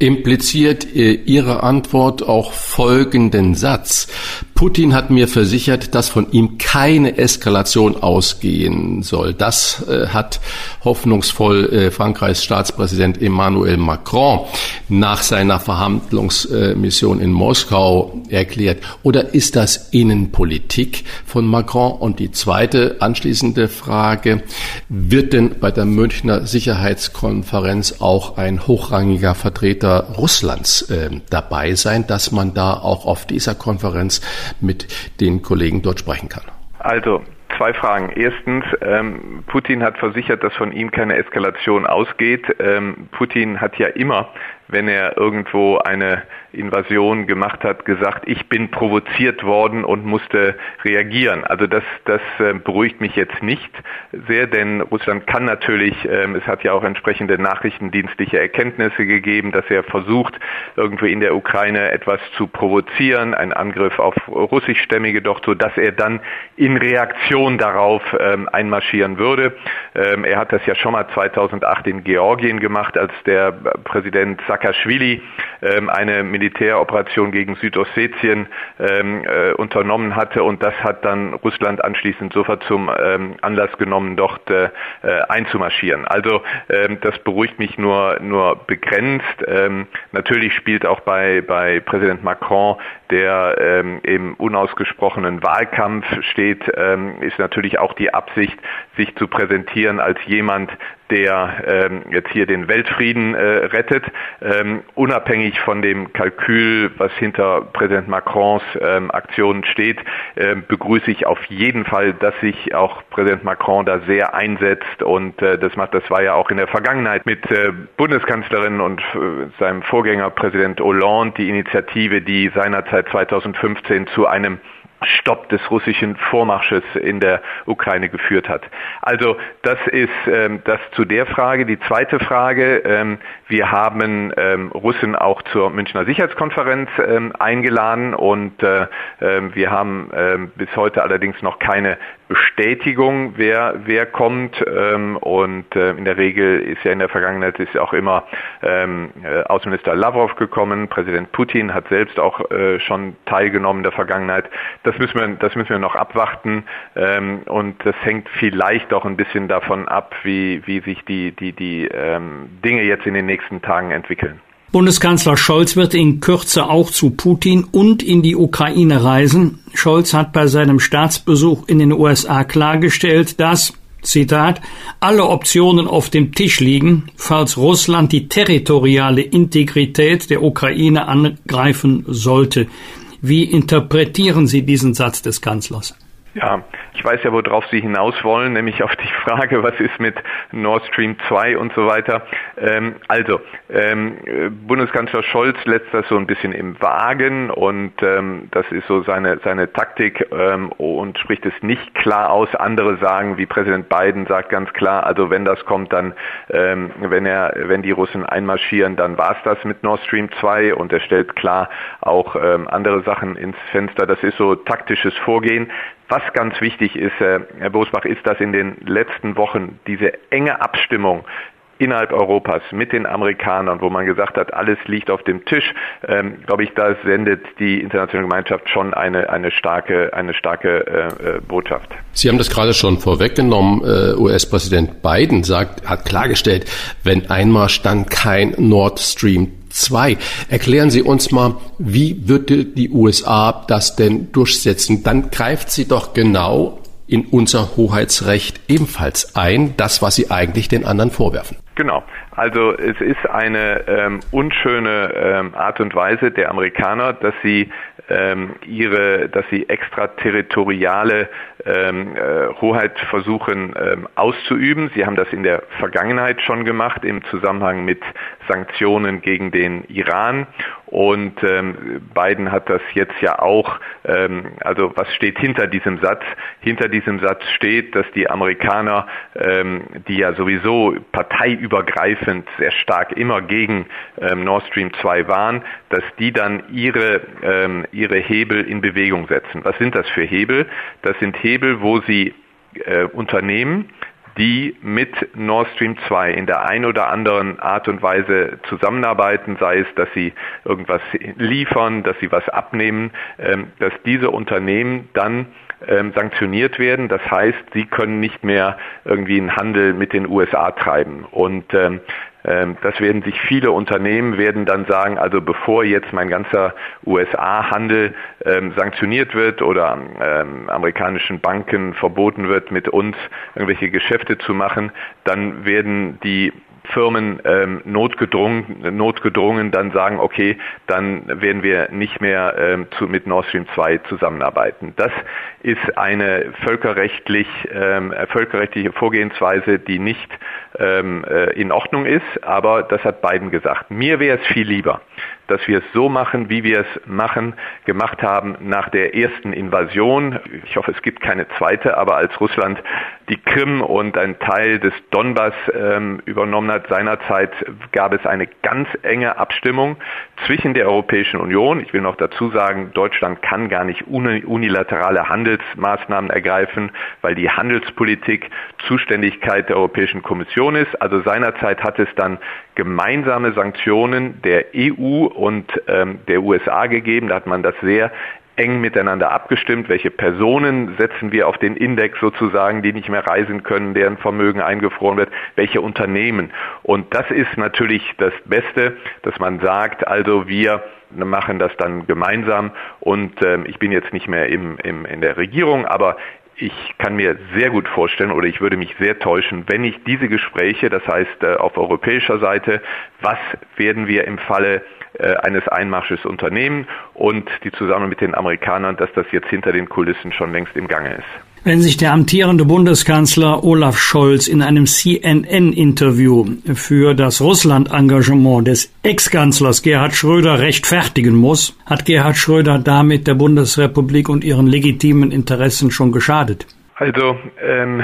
Impliziert äh, Ihre Antwort auch folgenden Satz. Putin hat mir versichert, dass von ihm keine Eskalation ausgehen soll. Das äh, hat hoffnungsvoll äh, Frankreichs Staatspräsident Emmanuel Macron nach seiner Verhandlungsmission in Moskau erklärt. Oder ist das Innenpolitik von Macron? Und die zweite anschließende Frage, wird denn bei der Münchner Sicherheitskonferenz auch ein hochrangiger Vertreter Russlands äh, dabei sein, dass man da auch auf dieser Konferenz mit den Kollegen dort sprechen kann? Also, Zwei Fragen. Erstens, ähm, Putin hat versichert, dass von ihm keine Eskalation ausgeht. Ähm, Putin hat ja immer wenn er irgendwo eine Invasion gemacht hat, gesagt, ich bin provoziert worden und musste reagieren. Also das, das äh, beruhigt mich jetzt nicht sehr, denn Russland kann natürlich, ähm, es hat ja auch entsprechende nachrichtendienstliche Erkenntnisse gegeben, dass er versucht, irgendwie in der Ukraine etwas zu provozieren, einen Angriff auf russischstämmige dort, so dass er dann in Reaktion darauf ähm, einmarschieren würde. Ähm, er hat das ja schon mal 2008 in Georgien gemacht, als der Präsident Saakashvili ähm, eine Militäroperation gegen Südossetien ähm, äh, unternommen hatte und das hat dann Russland anschließend sofort zum ähm, Anlass genommen, dort äh, äh einzumarschieren. Also ähm, das beruhigt mich nur nur begrenzt. Ähm, natürlich spielt auch bei bei Präsident Macron, der ähm, im unausgesprochenen Wahlkampf steht, ähm, ist natürlich auch die Absicht, sich zu präsentieren als jemand, der ähm, jetzt hier den Weltfrieden äh, rettet, ähm, unabhängig von dem Kalkül, was hinter Präsident Macrons ähm, Aktionen steht, äh, begrüße ich auf jeden Fall, dass sich auch Präsident Macron da sehr einsetzt und äh, das macht, das war ja auch in der Vergangenheit mit äh, Bundeskanzlerin und äh, seinem Vorgänger Präsident Hollande die Initiative, die seinerzeit 2015 zu einem Stopp des russischen Vormarsches in der Ukraine geführt hat. Also das ist ähm, das zu der Frage. Die zweite Frage, ähm, wir haben ähm, Russen auch zur Münchner Sicherheitskonferenz ähm, eingeladen und äh, äh, wir haben äh, bis heute allerdings noch keine Bestätigung, wer, wer kommt. Ähm, und äh, in der Regel ist ja in der Vergangenheit ist ja auch immer ähm, äh, Außenminister Lavrov gekommen. Präsident Putin hat selbst auch äh, schon teilgenommen in der Vergangenheit. Das müssen wir, das müssen wir noch abwarten. Ähm, und das hängt vielleicht auch ein bisschen davon ab, wie, wie sich die, die, die ähm, Dinge jetzt in den nächsten Tagen entwickeln. Bundeskanzler Scholz wird in Kürze auch zu Putin und in die Ukraine reisen. Scholz hat bei seinem Staatsbesuch in den USA klargestellt, dass Zitat, alle Optionen auf dem Tisch liegen, falls Russland die territoriale Integrität der Ukraine angreifen sollte. Wie interpretieren Sie diesen Satz des Kanzlers? Ja, ich weiß ja, worauf Sie hinaus wollen, nämlich auf die Frage, was ist mit Nord Stream 2 und so weiter. Ähm, also, ähm, Bundeskanzler Scholz lässt das so ein bisschen im Wagen und ähm, das ist so seine, seine Taktik ähm, und spricht es nicht klar aus. Andere sagen, wie Präsident Biden sagt ganz klar, also wenn das kommt, dann, ähm, wenn er, wenn die Russen einmarschieren, dann war es das mit Nord Stream 2 und er stellt klar auch ähm, andere Sachen ins Fenster. Das ist so taktisches Vorgehen. Was ganz wichtig ist, äh, Herr Bosbach, ist, dass in den letzten Wochen diese enge Abstimmung innerhalb Europas mit den Amerikanern, wo man gesagt hat, alles liegt auf dem Tisch, ähm, glaube ich, da sendet die internationale Gemeinschaft schon eine, eine starke, eine starke äh, äh Botschaft. Sie haben das gerade schon vorweggenommen. Äh, US-Präsident Biden sagt, hat klargestellt, wenn Einmarsch, dann kein Nord Stream 2. Erklären Sie uns mal, wie würde die USA das denn durchsetzen? Dann greift sie doch genau in unser Hoheitsrecht ebenfalls ein, das, was sie eigentlich den anderen vorwerfen. Genau. Also es ist eine ähm, unschöne ähm, Art und Weise der Amerikaner, dass sie ähm, ihre, dass sie extraterritoriale ähm, äh, Hoheit versuchen ähm, auszuüben. Sie haben das in der Vergangenheit schon gemacht im Zusammenhang mit Sanktionen gegen den Iran und ähm, Biden hat das jetzt ja auch, ähm, also was steht hinter diesem Satz? Hinter diesem Satz steht, dass die Amerikaner, ähm, die ja sowieso parteiübergreifend sehr stark immer gegen ähm, Nord Stream 2 waren, dass die dann ihre, ähm, ihre Hebel in Bewegung setzen. Was sind das für Hebel? Das sind Hebel, wo sie äh, Unternehmen die mit Nord Stream 2 in der ein oder anderen Art und Weise zusammenarbeiten, sei es, dass sie irgendwas liefern, dass sie was abnehmen, ähm, dass diese Unternehmen dann ähm, sanktioniert werden. Das heißt, sie können nicht mehr irgendwie einen Handel mit den USA treiben. Und ähm, das werden sich viele Unternehmen werden dann sagen, also bevor jetzt mein ganzer USA-Handel ähm, sanktioniert wird oder ähm, amerikanischen Banken verboten wird, mit uns irgendwelche Geschäfte zu machen, dann werden die Firmen ähm, notgedrungen, notgedrungen dann sagen, okay, dann werden wir nicht mehr ähm, zu, mit Nord Stream 2 zusammenarbeiten. Das ist eine völkerrechtlich, ähm, völkerrechtliche Vorgehensweise, die nicht ähm, äh, in Ordnung ist, aber das hat Biden gesagt. Mir wäre es viel lieber, dass wir es so machen, wie wir es machen, gemacht haben nach der ersten Invasion. Ich hoffe, es gibt keine zweite, aber als Russland die Krim und ein Teil des Donbass ähm, übernommen hat seinerzeit, gab es eine ganz enge Abstimmung zwischen der Europäischen Union. Ich will noch dazu sagen, Deutschland kann gar nicht unilaterale Handelsmaßnahmen ergreifen, weil die Handelspolitik Zuständigkeit der Europäischen Kommission ist. Also seinerzeit hat es dann gemeinsame Sanktionen der EU und ähm, der USA gegeben. Da hat man das sehr eng miteinander abgestimmt, welche Personen setzen wir auf den Index sozusagen, die nicht mehr reisen können, deren Vermögen eingefroren wird, welche Unternehmen. Und das ist natürlich das Beste, dass man sagt, also wir machen das dann gemeinsam und ähm, ich bin jetzt nicht mehr im, im, in der Regierung, aber ich kann mir sehr gut vorstellen oder ich würde mich sehr täuschen, wenn ich diese Gespräche, das heißt äh, auf europäischer Seite, was werden wir im Falle äh, eines Einmarsches unternehmen und die zusammen mit den Amerikanern, dass das jetzt hinter den Kulissen schon längst im Gange ist. Wenn sich der amtierende Bundeskanzler Olaf Scholz in einem CNN-Interview für das Russland-Engagement des Ex-Kanzlers Gerhard Schröder rechtfertigen muss, hat Gerhard Schröder damit der Bundesrepublik und ihren legitimen Interessen schon geschadet. Also ähm,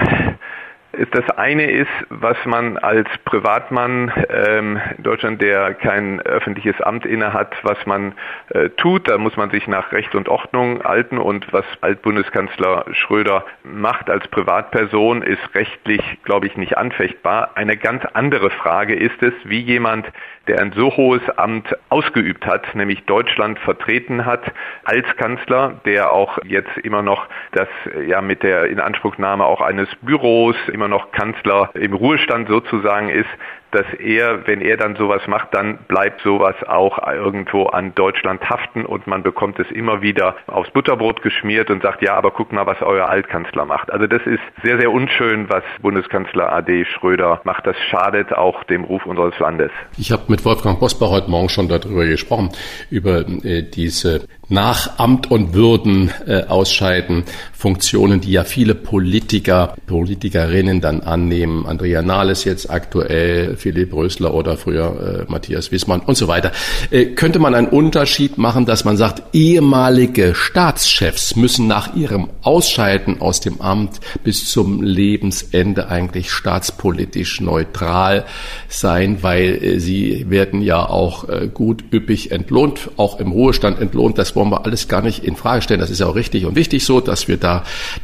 das eine ist, was man als Privatmann ähm, in Deutschland, der kein öffentliches Amt innehat, was man äh, tut. Da muss man sich nach Recht und Ordnung halten. Und was Altbundeskanzler Schröder macht als Privatperson, ist rechtlich, glaube ich, nicht anfechtbar. Eine ganz andere Frage ist es, wie jemand, der ein so hohes Amt ausgeübt hat, nämlich Deutschland vertreten hat als Kanzler, der auch jetzt immer noch das ja mit der Inanspruchnahme auch eines Büros immer noch Kanzler im Ruhestand sozusagen ist, dass er, wenn er dann sowas macht, dann bleibt sowas auch irgendwo an Deutschland haften und man bekommt es immer wieder aufs Butterbrot geschmiert und sagt, ja, aber guck mal, was euer Altkanzler macht. Also das ist sehr, sehr unschön, was Bundeskanzler AD Schröder macht. Das schadet auch dem Ruf unseres Landes. Ich habe mit Wolfgang Bosbach heute Morgen schon darüber gesprochen, über äh, diese nach Amt und Würden äh, ausscheiden, Funktionen, die ja viele Politiker, Politikerinnen dann annehmen. Andrea Nahles jetzt aktuell, Philipp Rösler oder früher äh, Matthias Wissmann und so weiter. Äh, könnte man einen Unterschied machen, dass man sagt, ehemalige Staatschefs müssen nach ihrem Ausscheiden aus dem Amt bis zum Lebensende eigentlich staatspolitisch neutral sein, weil äh, sie werden ja auch äh, gut üppig entlohnt, auch im Ruhestand entlohnt. Das wollen wir alles gar nicht in Frage stellen. Das ist ja auch richtig und wichtig so, dass wir da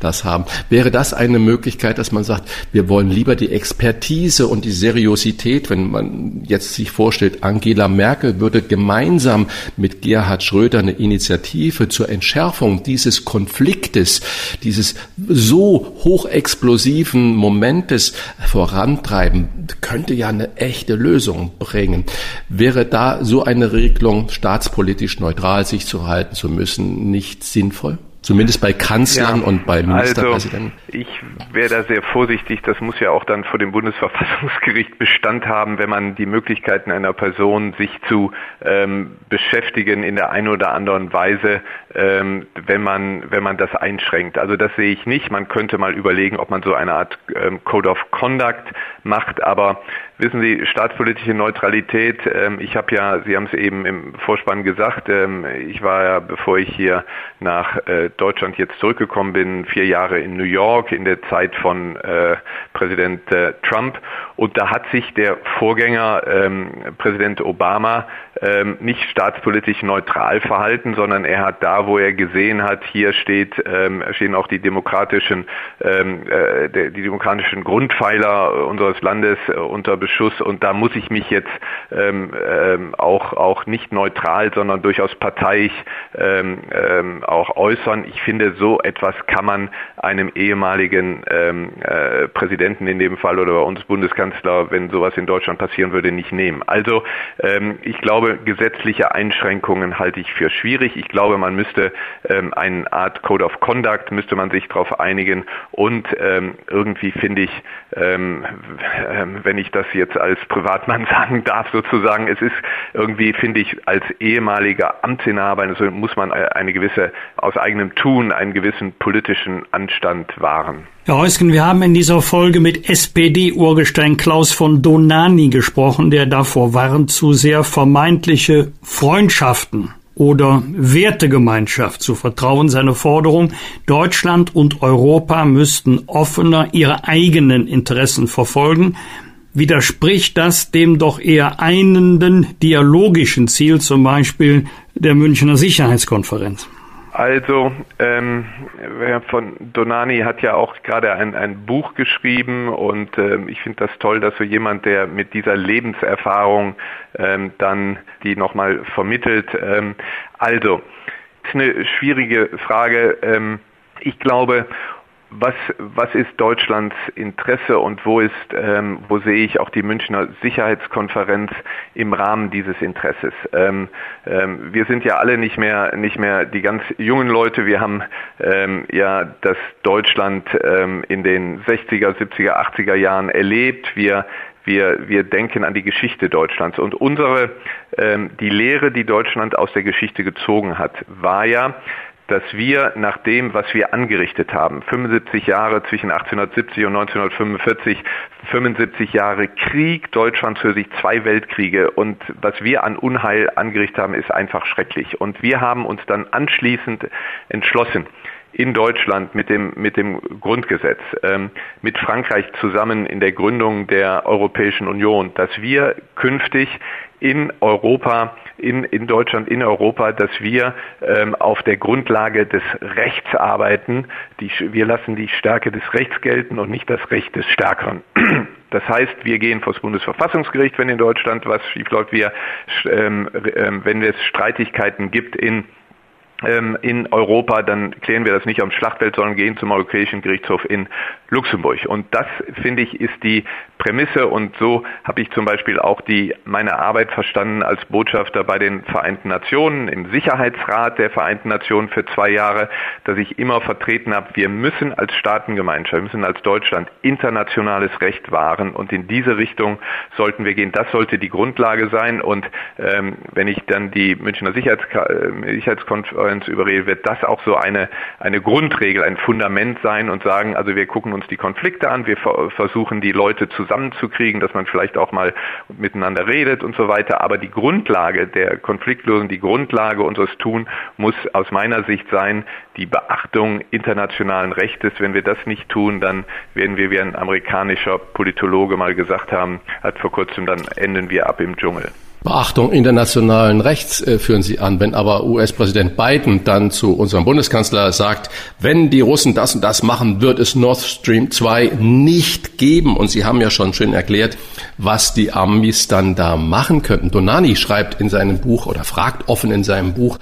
das haben. Wäre das eine Möglichkeit, dass man sagt, wir wollen lieber die Expertise und die Seriosität, wenn man jetzt sich vorstellt, Angela Merkel würde gemeinsam mit Gerhard Schröder eine Initiative zur Entschärfung dieses Konfliktes, dieses so hochexplosiven Momentes vorantreiben, könnte ja eine echte Lösung bringen. Wäre da so eine Regelung staatspolitisch neutral sich zu halten zu müssen nicht sinnvoll? Zumindest bei Kanzlern ja, und bei Ministerpräsidenten? Also ich wäre da sehr vorsichtig. Das muss ja auch dann vor dem Bundesverfassungsgericht Bestand haben, wenn man die Möglichkeiten einer Person, sich zu ähm, beschäftigen in der einen oder anderen Weise, ähm, wenn man wenn man das einschränkt. Also das sehe ich nicht. Man könnte mal überlegen, ob man so eine Art ähm, Code of Conduct macht, aber Wissen Sie, staatspolitische Neutralität, ähm, ich habe ja, Sie haben es eben im Vorspann gesagt, ähm, ich war ja, bevor ich hier nach äh, Deutschland jetzt zurückgekommen bin, vier Jahre in New York in der Zeit von äh, Präsident äh, Trump und da hat sich der Vorgänger ähm, Präsident Obama ähm, nicht staatspolitisch neutral verhalten, sondern er hat da, wo er gesehen hat, hier steht, ähm, stehen auch die demokratischen, ähm, äh, die demokratischen Grundpfeiler unseres Landes äh, unter Beschuss und da muss ich mich jetzt ähm, ähm, auch auch nicht neutral, sondern durchaus parteiisch ähm, ähm, auch äußern. Ich finde, so etwas kann man einem ehemaligen ähm, äh, Präsidenten in dem Fall oder bei uns Bundeskanzler, wenn sowas in Deutschland passieren würde, nicht nehmen. Also ähm, ich glaube, gesetzliche Einschränkungen halte ich für schwierig. Ich glaube, man müsste ähm, eine Art Code of Conduct müsste man sich darauf einigen und ähm, irgendwie finde ich, ähm, ähm wenn ich das jetzt als Privatmann *laughs* sagen darf, sozusagen, es ist irgendwie finde ich als ehemaliger Amtsinhaber also muss man eine gewisse aus eigenem Tun einen gewissen politischen Anstand wahren. Herr Heusken, wir haben in dieser Folge mit SPD-Urgestein Klaus von Donani gesprochen, der davor warnt, zu sehr vermeintliche Freundschaften oder Wertegemeinschaft zu vertrauen. Seine Forderung, Deutschland und Europa müssten offener ihre eigenen Interessen verfolgen. Widerspricht das dem doch eher einenden dialogischen Ziel, zum Beispiel der Münchner Sicherheitskonferenz? Also, ähm, von Donani hat ja auch gerade ein, ein Buch geschrieben und ähm, ich finde das toll, dass so jemand, der mit dieser Lebenserfahrung ähm, dann die nochmal vermittelt. Ähm, also, ist eine schwierige Frage. Ähm, ich glaube, was, was ist Deutschlands Interesse und wo ist, ähm, wo sehe ich auch die Münchner Sicherheitskonferenz im Rahmen dieses Interesses? Ähm, ähm, wir sind ja alle nicht mehr, nicht mehr die ganz jungen Leute. Wir haben ähm, ja das Deutschland ähm, in den 60er, 70er, 80er Jahren erlebt. Wir wir, wir denken an die Geschichte Deutschlands. Und unsere, ähm, die Lehre, die Deutschland aus der Geschichte gezogen hat, war ja, dass wir nach dem, was wir angerichtet haben, 75 Jahre zwischen 1870 und 1945, 75 Jahre Krieg, Deutschland für sich zwei Weltkriege und was wir an Unheil angerichtet haben, ist einfach schrecklich. Und wir haben uns dann anschließend entschlossen, in Deutschland mit dem, mit dem Grundgesetz, ähm, mit Frankreich zusammen in der Gründung der Europäischen Union, dass wir künftig in Europa, in, in Deutschland, in Europa, dass wir ähm, auf der Grundlage des Rechts arbeiten. Die, wir lassen die Stärke des Rechts gelten und nicht das Recht des Stärkeren. *clears throat* Das heißt, wir gehen vor das Bundesverfassungsgericht, wenn in Deutschland was schiefläuft. Wir, ähm, ähm, wenn es Streitigkeiten gibt in ähm, in Europa, dann klären wir das nicht am Schlachtfeld, sondern gehen zum Europäischen Gerichtshof in Luxemburg. Und das, finde ich, ist die Prämisse. Und so habe ich zum Beispiel auch die, meine Arbeit verstanden als Botschafter bei den Vereinten Nationen, im Sicherheitsrat der Vereinten Nationen für zwei Jahre, dass ich immer vertreten habe, wir müssen als Staatengemeinschaft, wir müssen als Deutschland internationales Recht wahren. Und in diese Richtung sollten wir gehen. Das sollte die Grundlage sein. Und ähm, wenn ich dann die Münchner Sicherheits äh, Sicherheitskonferenz uns überredet, wird das auch so eine, eine Grundregel, ein Fundament sein und sagen, also wir gucken uns die Konflikte an, wir versuchen die Leute zusammenzukriegen, dass man vielleicht auch mal miteinander redet und so weiter. Aber die Grundlage der Konfliktlösung, die Grundlage unseres Tun muss aus meiner Sicht sein, die Beachtung internationalen Rechtes. Wenn wir das nicht tun, dann werden wir, wie ein amerikanischer Politologe mal gesagt haben, hat vor kurzem, dann enden wir ab im Dschungel. Beachtung internationalen Rechts äh, führen Sie an. Wenn aber US-Präsident Biden dann zu unserem Bundeskanzler sagt, wenn die Russen das und das machen, wird es Nord Stream 2 nicht geben. Und Sie haben ja schon schön erklärt, was die Amis dann da machen könnten. Donani schreibt in seinem Buch oder fragt offen in seinem Buch,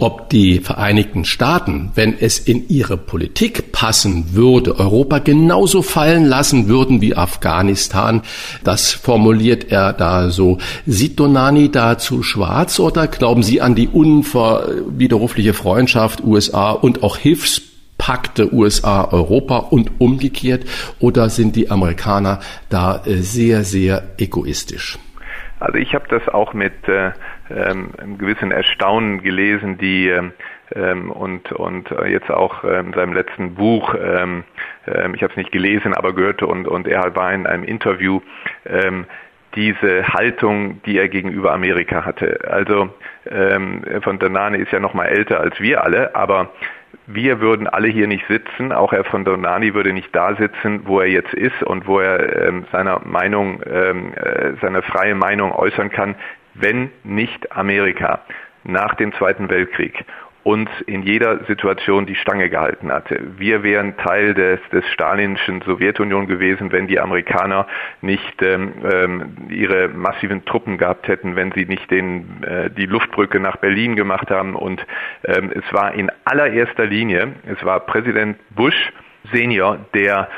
ob die Vereinigten Staaten, wenn es in ihre Politik passen würde, Europa genauso fallen lassen würden wie Afghanistan. Das formuliert er da so. Sieht Donani dazu schwarz oder glauben Sie an die unwiderrufliche Freundschaft USA und auch Hilfspakte USA-Europa und umgekehrt oder sind die Amerikaner da äh, sehr, sehr egoistisch? Also ich habe das auch mit äh, ähm, einem gewissen Erstaunen gelesen, die ähm, ähm und und jetzt auch äh, in seinem letzten Buch, ähm, äh, ich habe es nicht gelesen, aber gehört und und er war in einem Interview, ähm, diese Haltung, die er gegenüber Amerika hatte. Also ähm, von Donane ist ja noch mal älter als wir alle, aber wir würden alle hier nicht sitzen, auch Herr von Donani würde nicht da sitzen, wo er jetzt ist und wo er ähm, seiner Meinung, ähm, äh, seine freie Meinung äußern kann, wenn nicht Amerika nach dem Zweiten Weltkrieg uns in jeder Situation die Stange gehalten hatte. Wir wären Teil des, des stalinischen Sowjetunion gewesen, wenn die Amerikaner nicht ähm, ähm, ihre massiven Truppen gehabt hätten, wenn sie nicht den, äh, die Luftbrücke nach Berlin gemacht haben. Und ähm, es war in allererster Linie, es war Präsident Bush Senior, der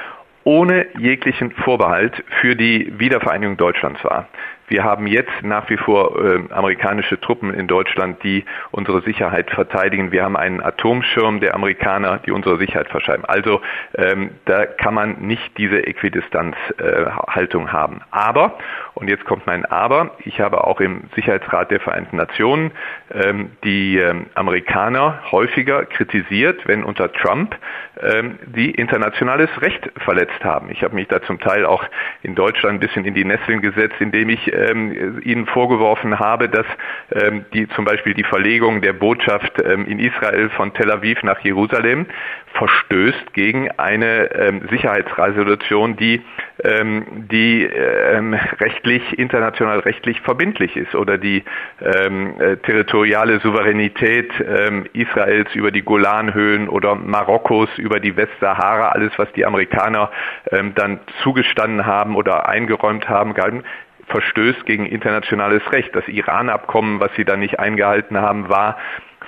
ohne jeglichen Vorbehalt für die Wiedervereinigung Deutschlands war. Wir haben jetzt nach wie vor äh, amerikanische Truppen in Deutschland, die unsere Sicherheit verteidigen. Wir haben einen Atomschirm der Amerikaner, die unsere Sicherheit verschreiben. Also ähm, da kann man nicht diese Äquidistanzhaltung äh, haben. Aber, und jetzt kommt mein Aber, ich habe auch im Sicherheitsrat der Vereinten Nationen ähm, die ähm, Amerikaner häufiger kritisiert, wenn unter Trump ähm, die internationales Recht verletzt haben. Ich habe mich da zum Teil auch in Deutschland ein bisschen in die Nesseln gesetzt, indem ich ähm, ihnen vorgeworfen habe, dass ähm, die zum Beispiel die Verlegung der Botschaft ähm, in Israel von Tel Aviv nach Jerusalem verstößt gegen eine ähm, Sicherheitsresolution, die, ähm, die ähm, rechtlich, international rechtlich verbindlich ist oder die ähm, äh, territoriale Souveränität ähm, Israels über die Golanhöhen oder Marokkos über die Westsahara, alles was die Amerikaner ähm, dann zugestanden haben oder eingeräumt haben, gehalten, verstößt gegen internationales Recht. Das Iran-Abkommen, was sie da nicht eingehalten haben, war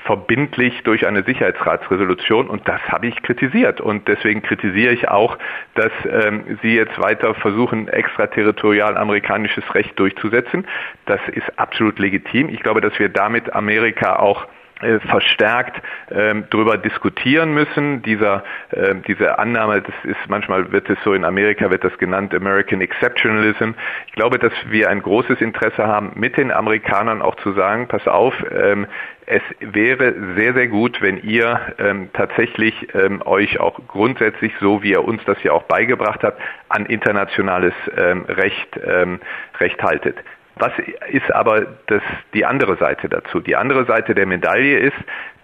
verbindlich durch eine Sicherheitsratsresolution und das habe ich kritisiert und deswegen kritisiere ich auch, dass ähm, Sie jetzt weiter versuchen, extraterritorial amerikanisches Recht durchzusetzen. Das ist absolut legitim. Ich glaube, dass wir damit Amerika auch verstärkt ähm, darüber diskutieren müssen. Dieser, äh, diese Annahme, das ist manchmal wird es so in Amerika wird das genannt American Exceptionalism. Ich glaube, dass wir ein großes Interesse haben, mit den Amerikanern auch zu sagen, pass auf, ähm, es wäre sehr, sehr gut, wenn ihr ähm, tatsächlich ähm, euch auch grundsätzlich, so wie ihr uns das ja auch beigebracht habt, an internationales ähm, Recht, ähm, Recht haltet. Was ist aber das, die andere Seite dazu? Die andere Seite der Medaille ist,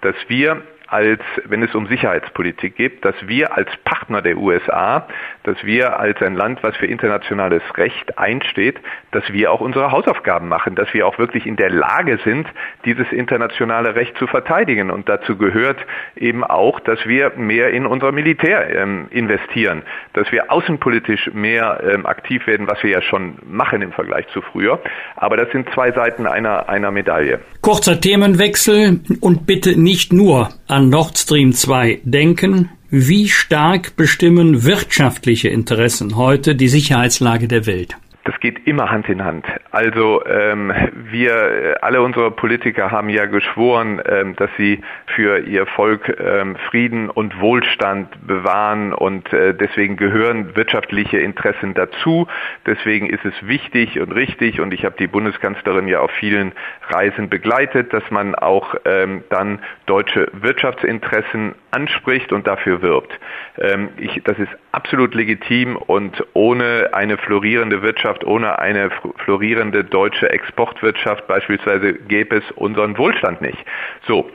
dass wir als, wenn es um Sicherheitspolitik geht, dass wir als Partner der USA, dass wir als ein Land, was für internationales Recht einsteht, dass wir auch unsere Hausaufgaben machen, dass wir auch wirklich in der Lage sind, dieses internationale Recht zu verteidigen. Und dazu gehört eben auch, dass wir mehr in unser Militär ähm, investieren, dass wir außenpolitisch mehr ähm, aktiv werden, was wir ja schon machen im Vergleich zu früher. Aber das sind zwei Seiten einer, einer Medaille. Kurzer Themenwechsel und bitte nicht nur an Nord Stream 2 denken. Wie stark bestimmen wirtschaftliche Interessen heute die Sicherheitslage der Welt? Das geht immer Hand in Hand. Also ähm, wir, alle unsere Politiker haben ja geschworen, ähm, dass sie für ihr Volk ähm, Frieden und Wohlstand bewahren und äh, deswegen gehören wirtschaftliche Interessen dazu. Deswegen ist es wichtig und richtig und ich habe die Bundeskanzlerin ja auf vielen Reisen begleitet, dass man auch ähm, dann deutsche Wirtschaftsinteressen anspricht und dafür wirbt. Ähm, ich, das ist absolut legitim und ohne eine florierende Wirtschaft, ohne eine florierende deutsche Exportwirtschaft beispielsweise gäbe es unseren Wohlstand nicht. So.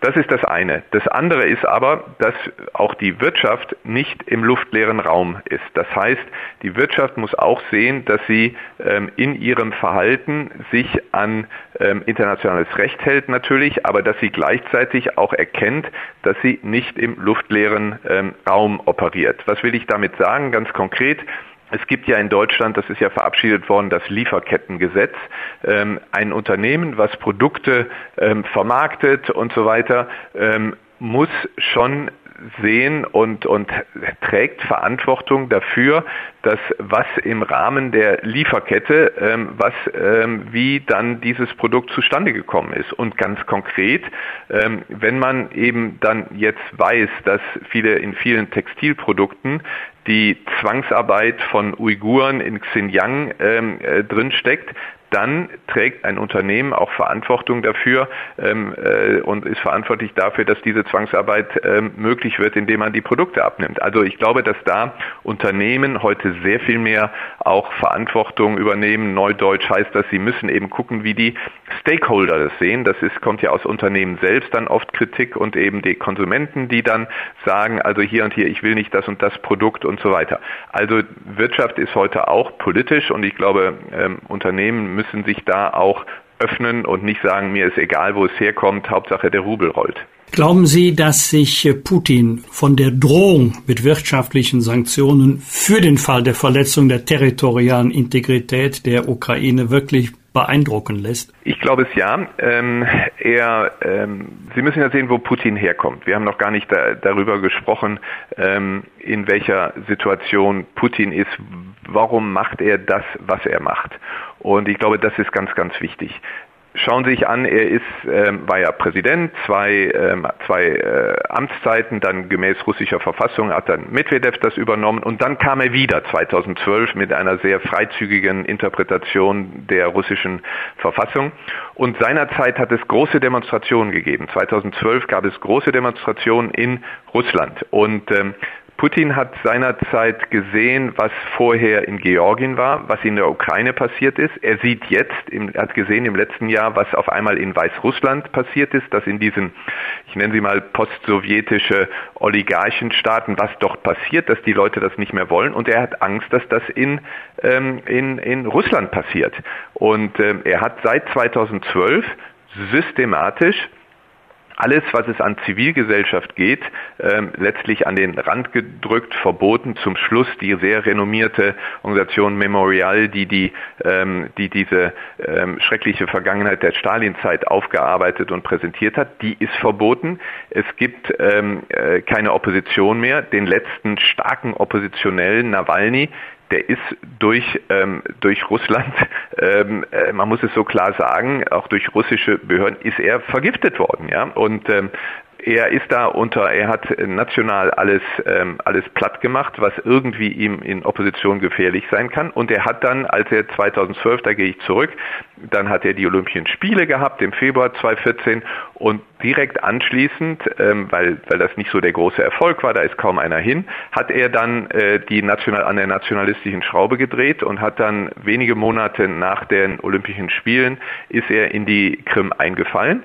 Das ist das eine. Das andere ist aber, dass auch die Wirtschaft nicht im luftleeren Raum ist. Das heißt, die Wirtschaft muss auch sehen, dass sie ähm, in ihrem Verhalten sich an ähm, internationales Recht hält natürlich, aber dass sie gleichzeitig auch erkennt, dass sie nicht im luftleeren ähm, Raum operiert. Was will ich damit sagen? Ganz konkret, es gibt ja in Deutschland, das ist ja verabschiedet worden, das Lieferkettengesetz. Ähm, ein Unternehmen, was Produkte ähm, vermarktet und so weiter, ähm, muss schon sehen und, und trägt Verantwortung dafür, dass was im Rahmen der Lieferkette, ähm, was, ähm, wie dann dieses Produkt zustande gekommen ist. Und ganz konkret, ähm, wenn man eben dann jetzt weiß, dass viele in vielen Textilprodukten die Zwangsarbeit von Uiguren in Xinjiang ähm, äh, drinsteckt, dann trägt ein Unternehmen auch Verantwortung dafür ähm, äh, und ist verantwortlich dafür, dass diese Zwangsarbeit ähm, möglich wird, indem man die Produkte abnimmt. Also ich glaube, dass da Unternehmen heute sehr viel mehr auch Verantwortung übernehmen. Neudeutsch heißt das, sie müssen eben gucken, wie die Stakeholder das sehen. Das ist, kommt ja aus Unternehmen selbst dann oft Kritik und eben die Konsumenten, die dann sagen, also hier und hier, ich will nicht das und das Produkt und so weiter. Also Wirtschaft ist heute auch politisch und ich glaube, ähm, Unternehmen müssen sich da auch öffnen und nicht sagen, mir ist egal, wo es herkommt, Hauptsache der Rubel rollt. Glauben Sie, dass sich Putin von der Drohung mit wirtschaftlichen Sanktionen für den Fall der Verletzung der territorialen Integrität der Ukraine wirklich beeindrucken lässt? Ich glaube es ja. Ähm, er, ähm, Sie müssen ja sehen, wo Putin herkommt. Wir haben noch gar nicht da, darüber gesprochen, ähm, in welcher Situation Putin ist. Warum macht er das, was er macht? Und ich glaube, das ist ganz, ganz wichtig. Schauen Sie sich an, er ist, ähm, war ja Präsident, zwei, ähm, zwei äh, Amtszeiten, dann gemäß russischer Verfassung hat dann Medvedev das übernommen und dann kam er wieder 2012 mit einer sehr freizügigen Interpretation der russischen Verfassung. Und seinerzeit hat es große Demonstrationen gegeben. 2012 gab es große Demonstrationen in Russland und ähm, Putin hat seinerzeit gesehen, was vorher in Georgien war, was in der Ukraine passiert ist. Er sieht jetzt, er hat gesehen im letzten Jahr, was auf einmal in Weißrussland passiert ist, dass in diesen, ich nenne sie mal postsowjetische Oligarchenstaaten, was dort passiert, dass die Leute das nicht mehr wollen. Und er hat Angst, dass das in, ähm, in, in Russland passiert. Und ähm, er hat seit 2012 systematisch alles, was es an Zivilgesellschaft geht, ähm, letztlich an den Rand gedrückt, verboten. Zum Schluss die sehr renommierte Organisation Memorial, die, die, ähm, die diese ähm, schreckliche Vergangenheit der Stalinzeit aufgearbeitet und präsentiert hat, die ist verboten. Es gibt ähm, äh, keine Opposition mehr. Den letzten starken Oppositionellen, Nawalny, der ist durch, ähm, durch Russland, *laughs* ähm, äh, man muss es so klar sagen, auch durch russische Behörden ist er vergiftet worden. Ja? Und ähm, er ist da unter, er hat national alles, ähm, alles platt gemacht, was irgendwie ihm in Opposition gefährlich sein kann. Und er hat dann, als er 2012, da gehe ich zurück, dann hat er die Olympischen Spiele gehabt im Februar 2014 und direkt anschließend, ähm, weil, weil das nicht so der große Erfolg war, da ist kaum einer hin, hat er dann äh, die national, an der nationalistischen Schraube gedreht und hat dann wenige Monate nach den Olympischen Spielen ist er in die Krim eingefallen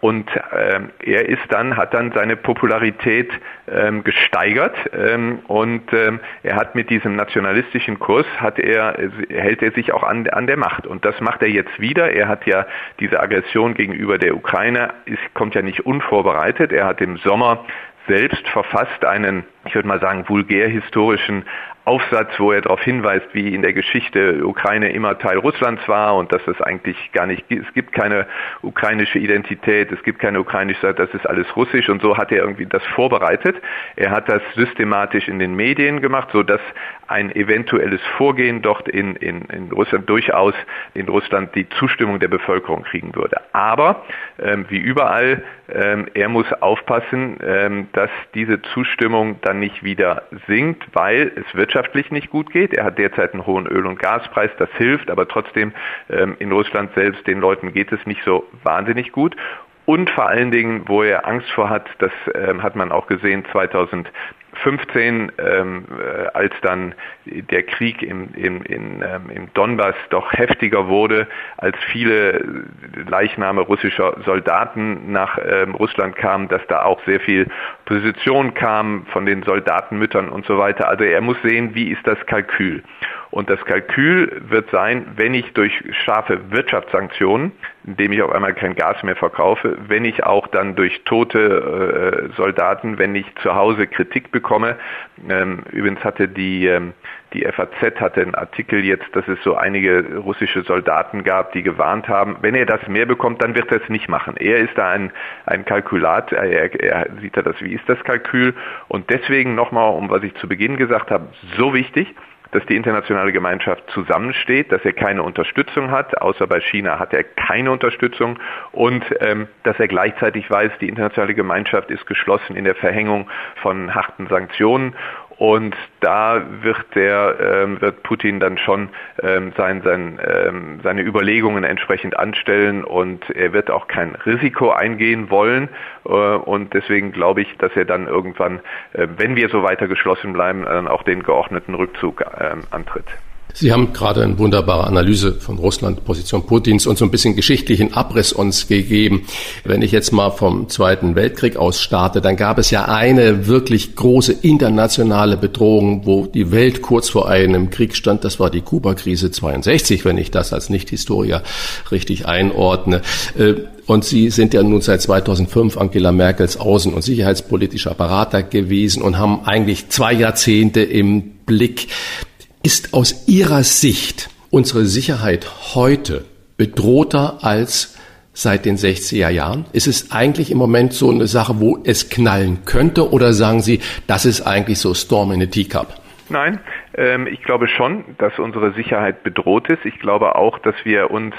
und ähm, er ist dann, hat dann seine Popularität ähm, gesteigert ähm, und ähm, er hat mit diesem nationalistischen Kurs hat er, hält er sich auch an, an der Macht. Und das macht er jetzt wieder. Er hat ja diese Aggression gegenüber der Ukraine, ist, kommt ja nicht unvorbereitet. Er hat im Sommer selbst verfasst einen, ich würde mal sagen, vulgär-historischen Aufsatz, wo er darauf hinweist, wie in der Geschichte Ukraine immer Teil Russlands war und dass es eigentlich gar nicht, es gibt keine ukrainische Identität, es gibt keine ukrainische, das ist alles russisch und so hat er irgendwie das vorbereitet. Er hat das systematisch in den Medien gemacht, so dass ein eventuelles Vorgehen dort in, in, in Russland durchaus in Russland die Zustimmung der Bevölkerung kriegen würde. Aber ähm, wie überall, ähm, er muss aufpassen, ähm, dass diese Zustimmung dann nicht wieder sinkt, weil es wirtschaftlich nicht gut geht. Er hat derzeit einen hohen Öl- und Gaspreis, das hilft, aber trotzdem ähm, in Russland selbst den Leuten geht es nicht so wahnsinnig gut und vor allen Dingen, wo er Angst vor hat, das ähm, hat man auch gesehen 2000 15, ähm, äh, als dann der Krieg im, im, in, ähm, im Donbass doch heftiger wurde, als viele Leichname russischer Soldaten nach ähm, Russland kamen, dass da auch sehr viel Position kam von den Soldatenmüttern und so weiter. Also er muss sehen, wie ist das Kalkül. Und das Kalkül wird sein, wenn ich durch scharfe Wirtschaftssanktionen, indem ich auf einmal kein Gas mehr verkaufe, wenn ich auch dann durch tote äh, Soldaten, wenn ich zu Hause Kritik bekomme. Ähm, übrigens hatte die, ähm, die FAZ hatte einen Artikel jetzt, dass es so einige russische Soldaten gab, die gewarnt haben, wenn er das mehr bekommt, dann wird er es nicht machen. Er ist da ein, ein Kalkulat, er, er sieht da das, wie ist das Kalkül. Und deswegen nochmal, um was ich zu Beginn gesagt habe, so wichtig, dass die internationale Gemeinschaft zusammensteht, dass er keine Unterstützung hat, außer bei China hat er keine Unterstützung. Und ähm, dass er gleichzeitig weiß, die internationale Gemeinschaft ist geschlossen in der Verhängung von harten Sanktionen Und da wird der ähm, wird Putin dann schon ähm, sein, sein, ähm, seine Überlegungen entsprechend anstellen und er wird auch kein Risiko eingehen wollen. Äh, und deswegen glaube ich, dass er dann irgendwann, äh, wenn wir so weiter geschlossen bleiben, dann auch den geordneten Rückzug äh, antritt. Sie haben gerade eine wunderbare Analyse von Russland, Position Putins und so ein bisschen geschichtlichen Abriss uns gegeben. Wenn ich jetzt mal vom Zweiten Weltkrieg aus starte, dann gab es ja eine wirklich große internationale Bedrohung, wo die Welt kurz vor einem Krieg stand. Das war die Kuba-Krise 62, wenn ich das als Nicht-Historiker richtig einordne. Äh, und Sie sind ja nun seit 2005 Angela Merkels außen- und sicherheitspolitischer Berater gewesen und haben eigentlich zwei Jahrzehnte im Blick. Ist aus Ihrer Sicht unsere Sicherheit heute bedrohter als seit den 60er Jahren? Ist es eigentlich im Moment so eine Sache, wo es knallen könnte oder sagen Sie, das ist eigentlich so Storm in a Teacup? Nein, ähm, ich glaube schon, dass unsere Sicherheit bedroht ist. Ich glaube auch, dass wir uns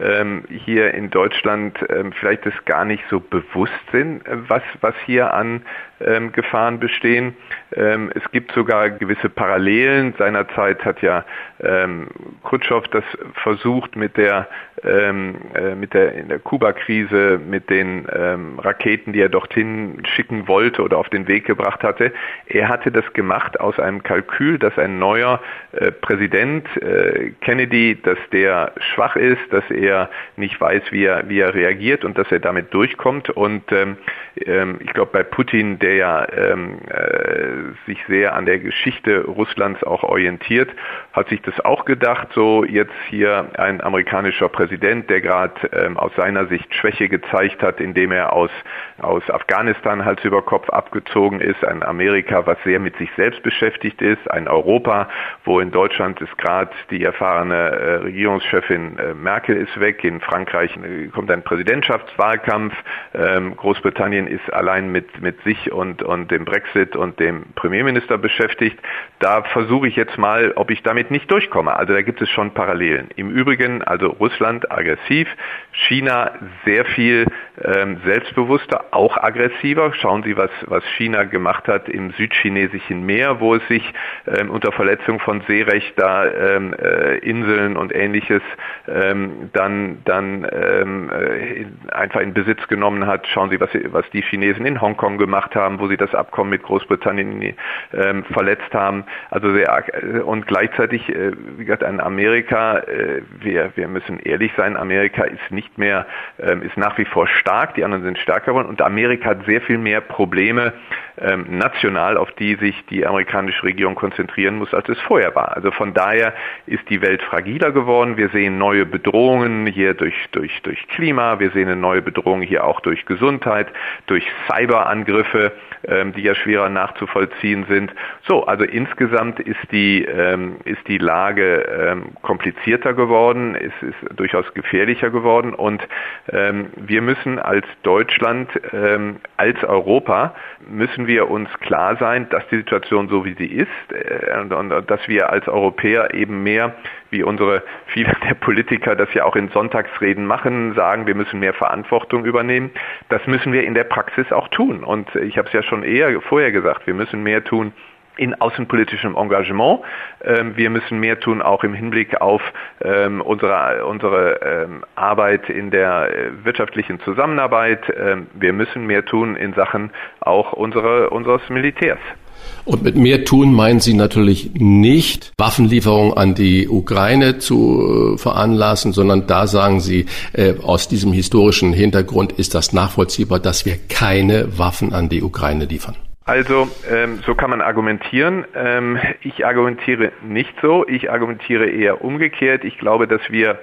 ähm, hier in Deutschland ähm, vielleicht es gar nicht so bewusst sind, äh, was, was hier an ähm, Gefahren bestehen. Ähm, es gibt sogar gewisse Parallelen. Seinerzeit hat ja ähm, Khrushchev das versucht mit der ähm, äh, mit der in der Kuba-Krise, mit den ähm, Raketen, die er dorthin schicken wollte oder auf den Weg gebracht hatte. Er hatte das gemacht aus einem Kalkül, dass ein neuer äh, Präsident äh, Kennedy, dass der schwach ist, dass er nicht weiß, wie er wie er reagiert und dass er damit durchkommt. Und ähm, ähm ich glaube bei Putin, der ja ähm, äh, sich sehr an der Geschichte Russlands auch orientiert, hat sich das auch gedacht. So jetzt hier ein amerikanischer Präsident der gerade ähm, aus seiner Sicht Schwäche gezeigt hat, indem er aus, aus Afghanistan Hals über Kopf abgezogen ist, ein Amerika, was sehr mit sich selbst beschäftigt ist, ein Europa, wo in Deutschland ist gerade die erfahrene äh, Regierungschefin äh, Merkel ist weg, in Frankreich äh, kommt ein Präsidentschaftswahlkampf, ähm, Großbritannien ist allein mit, mit sich und, und dem Brexit und dem Premierminister beschäftigt. Da versuche ich jetzt mal, ob ich damit nicht durchkomme. Also da gibt es schon Parallelen. Im Übrigen, also Russland Russland aggressiv, China sehr viel ähm, selbstbewusster, auch aggressiver. Schauen Sie, was, was China gemacht hat im südchinesischen Meer, wo es sich ähm, unter Verletzung von Seerecht da ähm, äh, Inseln und ähnliches ähm, dann, dann ähm, äh, einfach in Besitz genommen hat. Schauen Sie, was, was die Chinesen in Hongkong gemacht haben, wo sie das Abkommen mit Großbritannien ähm, verletzt haben. Also sehr, äh, und gleichzeitig, äh, wie gesagt, in Amerika, äh, wir, wir müssen ehrlich sein, Amerika ist nicht mehr, ähm, ist nach wie vor stark, die anderen sind stärker geworden. Und Amerika hat sehr viel mehr Probleme ähm, national, auf die sich die amerikanische Regierung konzentrieren muss, als es vorher war. Also von daher ist die Welt fragiler geworden. Wir sehen neue Bedrohungen hier durch, durch, durch Klima, wir sehen eine neue Bedrohung hier auch durch Gesundheit, durch Cyberangriffe, ähm, die ja schwerer nachzuvollziehen sind. So, also insgesamt ist die, ähm, ist die Lage ähm, komplizierter geworden, es ist durchaus gefährlicher geworden und ähm, wir müssen als Deutschland, ähm, als Europa, müssen wir uns klar sein, dass die Situation so wie sie ist äh, und, und dass wir als Europäer eben mehr wie unsere viele der Politiker das ja auch in Sonntagsreden machen, sagen, wir müssen mehr Verantwortung übernehmen. Das müssen wir in der Praxis auch tun. Und ich habe es ja schon eher vorher gesagt, wir müssen mehr tun in außenpolitischem Engagement. Ähm, wir müssen mehr tun, auch im Hinblick auf ähm, unsere, unsere ähm, Arbeit in der äh, wirtschaftlichen Zusammenarbeit. wir müssen mehr tun in Sachen auch unsere, unseres Militärs. Und mit mehr tun meinen Sie natürlich nicht Waffenlieferungen an die Ukraine zu äh, veranlassen, sondern da sagen Sie, äh, aus diesem historischen Hintergrund ist das nachvollziehbar, dass wir keine Waffen an die Ukraine liefern. Also ähm, so kann man argumentieren. Ähm, ich argumentiere nicht so. Ich argumentiere eher umgekehrt. Ich glaube, dass wir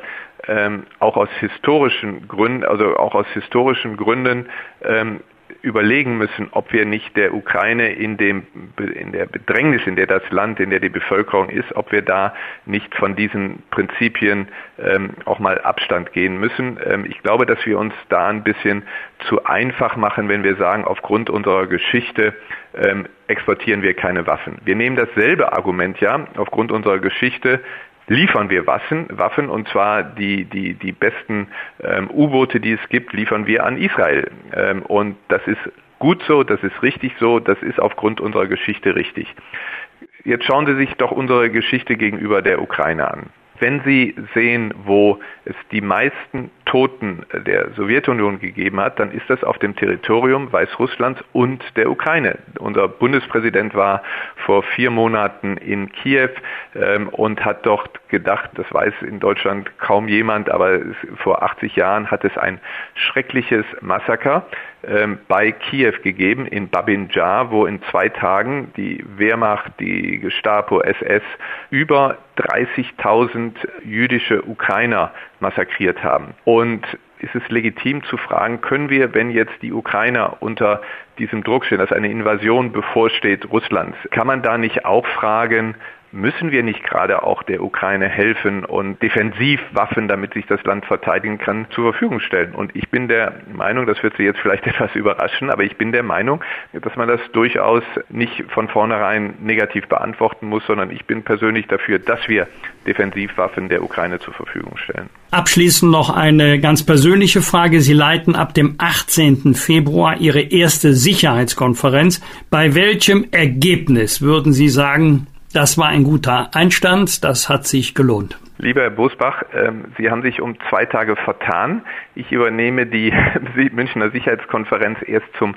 ähm, auch aus historischen Gründen, also auch aus historischen Gründen ähm, überlegen müssen, ob wir nicht der Ukraine in, dem, in der Bedrängnis, in der das Land, in der die Bevölkerung ist, ob wir da nicht von diesen Prinzipien ähm, auch mal Abstand gehen müssen. Ähm, ich glaube, dass wir uns da ein bisschen zu einfach machen, wenn wir sagen, aufgrund unserer Geschichte ähm, exportieren wir keine Waffen. Wir nehmen dasselbe Argument ja aufgrund unserer Geschichte liefern wir Waffen, Waffen und zwar die, die, die besten ähm, U-Boote, die es gibt, liefern wir an Israel. Ähm, und das ist gut so, das ist richtig so, das ist aufgrund unserer Geschichte richtig. Jetzt schauen Sie sich doch unsere Geschichte gegenüber der Ukraine an. Wenn Sie sehen, wo es die meisten Toten der Sowjetunion gegeben hat, dann ist das auf dem Territorium Weißrusslands und der Ukraine. Unser Bundespräsident war vor vier Monaten in Kiew ähm, und hat dort gedacht, das weiß in Deutschland kaum jemand, aber vor 80 Jahren hat es ein schreckliches Massaker ähm, bei Kiew gegeben, in Babinjar, wo in zwei Tagen die Wehrmacht, die Gestapo, SS über 30.000 jüdische Ukrainer massakriert haben. Und ist es legitim zu fragen, können wir, wenn jetzt die Ukrainer unter diesem Druck stehen, dass eine Invasion bevorsteht Russlands, kann man da nicht auch fragen, müssen wir nicht gerade auch der Ukraine helfen und Defensivwaffen, damit sich das Land verteidigen kann, zur Verfügung stellen? Und ich bin der Meinung, das wird Sie jetzt vielleicht *laughs* etwas überraschen, aber ich bin der Meinung, dass man das durchaus nicht von vornherein negativ beantworten muss, sondern ich bin persönlich dafür, dass wir Defensivwaffen der Ukraine zur Verfügung stellen. Abschließend noch eine ganz persönliche Frage. Sie leiten ab dem 18. Februar Ihre erste Sicherheitskonferenz. Bei welchem Ergebnis würden Sie sagen, das war ein guter Einstand, das hat sich gelohnt. Lieber Herr Bosbach, ähm, Sie haben sich um zwei Tage vertan. Ich übernehme die *laughs* Münchner Sicherheitskonferenz erst zum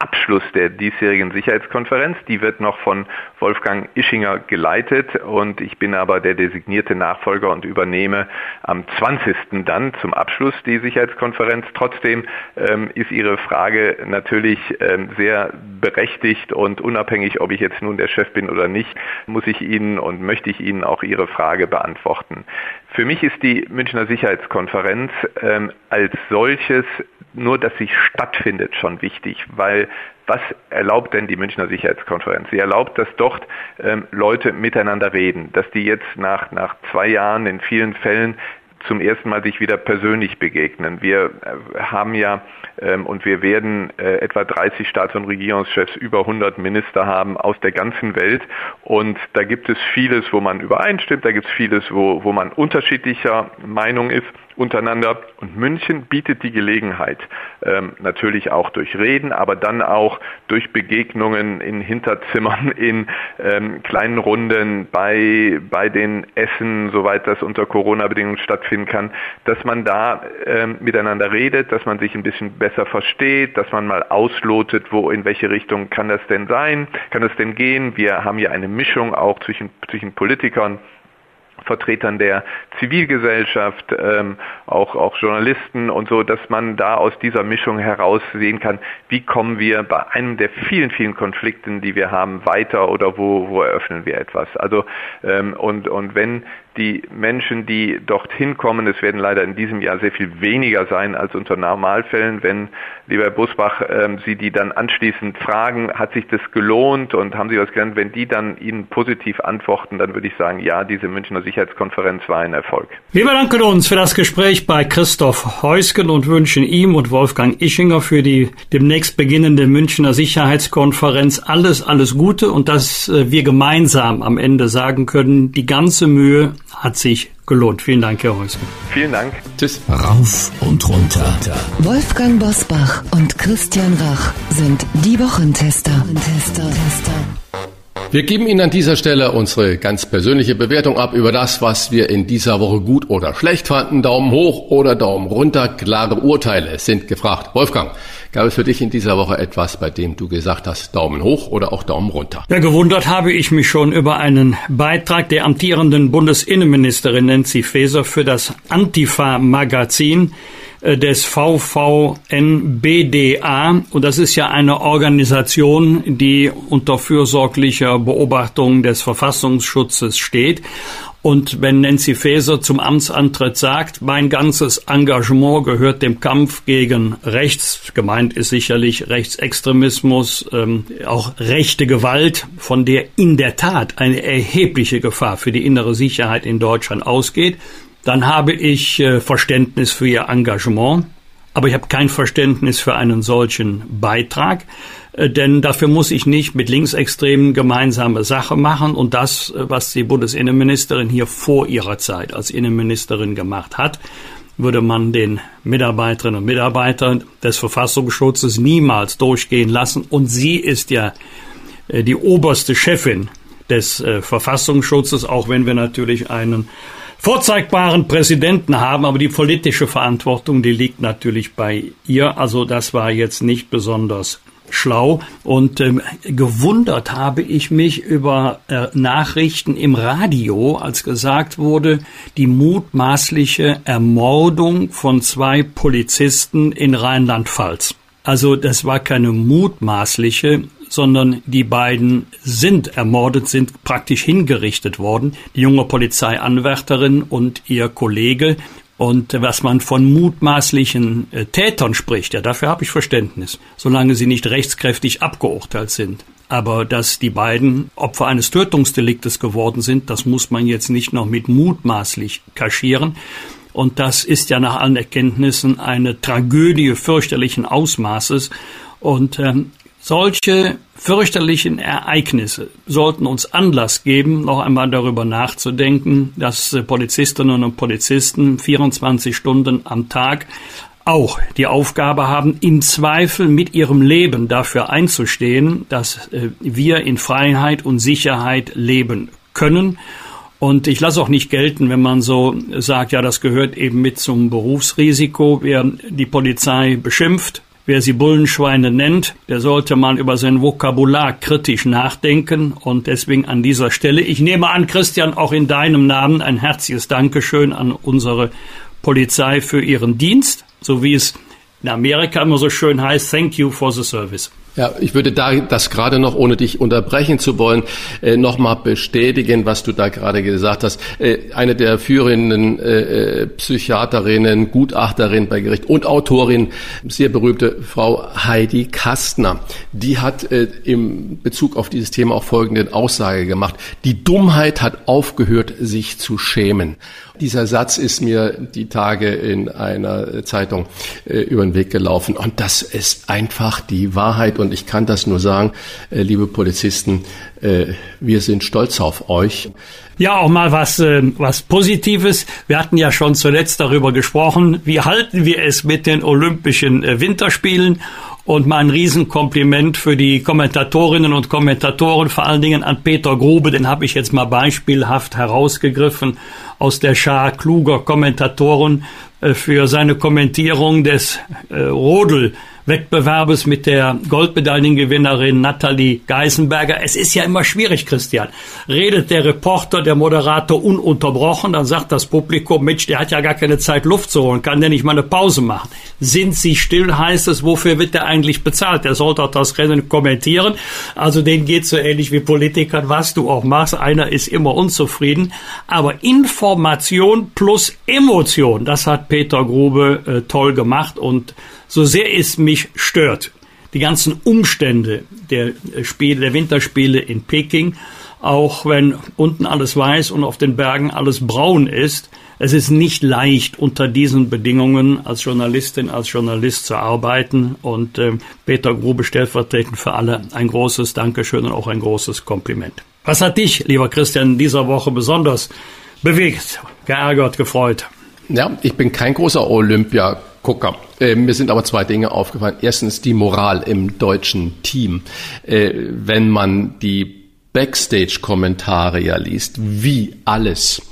Abschluss der diesjährigen Sicherheitskonferenz. Die wird noch von Wolfgang Ischinger geleitet und ich bin aber der designierte Nachfolger und übernehme am 20. dann zum Abschluss die Sicherheitskonferenz. Trotzdem ähm, ist Ihre Frage natürlich ähm, sehr berechtigt und unabhängig, ob ich jetzt nun der Chef bin oder nicht, muss ich Ihnen und möchte ich Ihnen auch Ihre Frage beantworten. Für mich ist die Münchner Sicherheitskonferenz ähm, als solches nur, dass sie stattfindet, schon wichtig, weil was erlaubt denn die Münchner Sicherheitskonferenz? Sie erlaubt, dass dort ähm, Leute miteinander reden, dass die jetzt nach, nach zwei Jahren in vielen Fällen zum ersten Mal sich wieder persönlich begegnen. Wir äh, haben ja ähm, und wir werden äh, etwa 30 Staats- und Regierungschefs, über 100 Minister haben aus der ganzen Welt und da gibt es vieles, wo man übereinstimmt, da gibt es vieles, wo, wo man unterschiedlicher Meinung ist untereinander. Und München bietet die Gelegenheit, ähm, natürlich auch durch Reden, aber dann auch durch Begegnungen in Hinterzimmern, *laughs* in ähm, kleinen Runden, bei, bei den Essen, soweit das unter Corona-Bedingungen stattfinden kann, dass man da ähm, miteinander redet, dass man sich ein bisschen besser versteht, dass man mal auslotet, wo, in welche Richtung kann das denn sein, kann das denn gehen. Wir haben ja eine Mischung auch zwischen, zwischen Politikern Vertretern der Zivilgesellschaft, ähm, auch, auch Journalisten und so, dass man da aus dieser Mischung heraus sehen kann, wie kommen wir bei einem der vielen, vielen Konflikten, die wir haben, weiter oder wo, wo eröffnen wir etwas. Also ähm, und, und wenn die Menschen, die dorthin kommen, es werden leider in diesem Jahr sehr viel weniger sein als unter Normalfällen. Wenn, lieber Herr Busbach, ähm, Sie die dann anschließend fragen, hat sich das gelohnt und haben Sie was gelernt? Wenn die dann Ihnen positiv antworten, dann würde ich sagen, ja, diese Münchner Sicherheitskonferenz war ein Erfolg. Wir bedanken uns für das Gespräch bei Christoph Heusgen und wünschen ihm und Wolfgang Ischinger für die demnächst beginnende Münchner Sicherheitskonferenz alles, alles Gute und dass äh, wir gemeinsam am Ende sagen können, die ganze Mühe hat sich gelohnt. Vielen Dank, Herr Häusmann. Vielen Dank. Tschüss. Rauf und runter. Wolfgang Bosbach und Christian Rach sind die Wochentester. Tester, Tester. Wir geben Ihnen an dieser Stelle unsere ganz persönliche Bewertung ab über das, was wir in dieser Woche gut oder schlecht fanden. Daumen hoch oder Daumen runter. Klare Urteile sind gefragt. Wolfgang, gab es für dich in dieser Woche etwas, bei dem du gesagt hast, Daumen hoch oder auch Daumen runter? Ja, gewundert habe ich mich schon über einen Beitrag der amtierenden Bundesinnenministerin Nancy Faeser für das Antifa-Magazin äh, des VVNBDA. Und das ist ja eine Organisation, die unter fürsorglicher Beobachtung des Verfassungsschutzes steht. Und wenn Nancy Faeser zum Amtsantritt sagt, mein ganzes Engagement gehört dem Kampf gegen rechts, gemeint ist sicherlich Rechtsextremismus, ähm, auch rechte Gewalt, von der in der Tat eine erhebliche Gefahr für die innere Sicherheit in Deutschland ausgeht, dann habe ich äh, Verständnis für ihr Engagement. Aber ich habe kein Verständnis für einen solchen Beitrag, denn dafür muss ich nicht mit Linksextremen gemeinsame Sache machen. Und das, äh, was die Bundesinnenministerin hier vor ihrer Zeit als Innenministerin gemacht hat, würde man den Mitarbeiterinnen und Mitarbeitern des Verfassungsschutzes niemals durchgehen lassen. Und sie ist ja äh, die oberste Chefin des Verfassungsschutzes, auch wenn wir natürlich einen vorzeigbaren Präsidenten haben, aber die politische Verantwortung, die liegt natürlich bei ihr. Also das war jetzt nicht besonders schlau und ähm, gewundert habe ich mich über äh, Nachrichten im Radio, als gesagt wurde, die mutmaßliche Ermordung von zwei Polizisten in Rheinland-Pfalz. Also das war keine mutmaßliche, sondern die beiden sind ermordet, sind praktisch hingerichtet worden. Die junge Polizeianwärterin und ihr Kollege. Und was man von mutmaßlichen äh, Tätern spricht, ja, dafür habe ich Verständnis, solange sie nicht rechtskräftig abgeurteilt sind. Aber dass die beiden Opfer eines Tötungsdeliktes geworden sind, das muss man jetzt nicht noch mit mutmaßlich kaschieren. Und das ist ja nach allen Erkenntnissen eine Tragödie fürchterlichen Ausmaßes. Und ähm, solche fürchterlichen Ereignisse sollten uns Anlass geben, noch einmal darüber nachzudenken, dass äh, Polizistinnen und Polizisten 24 Stunden am Tag auch die Aufgabe haben, im Zweifel mit ihrem Leben dafür einzustehen, dass äh, wir in Freiheit und Sicherheit leben können. Und ich lasse auch nicht gelten, wenn man so sagt, ja, das gehört eben mit zum Berufsrisiko. Wer die Polizei beschimpft, Wer sie Bullenschweine nennt, der sollte mal über sein Vokabular kritisch nachdenken. Und deswegen an dieser Stelle, ich nehme an, Christian, auch in deinem Namen ein herzliches Dankeschön an unsere Polizei für ihren Dienst, so wie es in Amerika immer so schön heißt, thank you for the service. Ja, ich würde da das gerade noch, ohne dich unterbrechen zu wollen, äh, nochmal bestätigen, was du da gerade gesagt hast. Äh, eine der führenden äh, Psychiaterinnen, Gutachterin bei Gericht und Autorin, sehr berühmte Frau Heidi Kastner, die hat im Bezug auf dieses Thema auch folgende Aussage gemacht. Die Dummheit hat aufgehört, sich zu schämen. Dieser Satz ist mir die Tage in einer Zeitung äh, über den Weg gelaufen. Und das ist einfach die Wahrheit. Und ich kann das nur sagen, äh, liebe Polizisten, äh, wir sind stolz auf euch. Ja, auch mal was, äh, was Positives. Wir hatten ja schon zuletzt darüber gesprochen. Wie halten wir es mit den Olympischen äh, Winterspielen? Und mal ein Riesenkompliment für die Kommentatorinnen und Kommentatoren, vor allen Dingen an Peter Grube, den habe ich jetzt mal beispielhaft herausgegriffen aus der Schar kluger Kommentatoren äh, für seine Kommentierung des äh, Rodel Wettbewerbes mit der Goldmedaillengewinnerin Nathalie Geisenberger. Es ist ja immer schwierig, Christian. Redet der Reporter, der Moderator ununterbrochen, dann sagt das Publikum, Mensch, der hat ja gar keine Zeit Luft zu holen, kann der nicht mal eine Pause machen. Sind Sie still, heißt es, wofür wird der eigentlich bezahlt? Der soll doch das Rennen kommentieren. Also denen geht so ähnlich wie Politikern, was du auch machst. Einer ist immer unzufrieden. Aber Information plus Emotion, das hat Peter Grube äh, toll gemacht und so sehr es mich stört, die ganzen Umstände der Spiele, der Winterspiele in Peking, auch wenn unten alles weiß und auf den Bergen alles braun ist, es ist nicht leicht, unter diesen Bedingungen als Journalistin, als Journalist zu arbeiten. Und äh, Peter Grube stellvertretend für alle ein großes Dankeschön und auch ein großes Kompliment. Was hat dich, lieber Christian, in dieser Woche besonders bewegt, geärgert, gefreut? Ja, ich bin kein großer Olympia Gucker. Äh, mir sind aber zwei Dinge aufgefallen. Erstens die Moral im deutschen Team. Äh, wenn man die Backstage-Kommentare ja liest, wie alles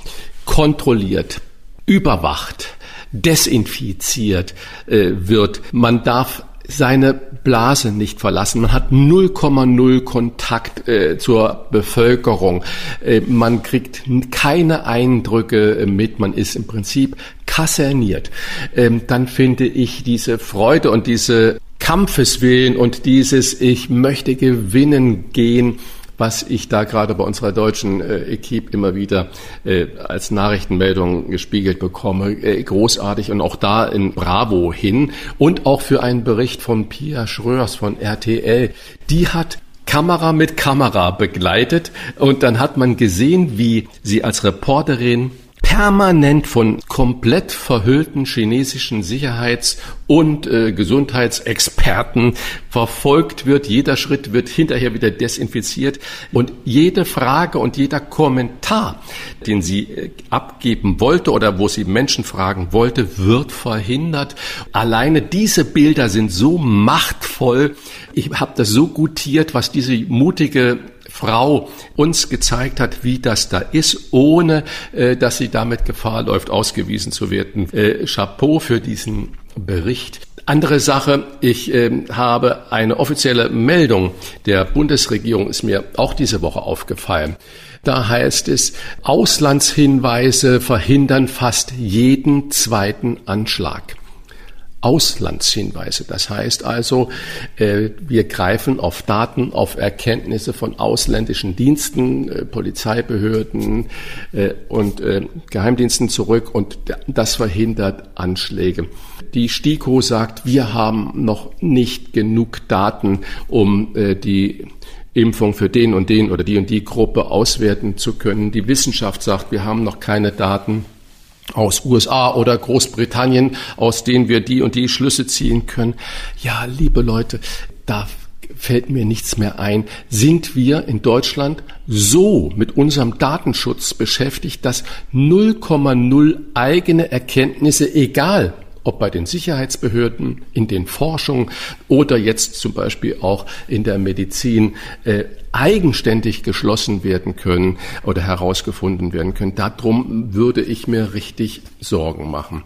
kontrolliert, überwacht, desinfiziert äh, wird. Man darf seine Blase nicht verlassen. Man hat 0,0 Kontakt äh, zur Bevölkerung. Äh, man kriegt keine Eindrücke mit. Man ist im Prinzip kaserniert. Ähm, dann finde ich diese Freude und diese Kampfeswillen und dieses Ich möchte gewinnen gehen was ich da gerade bei unserer deutschen äh, Equipe immer wieder äh, als Nachrichtenmeldung gespiegelt bekomme, äh, großartig und auch da in Bravo hin und auch für einen Bericht von Pia Schröers von RTL. Die hat Kamera mit Kamera begleitet und dann hat man gesehen, wie sie als Reporterin permanent von komplett verhüllten chinesischen Sicherheits- und äh, Gesundheitsexperten verfolgt wird. Jeder Schritt wird hinterher wieder desinfiziert und jede Frage und jeder Kommentar, den sie äh, abgeben wollte oder wo sie Menschen fragen wollte, wird verhindert. Alleine diese Bilder sind so machtvoll. Ich habe das so gutiert, was diese mutige Frau uns gezeigt hat, wie das da ist, ohne äh, dass sie damit Gefahr läuft, ausgewiesen zu werden. Äh, Chapeau für diesen Bericht. Andere Sache, ich äh, habe eine offizielle Meldung der Bundesregierung, ist mir auch diese Woche aufgefallen. Da heißt es, Auslandshinweise verhindern fast jeden zweiten Anschlag. Auslandshinweise. Das heißt also, äh, wir greifen auf Daten, auf Erkenntnisse von ausländischen Diensten, äh, Polizeibehörden äh, und Geheimdiensten zurück und das verhindert Anschläge. Die STIKO sagt, wir haben noch nicht genug Daten, um die Impfung für den und den oder die und die Gruppe auswerten zu können. Die Wissenschaft sagt, wir haben noch keine Daten aus USA oder Großbritannien, aus denen wir die und die Schlüsse ziehen können. Ja, liebe Leute, da fällt mir nichts mehr ein. Sind wir in Deutschland so mit unserem Datenschutz beschäftigt, dass 0,0 eigene Erkenntnisse, egal ob bei den Sicherheitsbehörden, in den Forschungen oder jetzt zum Beispiel auch in der Medizin äh, eigenständig geschlossen werden können oder herausgefunden werden können. Darum würde ich mir richtig Sorgen machen.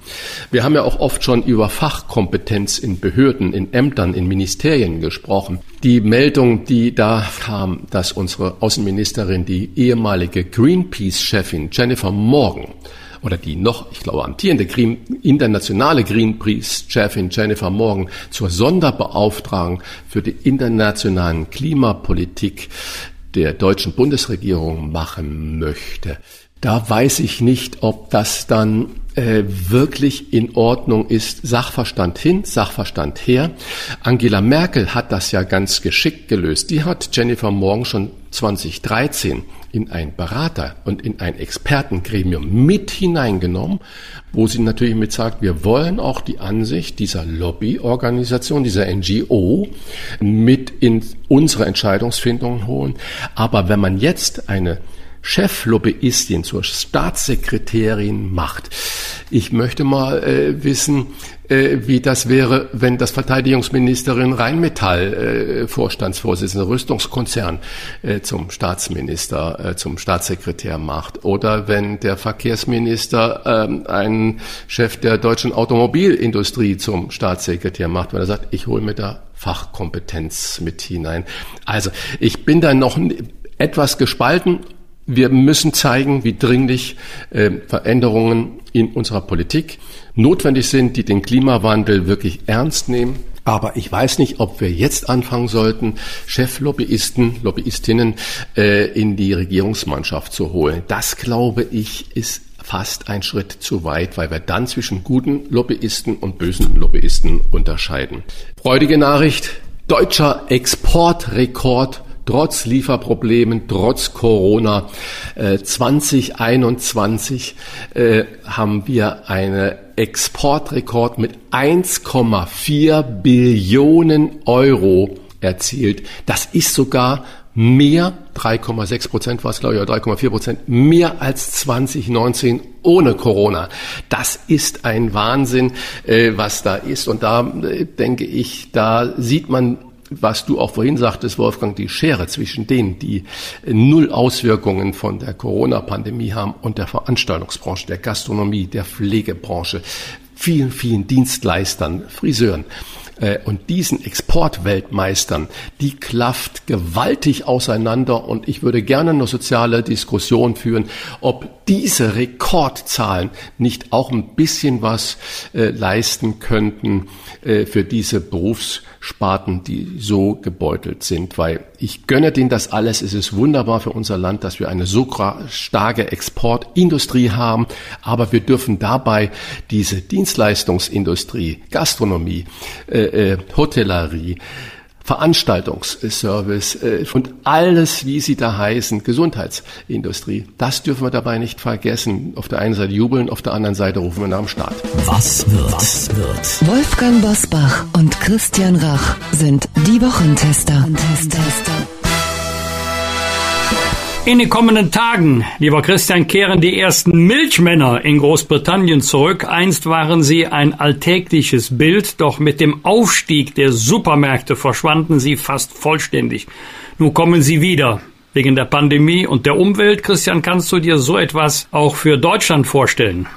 Wir haben ja auch oft schon über Fachkompetenz in Behörden, in Ämtern, in Ministerien gesprochen. Die Meldung, die da kam, dass unsere Außenministerin, die ehemalige Greenpeace-Chefin Jennifer Morgan, oder die noch, ich glaube, amtierende Green, internationale Greenpeace-Chefin Jennifer Morgan zur Sonderbeauftragung für die internationalen Klimapolitik der deutschen Bundesregierung machen möchte. Da weiß ich nicht, ob das dann äh, wirklich in Ordnung ist. Sachverstand hin, Sachverstand her. Angela Merkel hat das ja ganz geschickt gelöst. Die hat Jennifer Morgan schon 2013 in ein Berater und in ein Expertengremium mit hineingenommen, wo sie natürlich mit sagt, wir wollen auch die Ansicht dieser Lobbyorganisation, dieser NGO mit in unsere Entscheidungsfindung holen. Aber wenn man jetzt eine Cheflobbyistin zur Staatssekretärin macht. Ich möchte mal äh, wissen, äh, wie das wäre, wenn das Verteidigungsministerin Rheinmetall äh, Vorstandsvorsitzende Rüstungskonzern äh, zum Staatsminister, äh, zum Staatssekretär macht. Oder wenn der Verkehrsminister äh, einen Chef der deutschen Automobilindustrie zum Staatssekretär macht, weil er sagt, ich hole mir da Fachkompetenz mit hinein. Also ich bin da noch etwas gespalten wir müssen zeigen, wie dringlich äh, Veränderungen in unserer Politik notwendig sind, die den Klimawandel wirklich ernst nehmen. Aber ich weiß nicht, ob wir jetzt anfangen sollten, Cheflobbyisten, Lobbyistinnen äh, in die Regierungsmannschaft zu holen. Das, glaube ich, ist fast ein Schritt zu weit, weil wir dann zwischen guten Lobbyisten und bösen Lobbyisten unterscheiden. Freudige Nachricht, deutscher Exportrekord trotz Lieferproblemen, trotz Corona. Äh, 2021 äh, haben wir einen Exportrekord mit 1,4 Billionen Euro erzielt. Das ist sogar mehr, 3,6 Prozent war es, glaube ich, oder 3,4 Prozent, mehr als 2019 ohne Corona. Das ist ein Wahnsinn, äh, was da ist. Und da äh, denke ich, da sieht man was du auch vorhin sagtest, Wolfgang, die Schere zwischen denen, die null Auswirkungen von der Corona-Pandemie haben und der Veranstaltungsbranche, der Gastronomie, der Pflegebranche, vielen, vielen Dienstleistern, Friseuren äh, und diesen Exportweltmeistern, die klafft gewaltig auseinander und ich würde gerne eine soziale Diskussion führen, ob diese Rekordzahlen nicht auch ein bisschen was äh, leisten könnten äh, für diese Berufssparten, die so gebeutelt sind, weil ich gönne denen das alles. Es ist wunderbar für unser Land, dass wir eine so starke Exportindustrie haben, aber wir dürfen dabei diese Dienstleistungsindustrie, Gastronomie, äh, äh, Hotellerie, Veranstaltungsservice äh, und alles, wie sie da heißen, Gesundheitsindustrie. Das dürfen wir dabei nicht vergessen. Auf der einen Seite jubeln, auf der anderen Seite rufen wir nach dem Staat. Was wird? Was wird? Wolfgang Bosbach und Christian Rach sind die Wochentester. In den kommenden Tagen, lieber Christian, kehren die ersten Milchmänner in Großbritannien zurück. Einst waren sie ein alltägliches Bild, doch mit dem Aufstieg der Supermärkte verschwanden sie fast vollständig. Nun kommen sie wieder. Wegen der Pandemie und der Umwelt. Christian, kannst du dir so etwas auch für Deutschland vorstellen?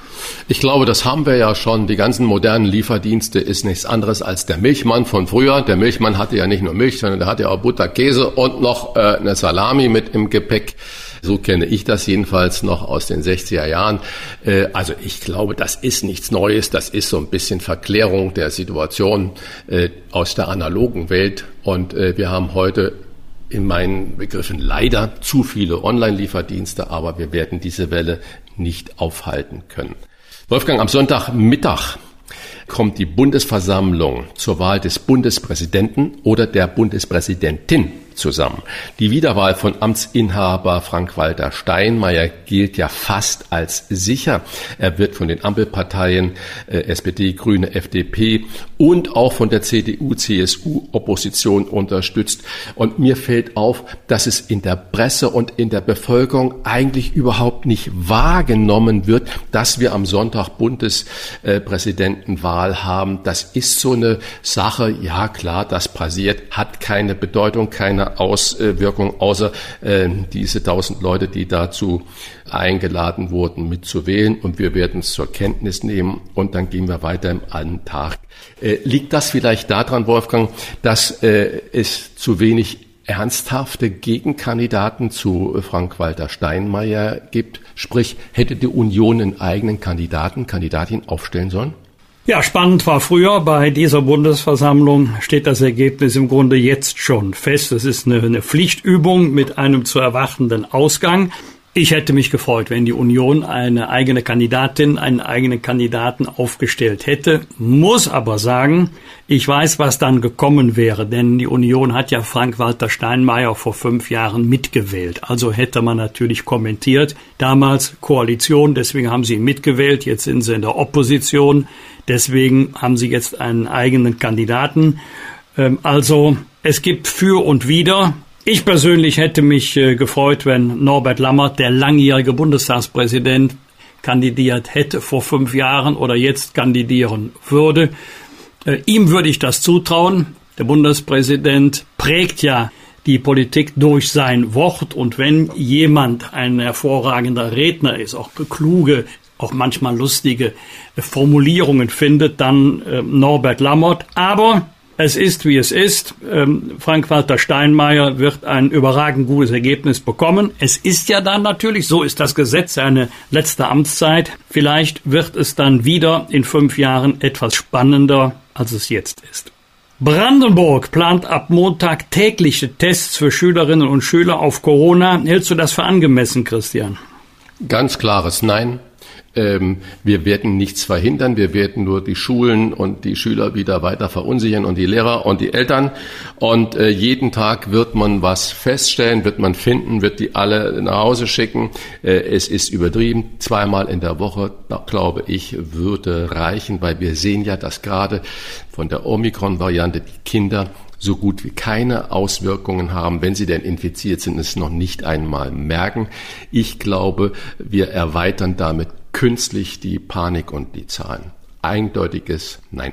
Ich glaube, das haben wir ja schon. Die ganzen modernen Lieferdienste ist nichts anderes als der Milchmann von früher. Der Milchmann hatte ja nicht nur Milch, sondern der hatte auch Butter, Käse und noch äh, eine Salami mit im Gepäck. So kenne ich das jedenfalls noch aus den 60er Jahren. Äh, also ich glaube, das ist nichts Neues. Das ist so ein bisschen Verklärung der Situation äh, aus der analogen Welt. Und äh, wir haben heute in meinen Begriffen leider zu viele Online-Lieferdienste, aber wir werden diese Welle nicht aufhalten können. Wolfgang, am Sonntagmittag kommt die Bundesversammlung zur Wahl des Bundespräsidenten oder der Bundespräsidentin zusammen. Die Wiederwahl von Amtsinhaber Frank-Walter Steinmeier gilt ja fast als sicher. Er wird von den Ampelparteien äh, SPD, Grüne, FDP und auch von der CDU, CSU Opposition unterstützt. Und mir fällt auf, dass es in der Presse und in der Bevölkerung eigentlich überhaupt nicht wahrgenommen wird, dass wir am Sonntag Bundespräsidentenwahl haben. Das ist so eine Sache, ja klar, das passiert, hat keine Bedeutung, keine Auswirkung, außer äh, diese tausend Leute, die dazu eingeladen wurden, mitzuwählen. Und wir werden es zur Kenntnis nehmen und dann gehen wir weiter im Alltag. Äh, liegt das vielleicht daran, Wolfgang, dass äh, es zu wenig ernsthafte Gegenkandidaten zu Frank-Walter Steinmeier gibt? Sprich, hätte die Union einen eigenen Kandidaten, Kandidatin aufstellen sollen? Ja, spannend war früher. Bei dieser Bundesversammlung steht das Ergebnis im Grunde jetzt schon fest. Es ist eine, eine Pflichtübung mit einem zu erwartenden Ausgang. Ich hätte mich gefreut, wenn die Union eine eigene Kandidatin, einen eigenen Kandidaten aufgestellt hätte, muss aber sagen, ich weiß, was dann gekommen wäre, denn die Union hat ja Frank-Walter Steinmeier vor fünf Jahren mitgewählt. Also hätte man natürlich kommentiert, damals Koalition, deswegen haben sie ihn mitgewählt, jetzt sind sie in der Opposition, deswegen haben sie jetzt einen eigenen Kandidaten. Ähm, also es gibt für und wider. Ich persönlich hätte mich äh, gefreut, wenn Norbert Lammert, der langjährige Bundestagspräsident, kandidiert hätte vor fünf Jahren oder jetzt kandidieren würde. Äh, ihm würde ich das zutrauen. Der Bundespräsident prägt ja die Politik durch sein Wort und wenn jemand ein hervorragender Redner ist, auch kluge, auch manchmal lustige Formulierungen findet, dann äh, Norbert Lammert. Aber es ist, wie es ist. Ähm, Frank-Walter Steinmeier wird ein überragend gutes Ergebnis bekommen. Es ist ja dann natürlich, so ist das Gesetz, seine letzte Amtszeit. Vielleicht wird es dann wieder in fünf Jahren etwas spannender, als es jetzt ist. Brandenburg plant ab Montag tägliche Tests für Schülerinnen und Schüler auf Corona. Hältst du das für angemessen, Christian? Ganz klares Nein ähm, wir werden nichts verhindern, wir werden nur die Schulen und die Schüler wieder weiter verunsichern und die Lehrer und die Eltern. Und äh, jeden Tag wird man was feststellen, wird man finden, wird die alle nach Hause schicken. Äh, es ist übertrieben. Zweimal in der Woche, glaube ich, würde reichen, weil wir sehen ja, dass gerade von der Omikron-Variante die Kinder so gut wie keine Auswirkungen haben, wenn sie denn infiziert sind, es noch nicht einmal merken. Ich glaube, wir erweitern damit künstlich die Panik und die Zahlen. Eindeutiges Nein.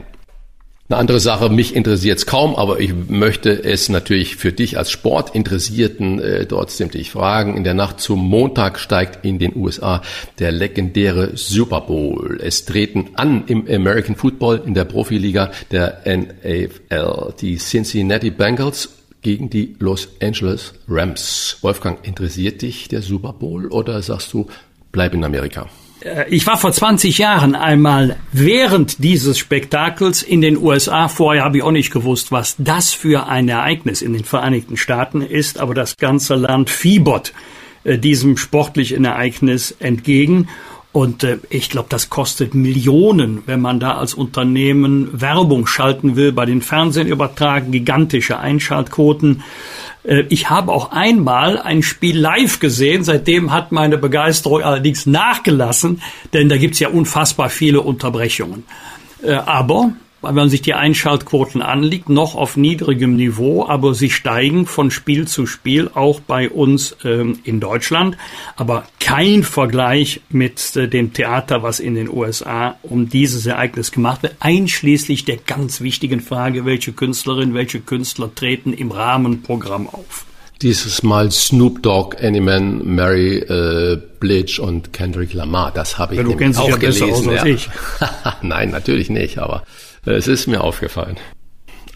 Eine andere Sache, mich interessiert es kaum, aber ich möchte es natürlich für dich als Sportinteressierten äh, trotzdem dich fragen. In der Nacht zum Montag steigt in den USA der legendäre Super Bowl. Es treten an im American Football in der Profiliga der NFL die Cincinnati Bengals gegen die Los Angeles Rams. Wolfgang, interessiert dich der Super Bowl oder sagst du, bleib in Amerika? Äh, ich war vor 20 Jahren einmal während dieses Spektakels in den USA. Vorher habe ich auch nicht gewusst, was das für ein Ereignis in den Vereinigten Staaten ist, aber das ganze Land fiebert äh, diesem sportlichen Ereignis entgegen. Und äh, ich glaube, das kostet Millionen, wenn man da als Unternehmen Werbung schalten will, bei den Fernsehen übertragen, gigantische Einschaltquoten. Äh, ich habe auch einmal ein Spiel live gesehen, seitdem hat meine Begeisterung allerdings nachgelassen, denn da gibt's ja unfassbar viele Unterbrechungen. Äh, aber wenn man sich die Einschaltquoten anliegt, noch auf niedrigem Niveau, aber sie steigen von Spiel zu Spiel, auch bei uns ähm, in Deutschland. Aber kein Vergleich mit äh, dem Theater, was in den USA um dieses Ereignis gemacht wird, einschließlich der ganz wichtigen Frage, welche Künstlerin, welche Künstler treten im Rahmenprogramm auf. Dieses Mal Snoop Dogg, Anyman, Mary äh, Blige und Kendrick Lamar. Das habe ich ja, du kennst auch ja gelesen. Besser aus als ich. *laughs* Nein, natürlich nicht, aber es ist mir aufgefallen.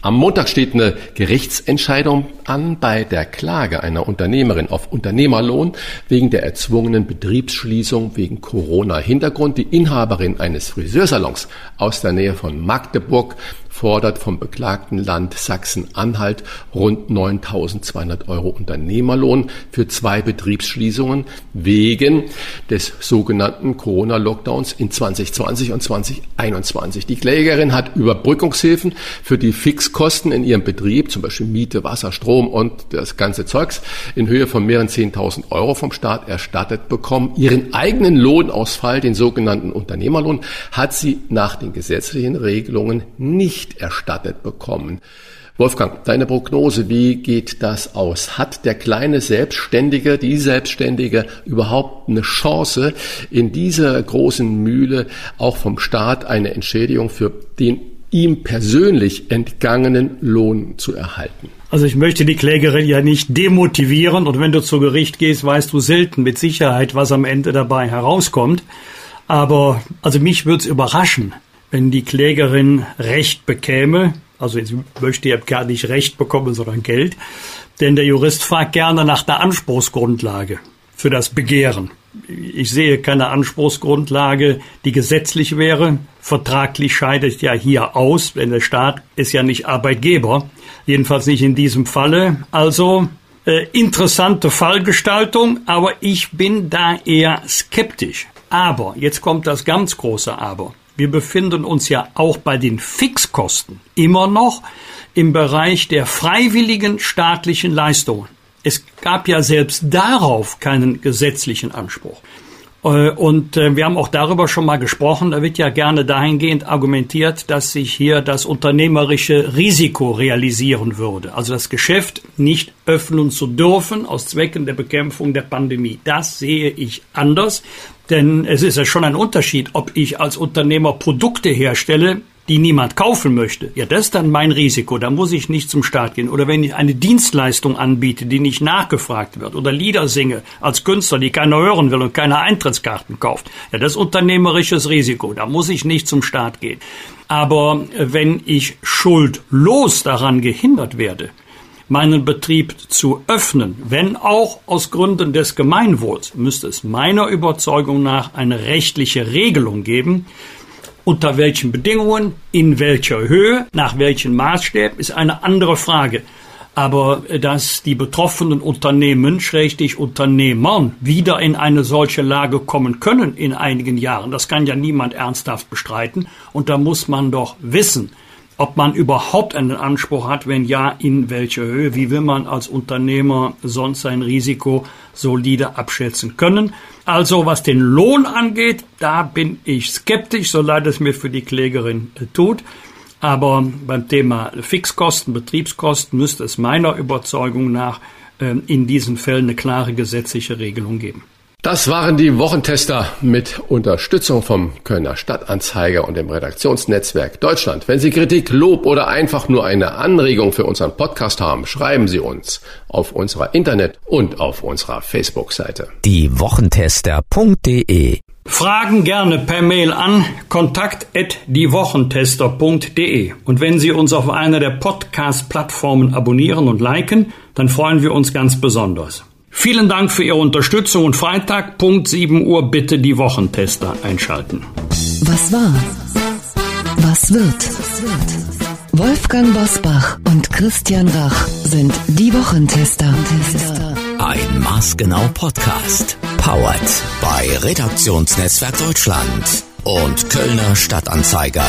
Am Montag steht eine Gerichtsentscheidung an bei der Klage einer Unternehmerin auf Unternehmerlohn wegen der erzwungenen Betriebsschließung wegen Corona-Hintergrund. Die Inhaberin eines Friseursalons aus der Nähe von Magdeburg fordert vom beklagten Land Sachsen-Anhalt rund 9.200 Euro Unternehmerlohn für zwei Betriebsschließungen wegen des sogenannten Corona-Lockdowns in 2020 und 2021. Die Klägerin hat Überbrückungshilfen für die Fixkosten in ihrem Betrieb, zum Beispiel Miete, Wasser, Strom und das ganze Zeugs, in Höhe von mehreren 10.000 Euro vom Staat erstattet bekommen. Ihren eigenen Lohnausfall, den sogenannten Unternehmerlohn, hat sie nach den gesetzlichen Regelungen nicht nicht erstattet bekommen. Wolfgang, deine Prognose, wie geht das aus? Hat der kleine Selbstständige, die Selbstständige überhaupt eine Chance, in dieser großen Mühle auch vom Staat eine Entschädigung für den ihm persönlich entgangenen Lohn zu erhalten? Also ich möchte die Klägerin ja nicht demotivieren und wenn du zu Gericht gehst, weißt du selten mit Sicherheit, was am Ende dabei herauskommt. Aber also mich würde es überraschen, wenn die Klägerin Recht bekäme, also ich möchte ja gar nicht Recht bekommen, sondern Geld, denn der Jurist fragt gerne nach der Anspruchsgrundlage für das Begehren. Ich sehe keine Anspruchsgrundlage, die gesetzlich wäre. Vertraglich scheidet ja hier aus, denn der Staat ist ja nicht Arbeitgeber, jedenfalls nicht in diesem Falle. Also äh, interessante Fallgestaltung, aber ich bin da eher skeptisch. Aber, jetzt kommt das ganz große Aber wir befinden uns ja auch bei den Fixkosten immer noch im Bereich der freiwilligen staatlichen Leistungen. Es gab ja selbst darauf keinen gesetzlichen Anspruch. Äh, und äh, wir haben auch darüber schon mal gesprochen. Da wird ja gerne dahingehend argumentiert, dass sich hier das unternehmerische Risiko realisieren würde. Also das Geschäft nicht öffnen zu dürfen aus Zwecken der Bekämpfung der Pandemie. Das sehe ich anders. Denn es ist ja schon ein Unterschied, ob ich als Unternehmer Produkte herstelle, die niemand kaufen möchte. Ja, das ist dann mein Risiko. Da muss ich nicht zum Staat gehen. Oder wenn ich eine Dienstleistung anbiete, die nicht nachgefragt wird. Oder Lieder singe als Künstler, die keiner hören will und keine Eintrittskarten kauft. Ja, das ist unternehmerisches Risiko. Da muss ich nicht zum Staat gehen. Aber wenn ich schuldlos daran gehindert werde, meinen Betrieb zu öffnen, wenn auch aus Gründen des Gemeinwohls, müsste es meiner Überzeugung nach eine rechtliche Regelung geben, unter welchen Bedingungen, in welcher Höhe, nach welchen Maßstäben, ist eine andere Frage. Aber äh, dass die betroffenen Unternehmen, schrägstich Unternehmern, wieder in eine solche Lage kommen können in einigen Jahren, das kann ja niemand ernsthaft bestreiten. Und da muss man doch wissen, ob man überhaupt einen Anspruch hat, wenn ja, in welcher Höhe, wie will man als Unternehmer sonst sein Risiko solide abschätzen können. Also was den Lohn angeht, da bin ich skeptisch, so leid es mir für die Klägerin äh, tut. Aber beim Thema Fixkosten, Betriebskosten müsste es meiner Überzeugung nach äh, in diesen Fällen eine klare gesetzliche Regelung geben. Das waren die Wochentester mit Unterstützung vom Kölner Stadtanzeiger und dem Redaktionsnetzwerk Deutschland. Wenn Sie Kritik, Lob oder einfach nur eine Anregung für unseren Podcast haben, schreiben Sie uns auf unserer Internet- und auf unserer Facebook-Seite. Die Wochentester.de Fragen gerne per Mail an kontakt@diewochentester.de und wenn Sie uns auf einer der Podcast-Plattformen abonnieren und liken, dann freuen wir uns ganz besonders. Vielen Dank für Ihre Unterstützung und Freitag, Punkt 7 Uhr, bitte die Wochentester einschalten. Was war? Was wird? Wolfgang Bosbach und Christian Rach sind die Wochentester. Ein maßgenau Podcast. Powered bei Redaktionsnetzwerk Deutschland und Kölner Stadtanzeiger.